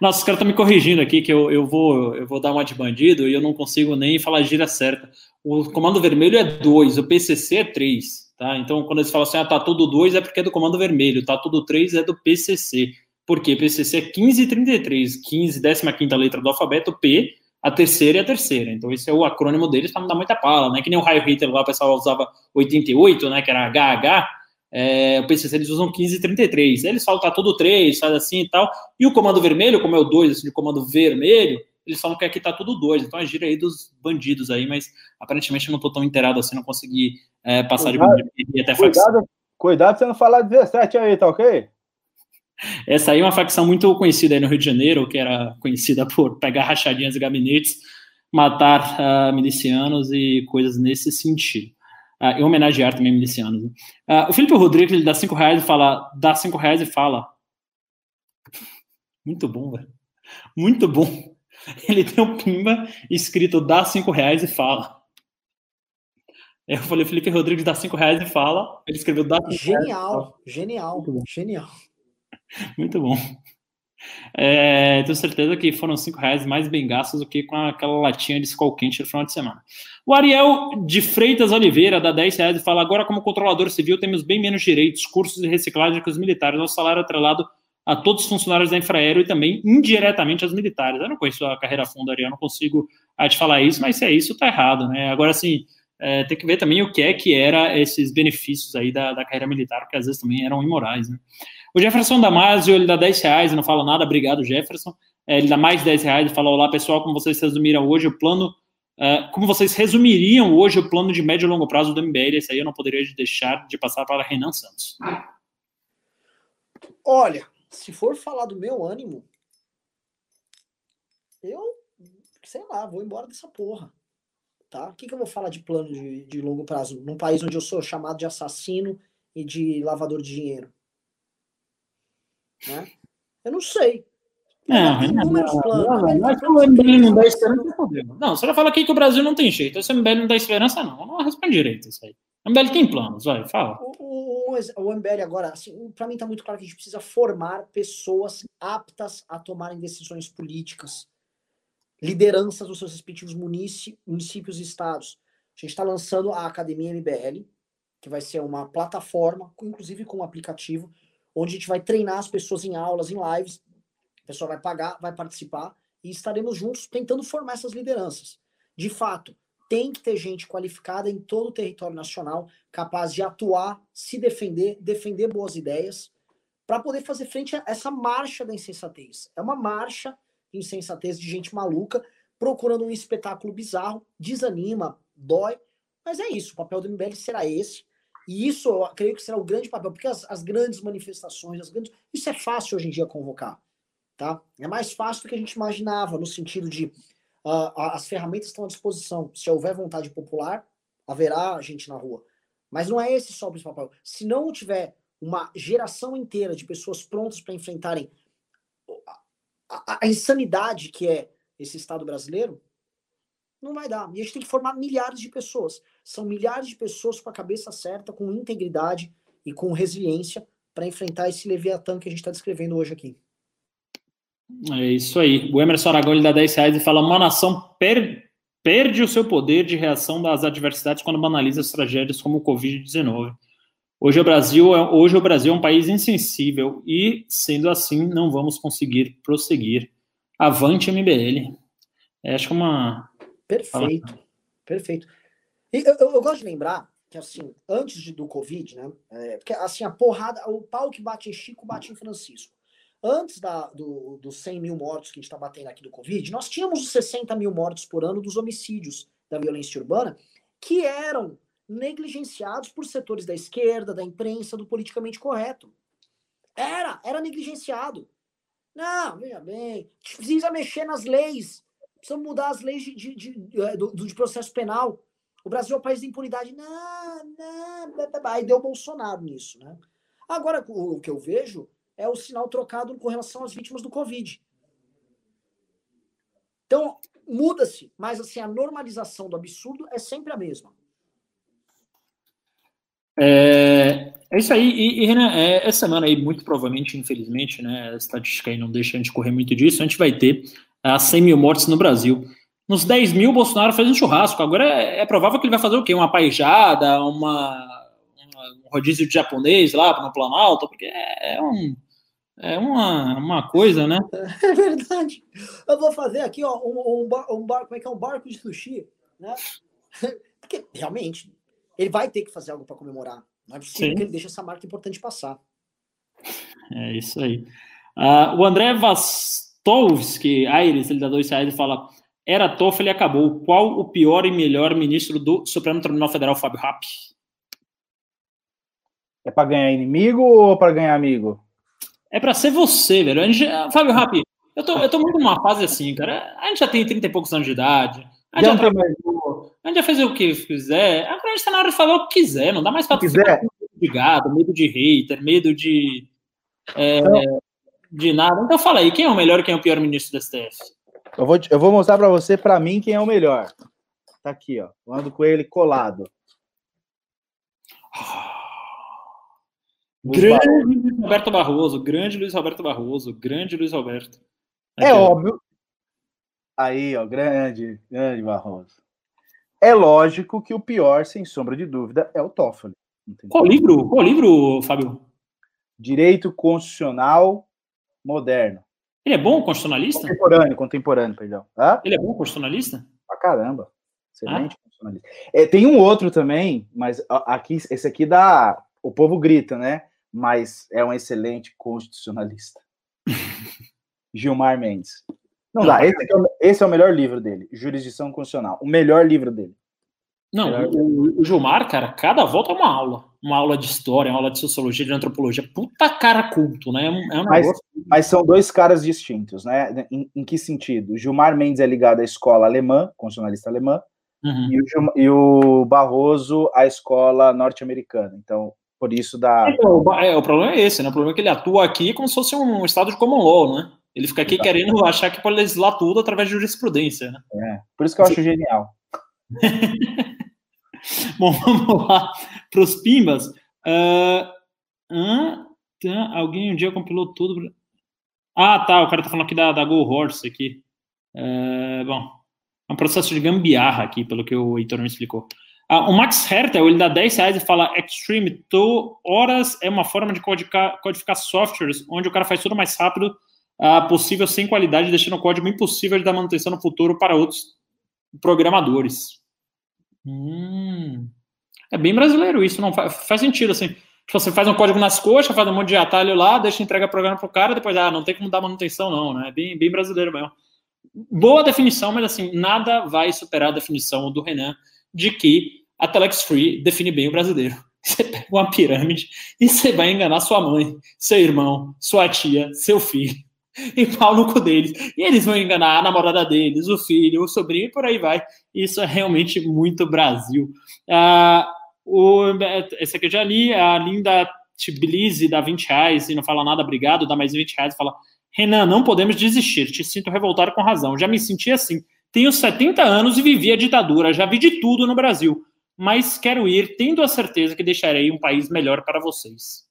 Nossa, os caras estão me corrigindo aqui que eu, eu, vou, eu vou dar uma de bandido e eu não consigo nem falar a gira certa. O comando vermelho é 2, o PCC é 3. Tá? Então, quando eles falam assim, ah, tá tudo 2 é porque é do comando vermelho, tá tudo 3 é do PCC. Por quê? PCC é 15 e 33, 15, 15 letra do alfabeto, P, a terceira e a terceira. Então, esse é o acrônimo deles para não dar muita pala, né? Que nem o raio Hitler lá, o pessoal usava 88, né? Que era HH. É, o PCC eles usam 15 e 33. Eles falam que tá tudo 3, faz assim e tal. E o comando vermelho, como é o 2, assim, de comando vermelho, eles falam que aqui tá tudo 2. Então, é gira aí dos bandidos aí, mas aparentemente eu não tô tão inteirado assim, não consegui é, passar cuidado, de bandido até cuidado, cuidado você não falar 17 aí, tá ok? Essa aí é uma facção muito conhecida aí no Rio de Janeiro, que era conhecida por pegar rachadinhas e gabinetes, matar uh, milicianos e coisas nesse sentido. Uh, e homenagear também milicianos. Né? Uh, o Felipe Rodrigues ele dá cinco reais e fala, dá cinco reais e fala. Muito bom, velho. Muito bom. Ele tem um pimba escrito dá cinco reais e fala. Eu falei, Felipe Rodrigues dá cinco reais e fala. Ele escreveu dá Genial, reais genial, genial. Muito bom. É, tenho certeza que foram cinco reais mais bem gastos do que com aquela latinha de escol quente no final de semana. O Ariel de Freitas Oliveira dá 10 reais e fala: agora, como controlador civil, temos bem menos direitos, cursos de reciclagem que os militares. Nosso salário é atrelado a todos os funcionários da Infraero e também indiretamente aos militares. Eu não conheço a carreira fundo, Ariel, não consigo te falar isso, mas se é isso, tá errado, né? Agora, assim, é, tem que ver também o que é que era esses benefícios aí da, da carreira militar, porque às vezes também eram imorais, né? O Jefferson Damasio, ele dá 10 reais e não fala nada, obrigado, Jefferson. É, ele dá mais 10 reais e fala: Olá, pessoal, como vocês resumiram hoje o plano. Uh, como vocês resumiriam hoje o plano de médio e longo prazo do MBL? Esse aí eu não poderia deixar de passar para Renan Santos. Olha, se for falar do meu ânimo, eu, sei lá, vou embora dessa porra. Tá? O que, que eu vou falar de plano de, de longo prazo num país onde eu sou chamado de assassino e de lavador de dinheiro? Né? Eu não sei. Não, planos. Não, mas o MBL não dá esperança, é problema. Não, você vai falar aqui que o Brasil não tem jeito. Esse MBL não dá esperança, não. Não responde direito isso aí. O MBL tem planos, vai, fala. O, o, o MBL agora, assim, para mim está muito claro que a gente precisa formar pessoas aptas a tomarem decisões políticas, lideranças dos seus respectivos municípios e estados. A gente está lançando a Academia MBL, que vai ser uma plataforma, inclusive com um aplicativo, onde a gente vai treinar as pessoas em aulas, em lives. A pessoa vai pagar, vai participar e estaremos juntos tentando formar essas lideranças. De fato, tem que ter gente qualificada em todo o território nacional, capaz de atuar, se defender, defender boas ideias, para poder fazer frente a essa marcha da insensatez. É uma marcha de insensatez de gente maluca procurando um espetáculo bizarro, desanima, dói, mas é isso. O papel do MBL será esse. E isso eu creio que será o grande papel, porque as, as grandes manifestações, as grandes, isso é fácil hoje em dia convocar. Tá? É mais fácil do que a gente imaginava, no sentido de uh, as ferramentas estão à disposição. Se houver vontade popular, haverá gente na rua. Mas não é esse só o principal papel. Se não tiver uma geração inteira de pessoas prontas para enfrentarem a, a, a insanidade que é esse Estado brasileiro, não vai dar. E a gente tem que formar milhares de pessoas. São milhares de pessoas com a cabeça certa, com integridade e com resiliência para enfrentar esse Leviatã que a gente está descrevendo hoje aqui. É isso aí. O Emerson Aragão ele dá 10 reais e fala: uma nação per perde o seu poder de reação das adversidades quando banaliza as tragédias como o Covid-19. Hoje o Brasil é, hoje o Brasil é um país insensível e, sendo assim, não vamos conseguir prosseguir. Avante MBL. É, acho que é uma Perfeito, Fala. perfeito. E eu, eu, eu, gosto de lembrar que, assim, antes de, do Covid, né? É, porque, assim, a porrada, o pau que bate em Chico bate em Francisco. Antes da, do, dos 100 mil mortos que a gente está batendo aqui do Covid, nós tínhamos os 60 mil mortos por ano dos homicídios da violência urbana, que eram negligenciados por setores da esquerda, da imprensa, do politicamente correto. Era, era negligenciado. Não, veja bem, precisa mexer nas leis Precisamos mudar as leis de, de, de, é, do, de processo penal. O Brasil é o país da impunidade. Não, não, aí deu Bolsonaro nisso, né? Agora, o, que eu vejo é o sinal trocado com relação às vítimas do Covid. Então, muda-se, mas assim, a normalização do absurdo é sempre a mesma. É, é isso aí. E, e Renan, é, essa semana aí, muito provavelmente, infelizmente, né, a estatística aí não deixa a gente correr muito disso, a gente vai ter a 100 mil mortes no Brasil. Nos 10 mil, Bolsonaro fez um churrasco. Agora é, é provável que ele vai fazer o quê? Uma paijada, uma, uma um rodízio de japonês lá no Planalto, porque é, é, um, é uma, uma coisa, né? É verdade. Eu vou fazer aqui ó, um, um, bar, um bar, como é que é? Um barco de sushi, né? Porque realmente ele vai ter que fazer algo para comemorar. Não é possível Sim. que ele deixe essa marca importante passar. É isso aí. Uh, o André Vas Tovski, Aires, ele dá dois reais e fala: Era Toffoli acabou. Qual o pior e melhor ministro do Supremo Tribunal Federal, Fábio Rapp? É para ganhar inimigo ou para ganhar amigo? é para ser você, velho. A gente, Fábio Rapi, eu tô, eu tô muito numa fase assim, cara. A gente já tem 30 e poucos anos de idade. A gente já, já trabalhou. A gente já fez o que quiser. Agora a gente tá na hora de falar o que quiser. Não dá mais pra quiser. medo de gado, medo de hater, medo de. É, de nada. Então fala aí, quem é o melhor e quem é o pior ministro do STF? Eu vou, eu vou mostrar para você, para mim, quem é o melhor. Tá aqui, ó. Ando com ele colado. Grande Luiz Roberto Barroso, grande Luiz Roberto Barroso, grande Luiz Roberto. Aqui, é óbvio. Aí, ó, grande, grande Barroso. É lógico que o pior, sem sombra de dúvida, é o Toffoli. Qual livro? Qual livro, Fábio? Direito Constitucional Moderno. Ele é bom constitucionalista? Contemporâneo, contemporâneo, perdão. Hã? Ele é bom constitucionalista? Pra caramba. Excelente ah? constitucionalista. É, tem um outro também, mas aqui, esse aqui dá. O povo grita, né? Mas é um excelente constitucionalista. Gilmar Mendes. Não, Não dá. Esse é, o, esse é o melhor livro dele. Jurisdição Constitucional. O melhor livro dele. Não, o, o, Gilmar, cara, cada volta é uma aula. Uma aula de história, uma aula de sociologia, de antropologia. Puta cara culto, né? É um, é mas, mas, são dois caras distintos, né? Em, em, que sentido? Gilmar Mendes é ligado à escola alemã, constitucionalista alemã, uhum. e, o, e, o, Barroso à escola norte-americana. Então, por isso dá. É, é, o problema é esse, né? O problema é que ele atua aqui como se fosse um estado de common law, né? Ele fica aqui Exato. querendo achar que pode legislar tudo através de jurisprudência, né? É, por isso que eu acho genial. Bom, vamos lá para os Pimbas. Uh, tá, alguém um dia compilou tudo. Ah, tá. O cara tá falando aqui da, da Go Horse aqui. Uh, bom, é um processo de gambiarra aqui, pelo que o Heitor me explicou. Ah, o Max Hertel, ele dá 10 reais e fala Extreme to horas é uma forma de codificar, codificar softwares onde o cara faz tudo mais rápido uh, possível, sem qualidade, deixando o código impossível de dar manutenção no futuro para outros programadores. Hum. É bem brasileiro isso, não faz, faz sentido assim. Tipo, você faz um código nas coxas, faz um monte de atalho lá, deixa entrega o programa pro cara, depois, ah, não tem como dar manutenção, não, né? É bem, bem brasileiro mesmo. Boa definição, mas assim, nada vai superar a definição do Renan de que a Telex Free define bem o brasileiro. Você pega uma pirâmide e você vai enganar sua mãe, seu irmão, sua tia, seu filho e pau no cu deles. E eles vão enganar a namorada deles, o filho, o sobrinho e por aí vai. Isso é realmente muito Brasil. Ah, esse aqui eu já li, a Linda Tbilisi dá 20 reais e não fala nada, obrigado, dá mais 20 reais e fala: Renan, não podemos desistir, te sinto revoltado com razão. Já me senti assim. Tenho 70 anos e vivi a ditadura, já vi de tudo no Brasil, mas quero ir tendo a certeza que deixarei um país melhor para vocês.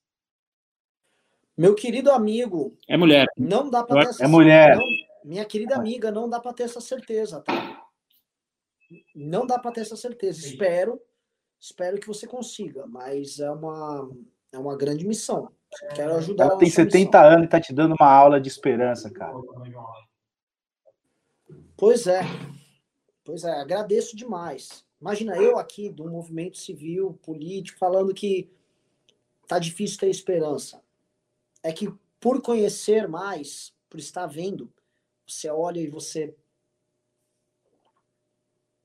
Meu querido amigo. É mulher. Não dá para ter essa É mulher. Não, minha querida amiga, não dá para ter essa certeza, tá? Não dá para ter essa certeza. Sim. Espero, espero que você consiga, mas é uma é uma grande missão. Quero ajudar. Ela tem 70 missão. anos e tá te dando uma aula de esperança, cara. Pois é. Pois é, agradeço demais. Imagina eu aqui do movimento civil, político, falando que tá difícil ter esperança é que por conhecer mais, por estar vendo, você olha e você.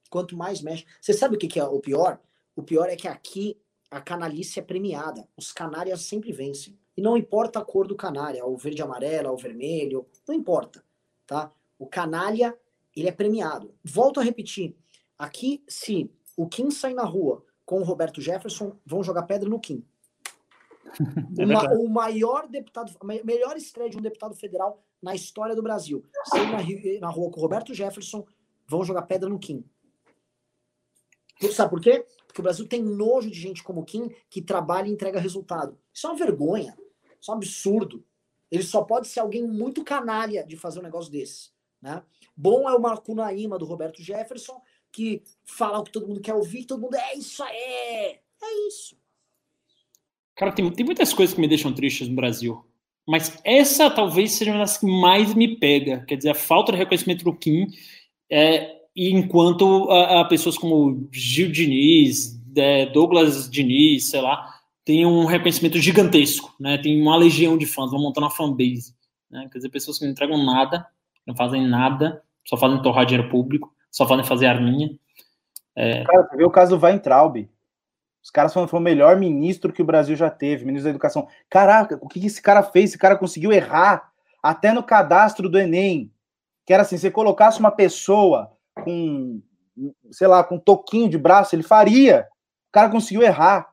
Quanto mais mexe. Você sabe o que é o pior? O pior é que aqui a canalice é premiada. Os canárias sempre vencem. E não importa a cor do canária, o verde amarelo, o vermelho, não importa, tá? O canalha, ele é premiado. Volto a repetir. Aqui, se o Kim sair na rua com o Roberto Jefferson, vão jogar pedra no Kim. É Uma, o maior deputado, a melhor estreia de um deputado federal na história do Brasil. Sem na, na rua com o Roberto Jefferson, vão jogar pedra no Kim. Sabe por quê? Porque o Brasil tem nojo de gente como o Kim que trabalha e entrega resultado. Isso é uma vergonha. Isso é um absurdo. Ele só pode ser alguém muito canalha de fazer um negócio desse. Né? Bom é o Macunaíma do Roberto Jefferson, que fala o que todo mundo quer ouvir, todo mundo é isso aí. É isso. Cara, tem, tem muitas coisas que me deixam tristes no Brasil. Mas essa talvez seja uma das que mais me pega. Quer dizer, a falta de reconhecimento do Kim. É, e enquanto a, a, pessoas como Gil Diniz, é, Douglas Diniz, sei lá, tem um reconhecimento gigantesco, né? Tem uma legião de fãs, vão montando uma fanbase. Né? Quer dizer, pessoas que não entregam nada, não fazem nada, só fazem torrar dinheiro público, só fazem fazer arminha. É... Cara, você viu o caso do Weintraub? Os caras falam que foi o melhor ministro que o Brasil já teve, ministro da Educação. Caraca, o que esse cara fez? Esse cara conseguiu errar até no cadastro do Enem. Que era assim, você colocasse uma pessoa com, sei lá, com um toquinho de braço, ele faria. O cara conseguiu errar.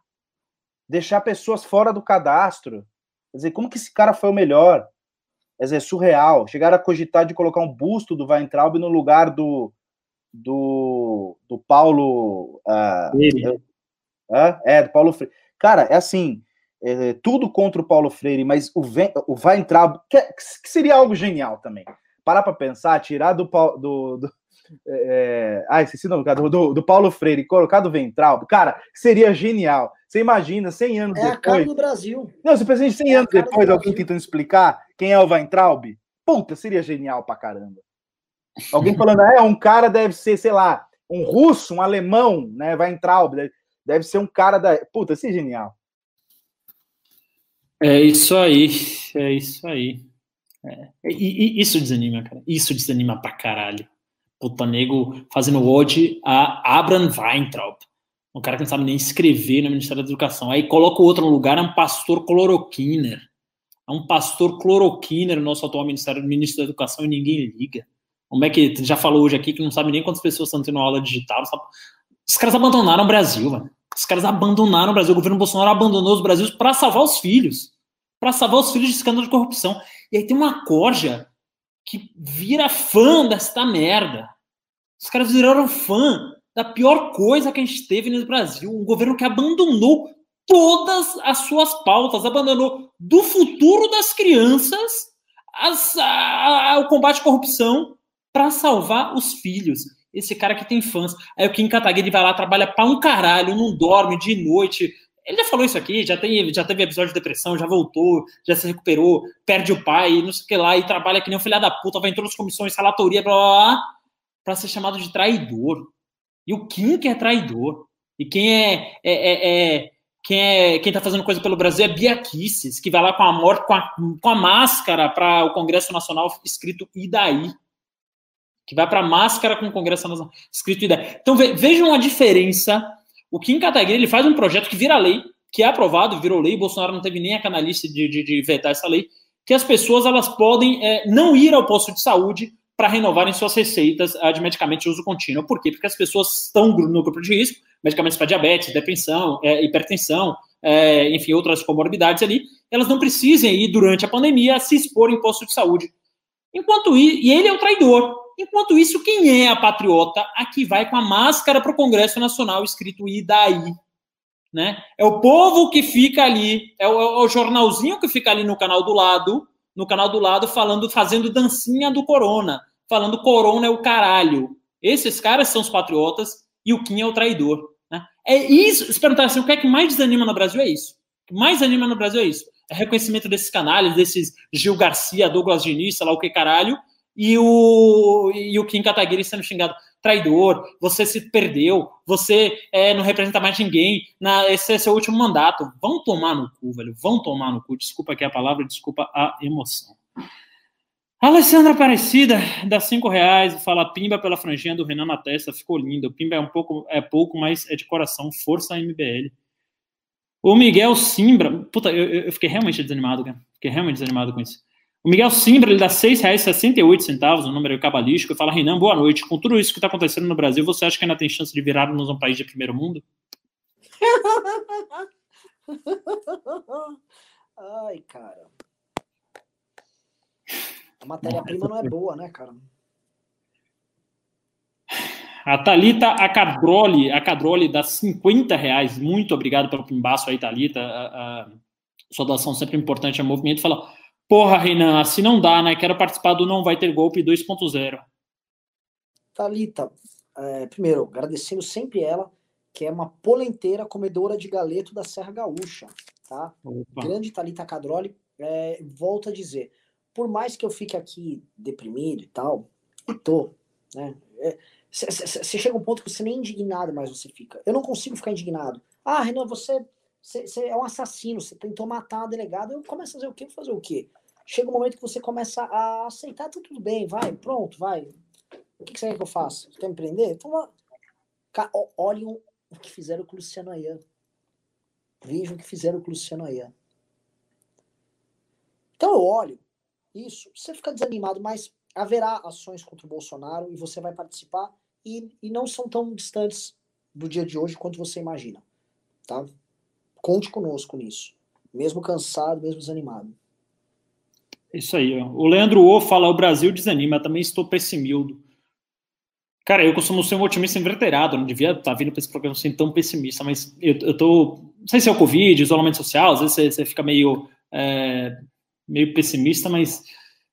Deixar pessoas fora do cadastro. Quer dizer, como que esse cara foi o melhor? Quer dizer, é surreal. Chegaram a cogitar de colocar um busto do Weintraub no lugar do, do, do Paulo. Uh, é, do Paulo Freire. Cara, é assim, é, tudo contra o Paulo Freire, mas o, o Weintraub, que, que seria algo genial também. Parar para pensar, tirar do, do, do é, ah, esqueci o nome, do, do, do Paulo Freire, colocar do Ventral, cara, seria genial. Você imagina, 100 anos é depois. É a cara do Brasil. Não, você pensa em 100 é anos depois, alguém tentando explicar quem é o Weintraub? Puta, seria genial pra caramba. Alguém falando, é, um cara deve ser, sei lá, um russo, um alemão, né? Weintraub, deve, deve ser um cara da. Puta, seria genial. É isso aí, é isso aí. É. E, e, isso desanima, cara. Isso desanima pra caralho. Puta nego fazendo ode a Abraham Weintraub. Um cara que não sabe nem escrever no Ministério da Educação. Aí coloca o outro no lugar, é um pastor cloroquiner. É um pastor cloroquiner, nosso atual ministério, ministro da Educação, e ninguém liga. Como é que já falou hoje aqui que não sabe nem quantas pessoas estão tendo aula digital? Os caras abandonaram o Brasil, mano. Os caras abandonaram o Brasil. O governo Bolsonaro abandonou os Brasil para salvar os filhos. Para salvar os filhos de escândalo de corrupção. E aí tem uma corja que vira fã desta merda. Os caras viraram fã da pior coisa que a gente teve no Brasil. Um governo que abandonou todas as suas pautas, abandonou do futuro das crianças as, a, a, o combate à corrupção para salvar os filhos. Esse cara que tem fãs. Aí o Kim Kataguiri vai lá, trabalha para um caralho, não dorme de noite, ele já falou isso aqui, já, tem, já teve episódio de depressão, já voltou, já se recuperou, perde o pai, não sei o que lá, e trabalha que nem um filho da puta, vai em todas as comissões, relatoria, blá blá blá, pra ser chamado de traidor. E o Kim que é traidor. E quem é, é, é, é quem é quem tá fazendo coisa pelo Brasil é Bia Kicis, que vai lá com a morte, com a, com a máscara para o Congresso Nacional escrito e daí? Que vai para máscara com o Congresso Nacional escrito daí. Então ve, vejam a diferença o Kim Kataguiri ele faz um projeto que vira lei, que é aprovado, virou lei, Bolsonaro não teve nem a canalice de, de, de vetar essa lei, que as pessoas elas podem é, não ir ao posto de saúde para renovarem suas receitas de medicamentos de uso contínuo. Por quê? Porque as pessoas estão no grupo de risco, medicamentos para diabetes, depressão, é, hipertensão, é, enfim, outras comorbidades ali, elas não precisem ir durante a pandemia se expor em posto de saúde. Enquanto e ele é o traidor, Enquanto isso, quem é a patriota? A que vai com a máscara para o Congresso Nacional escrito e daí? Né? É o povo que fica ali, é o, é o, jornalzinho que fica ali no canal do lado, no canal do lado, falando, fazendo dancinha do corona, falando corona é o caralho. Esses caras são os patriotas e o Kim é o traidor. Né? É isso. Se perguntar assim, o que é que mais desanima no Brasil é isso. O que mais anima no Brasil é isso. É reconhecimento desses canalhas, desses Gil Garcia, Douglas Diniz, sei lá o que caralho, e o, e o Kim Kataguiri sendo xingado traidor, você se perdeu, você é, não representa mais ninguém, na, esse é seu último mandato. Vão tomar no cu, velho, vão tomar no cu. Desculpa aqui a palavra, desculpa a emoção. Alessandra Aparecida dá cinco reais fala pimba pela franjinha do Renan na testa, ficou lindo. Pimba é um pouco, é pouco, mas é de coração. Força MBL. O Miguel Simbra, puta, eu, eu fiquei realmente desanimado, cara. Fiquei realmente desanimado com isso. O Miguel Simbra, ele dá R$ 6,68, um número cabalístico, e fala, Renan, boa noite. Com tudo isso que está acontecendo no Brasil, você acha que ainda tem chance de virarmos um país de primeiro mundo? Ai, cara. A matéria-prima não é boa, né, cara? A Thalita Acadroli, Acadroli dá 50 reais. Muito obrigado pelo pimbaço aí, Thalita. A, a sua doação sempre importante ao movimento. Fala, Porra, Renan, assim não dá, né? Quero participar do Não Vai Ter Golpe 2.0. Thalita, é, primeiro, agradecendo sempre ela, que é uma polenteira comedora de galeto da Serra Gaúcha, tá? Opa. Grande Thalita Cadroli, é, volto a dizer, por mais que eu fique aqui deprimido e tal, e tô, né? Você é, chega um ponto que você nem indignado mais você fica. Eu não consigo ficar indignado. Ah, Renan, você você é um assassino, você tentou matar a delegada, eu começo a fazer o quê? Fazer o quê? Chega um momento que você começa a aceitar, tá tudo bem, vai, pronto, vai. O que, que você quer que eu faça? Você quer me prender? Então, olhem o que fizeram com o Luciano Ayan. Vejam o que fizeram com o Luciano Ayan. Então eu olho isso, você fica desanimado, mas haverá ações contra o Bolsonaro e você vai participar e, e não são tão distantes do dia de hoje quanto você imagina, tá? Conte conosco nisso, mesmo cansado, mesmo desanimado. Isso aí. O Leandro O fala: o Brasil desanima, também estou pessimildo. Cara, eu costumo ser um otimista inverterado, não devia estar vindo para esse programa assim tão pessimista, mas eu, eu tô. Não sei se é o Covid, isolamento social, às vezes você, você fica meio, é, meio pessimista, mas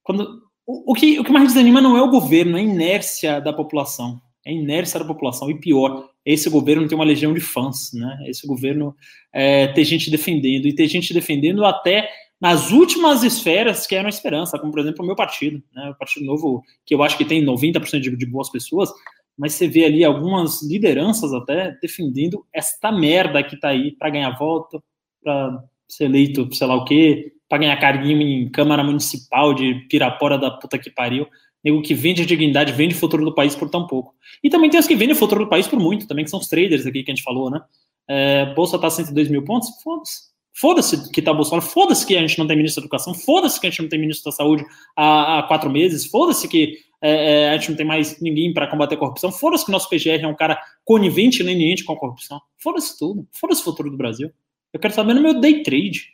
quando. O, o, que, o que mais desanima não é o governo, é a inércia da população. É a inércia da população. E pior, esse governo tem uma legião de fãs, né? Esse governo é, tem gente defendendo, e tem gente defendendo até nas últimas esferas que eram a esperança, como por exemplo o meu partido, né, o Partido Novo, que eu acho que tem 90% de, de boas pessoas, mas você vê ali algumas lideranças até defendendo esta merda que tá aí para ganhar voto, para ser eleito, sei lá o quê, para ganhar carguinho em Câmara Municipal de Pirapora da puta que pariu. Nego que vende a dignidade, vende o futuro do país por tão pouco. E também tem os que vendem o futuro do país por muito, também, que são os traders aqui que a gente falou, né? É, Bolsa tá 102 mil pontos, foda-se. Foda-se que tá Bolsonaro, foda-se que a gente não tem ministro da educação, foda-se que a gente não tem ministro da saúde há, há quatro meses, foda-se que é, é, a gente não tem mais ninguém para combater a corrupção, foda-se que o nosso PGR é um cara conivente e leniente com a corrupção, foda-se tudo, foda-se o futuro do Brasil. Eu quero saber no meu day trade,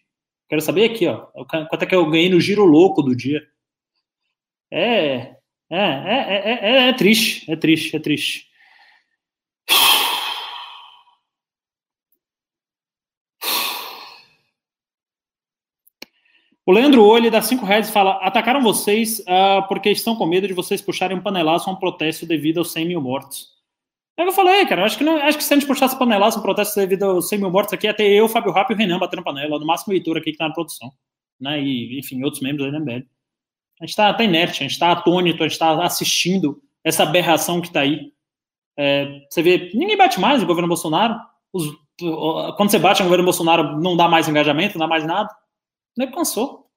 quero saber aqui, ó, quanto é que eu ganhei no giro louco do dia. É, é, é, é, é, triste, é triste, é triste. O Leandro Olho dá cinco reais e fala: atacaram vocês uh, porque estão com medo de vocês puxarem um panelaço a um protesto devido aos 100 mil mortos. Aí eu falei, cara, acho que, não, acho que se a gente puxasse panelaço um protesto devido aos 100 mil mortos aqui, até eu, Fábio Rápido e o Renan batendo panela, no máximo o Heitor aqui que tá na produção. Né? E, enfim, outros membros da MBL. A gente tá, tá inerte, a gente tá atônito, a gente tá assistindo essa aberração que tá aí. É, você vê, ninguém bate mais no governo Bolsonaro. Os, quando você bate no governo Bolsonaro, não dá mais engajamento, não dá mais nada. Não é cansou.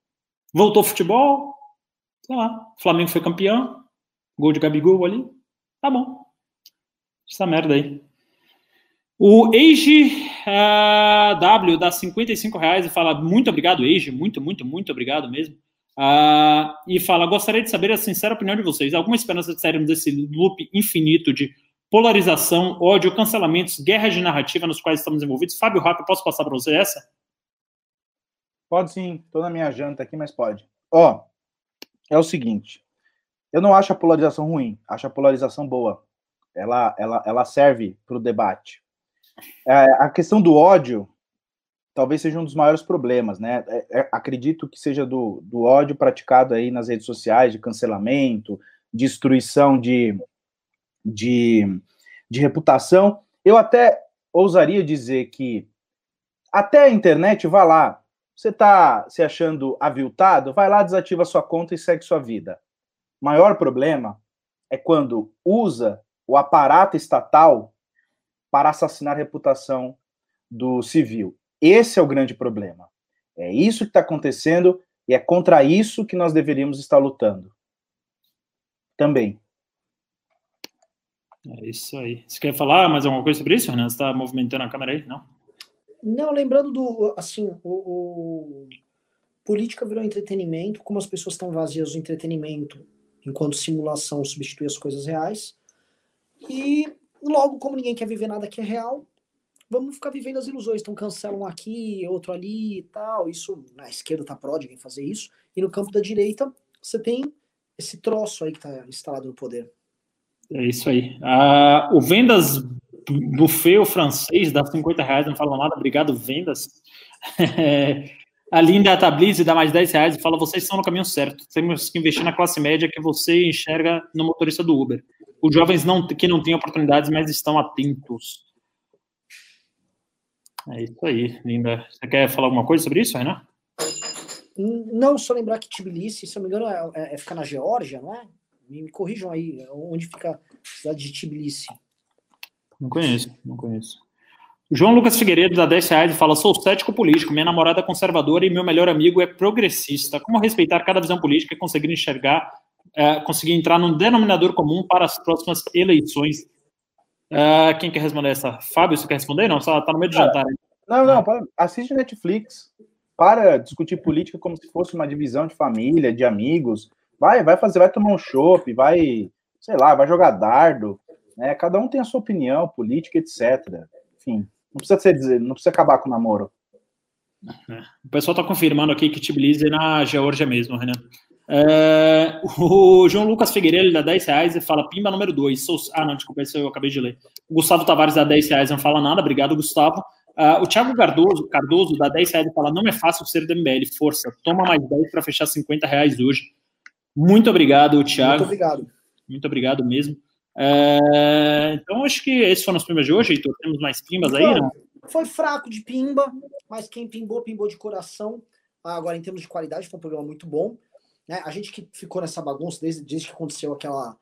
Voltou ao futebol, sei lá, Flamengo foi campeão, gol de Gabigol ali, tá bom. Essa merda aí. O Age uh, W dá 55 reais e fala muito obrigado, Age, muito, muito, muito obrigado mesmo. Uh, e fala: gostaria de saber a sincera opinião de vocês. Alguma esperança de sairmos desse loop infinito de polarização, ódio, cancelamentos, guerras de narrativa nos quais estamos envolvidos? Fábio Rápido, posso passar para você essa? Pode sim, tô na minha janta aqui, mas pode. Ó, é o seguinte, eu não acho a polarização ruim, acho a polarização boa. Ela, ela, ela serve para o debate. É, a questão do ódio talvez seja um dos maiores problemas, né? É, é, acredito que seja do, do ódio praticado aí nas redes sociais, de cancelamento, destruição de, de, de reputação. Eu até ousaria dizer que até a internet, vá lá, você está se achando aviltado? Vai lá, desativa sua conta e segue sua vida. O maior problema é quando usa o aparato estatal para assassinar a reputação do civil. Esse é o grande problema. É isso que está acontecendo e é contra isso que nós deveríamos estar lutando. Também. É isso aí. Você quer falar mais alguma coisa sobre isso, Renan? Você está movimentando a câmera aí? Não? Não, lembrando do, assim, o, o, política virou entretenimento, como as pessoas estão vazias do entretenimento, enquanto simulação substitui as coisas reais. E logo, como ninguém quer viver nada que é real, vamos ficar vivendo as ilusões. Então cancelam aqui, outro ali e tal. Isso na esquerda tá pródigo em fazer isso. E no campo da direita, você tem esse troço aí que tá instalado no poder. É isso aí. Ah, o Vendas buffet francês dá 50 reais, não fala nada, obrigado, vendas. a Linda Tablize dá mais 10 reais e fala: vocês estão no caminho certo. Temos que investir na classe média que você enxerga no motorista do Uber. Os jovens não, que não têm oportunidades, mas estão atentos. É isso aí, Linda. Você quer falar alguma coisa sobre isso, Renan? Não, só lembrar que Tbilisi, se não me engano, é, é, é fica na Geórgia, não é? Me, me corrijam aí, onde fica a cidade de Tbilisi. Não conheço, não conheço. João Lucas Figueiredo dá 10 reais fala: sou cético político, minha namorada é conservadora e meu melhor amigo é progressista. Como respeitar cada visão política e conseguir enxergar, é, conseguir entrar num denominador comum para as próximas eleições? É, quem quer responder essa? Fábio, você quer responder? Não, está tá no meio do jantar. Não, não, para, assiste Netflix. Para discutir política como se fosse uma divisão de família, de amigos. Vai, vai fazer, vai tomar um chopp, vai, sei lá, vai jogar dardo. Né? Cada um tem a sua opinião política, etc. Enfim, não precisa ser, não precisa acabar com o namoro. É. O pessoal está confirmando aqui que Tbilisi é na Geórgia mesmo, Renan. É, o João Lucas Figueiredo dá 10 reais e fala pimba número 2. Sou... Ah, não, desculpa, isso eu acabei de ler. O Gustavo Tavares dá 10 reais não fala nada, obrigado, Gustavo. Uh, o Thiago Cardoso, Cardoso dá 10 reais e fala: não é fácil ser do MBL, força, toma mais 10 para fechar 50 reais hoje. Muito obrigado, Thiago. Muito obrigado. Muito obrigado mesmo. É, então, acho que esses foram os pimbas de hoje, Heitor. Temos mais pimbas aí, não? Foi fraco de pimba, mas quem pimbou, pimbou de coração. Ah, agora, em termos de qualidade, foi um programa muito bom. Né? A gente que ficou nessa bagunça desde, desde que aconteceu aquela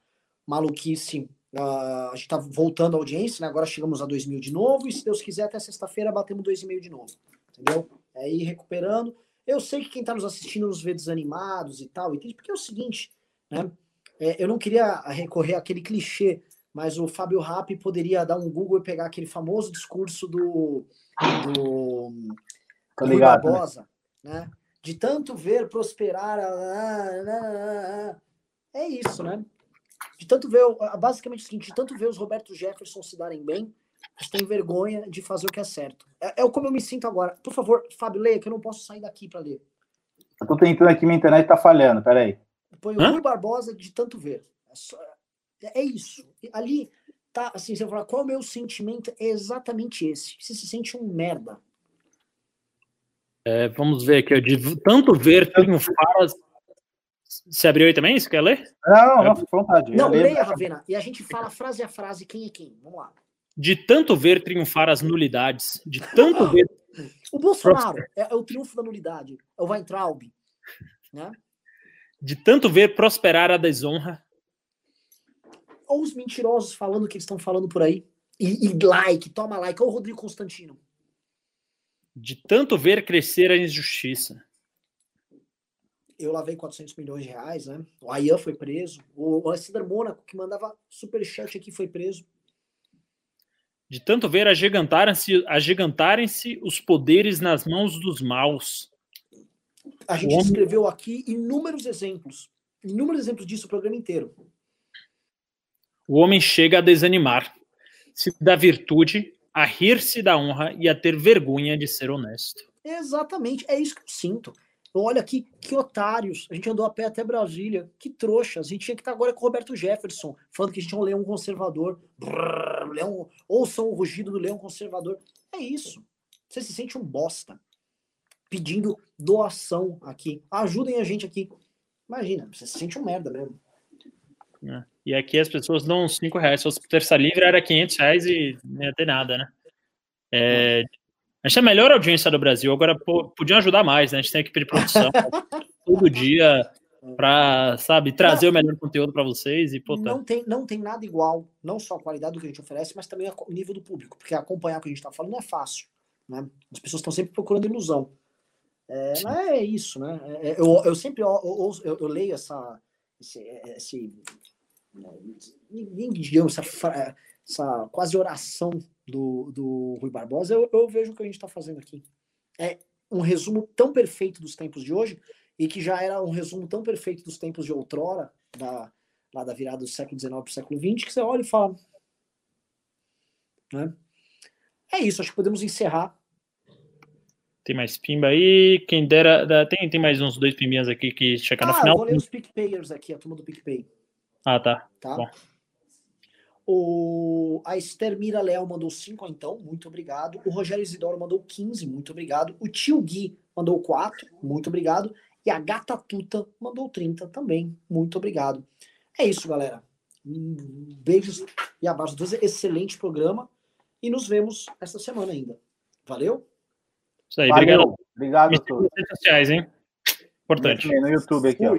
maluquice, uh, a gente tá voltando à audiência, né? agora chegamos a 2 mil de novo, e se Deus quiser, até sexta-feira batemos 2,5 de novo. Entendeu? É ir recuperando. Eu sei que quem está nos assistindo nos vê desanimados e tal, entende? Porque é o seguinte, né? É, eu não queria recorrer àquele clichê, mas o Fábio Rappi poderia dar um Google e pegar aquele famoso discurso do, do, do né? Barbosa, né? De tanto ver prosperar. Ah, ah, ah, é isso, né? De tanto ver, basicamente o seguinte, de tanto ver os Roberto Jefferson se darem bem, eles têm vergonha de fazer o que é certo. É, é como eu me sinto agora. Por favor, Fábio, leia, que eu não posso sair daqui para ler. Eu tô tentando aqui, minha internet tá falhando, peraí. Põe o Rui Barbosa de tanto ver. É, só, é isso. Ali tá assim, você fala, qual é o meu sentimento? É exatamente esse. Você se sente um merda. É, vamos ver aqui, de tanto ver triunfar. Você abriu aí também? Você quer ler? Não, não, fica vontade. Não, leia, Ravena. E a gente fala frase a frase quem é quem. Vamos lá. De tanto ver triunfar as nulidades, de tanto ver. O Bolsonaro é, é, o triunfo da nulidade. É o Weintraub. Né? De tanto ver prosperar a desonra. Ou os mentirosos falando o que eles estão falando por aí. E, e like, toma like. Ou o Rodrigo Constantino de tanto ver crescer a injustiça. Eu lavei 400 milhões de reais, né? O Ayan foi preso. O Alessandro Mônaco, que mandava superchat aqui, foi preso. De tanto ver agigantarem-se agigantarem os poderes nas mãos dos maus. A gente homem... escreveu aqui inúmeros exemplos. Inúmeros exemplos disso o programa inteiro. O homem chega a desanimar. Se da virtude, a rir-se da honra e a ter vergonha de ser honesto. Exatamente, é isso que eu sinto. Olha aqui, que otários. A gente andou a pé até Brasília. Que trouxas. A gente tinha que estar agora com o Roberto Jefferson, falando que a gente é um leão conservador. Brrr, leão, ouçam o rugido do leão conservador. É isso. Você se sente um bosta. Pedindo doação aqui. Ajudem a gente aqui. Imagina, você se sente um merda mesmo. É. E aqui as pessoas dão 5 reais. Se fosse terça livre, era 500 reais e não ia ter nada, né? É, a gente é a melhor audiência do Brasil. Agora, pô, podiam ajudar mais, né? A gente tem equipe de produção todo dia para, sabe, trazer não, o melhor conteúdo para vocês. E, pô, tá. não, tem, não tem nada igual, não só a qualidade do que a gente oferece, mas também o nível do público. Porque acompanhar o que a gente está falando não é fácil. Né? As pessoas estão sempre procurando ilusão. É, é isso, né? É, é, eu, eu sempre eu, eu, eu leio essa, esse, esse ninguém, digamos, essa, essa quase oração do, do Rui Barbosa, eu, eu vejo o que a gente está fazendo aqui. É um resumo tão perfeito dos tempos de hoje e que já era um resumo tão perfeito dos tempos de outrora, da, lá da virada do século XIX para o século XX, que você olha e fala. Né? É isso, acho que podemos encerrar. Tem mais pimba aí. Quem dera. Tem, tem mais uns dois pimbinhas aqui que chegam ah, no final. Vou ler os PicPayers aqui, a turma do PicPay. Ah, tá. tá? Bom. O, a Esther Mira Leal mandou 5, então, muito obrigado. O Rogério Isidoro mandou 15, muito obrigado. O Tio Gui mandou 4, muito obrigado. E a Gata Tuta mandou 30 também, muito obrigado. É isso, galera. Beijos e abraços. Excelente programa. E nos vemos esta semana ainda. Valeu? Isso aí, Valeu. obrigado. Obrigado a todos. redes sociais, hein? Importante. No YouTube aqui, ó.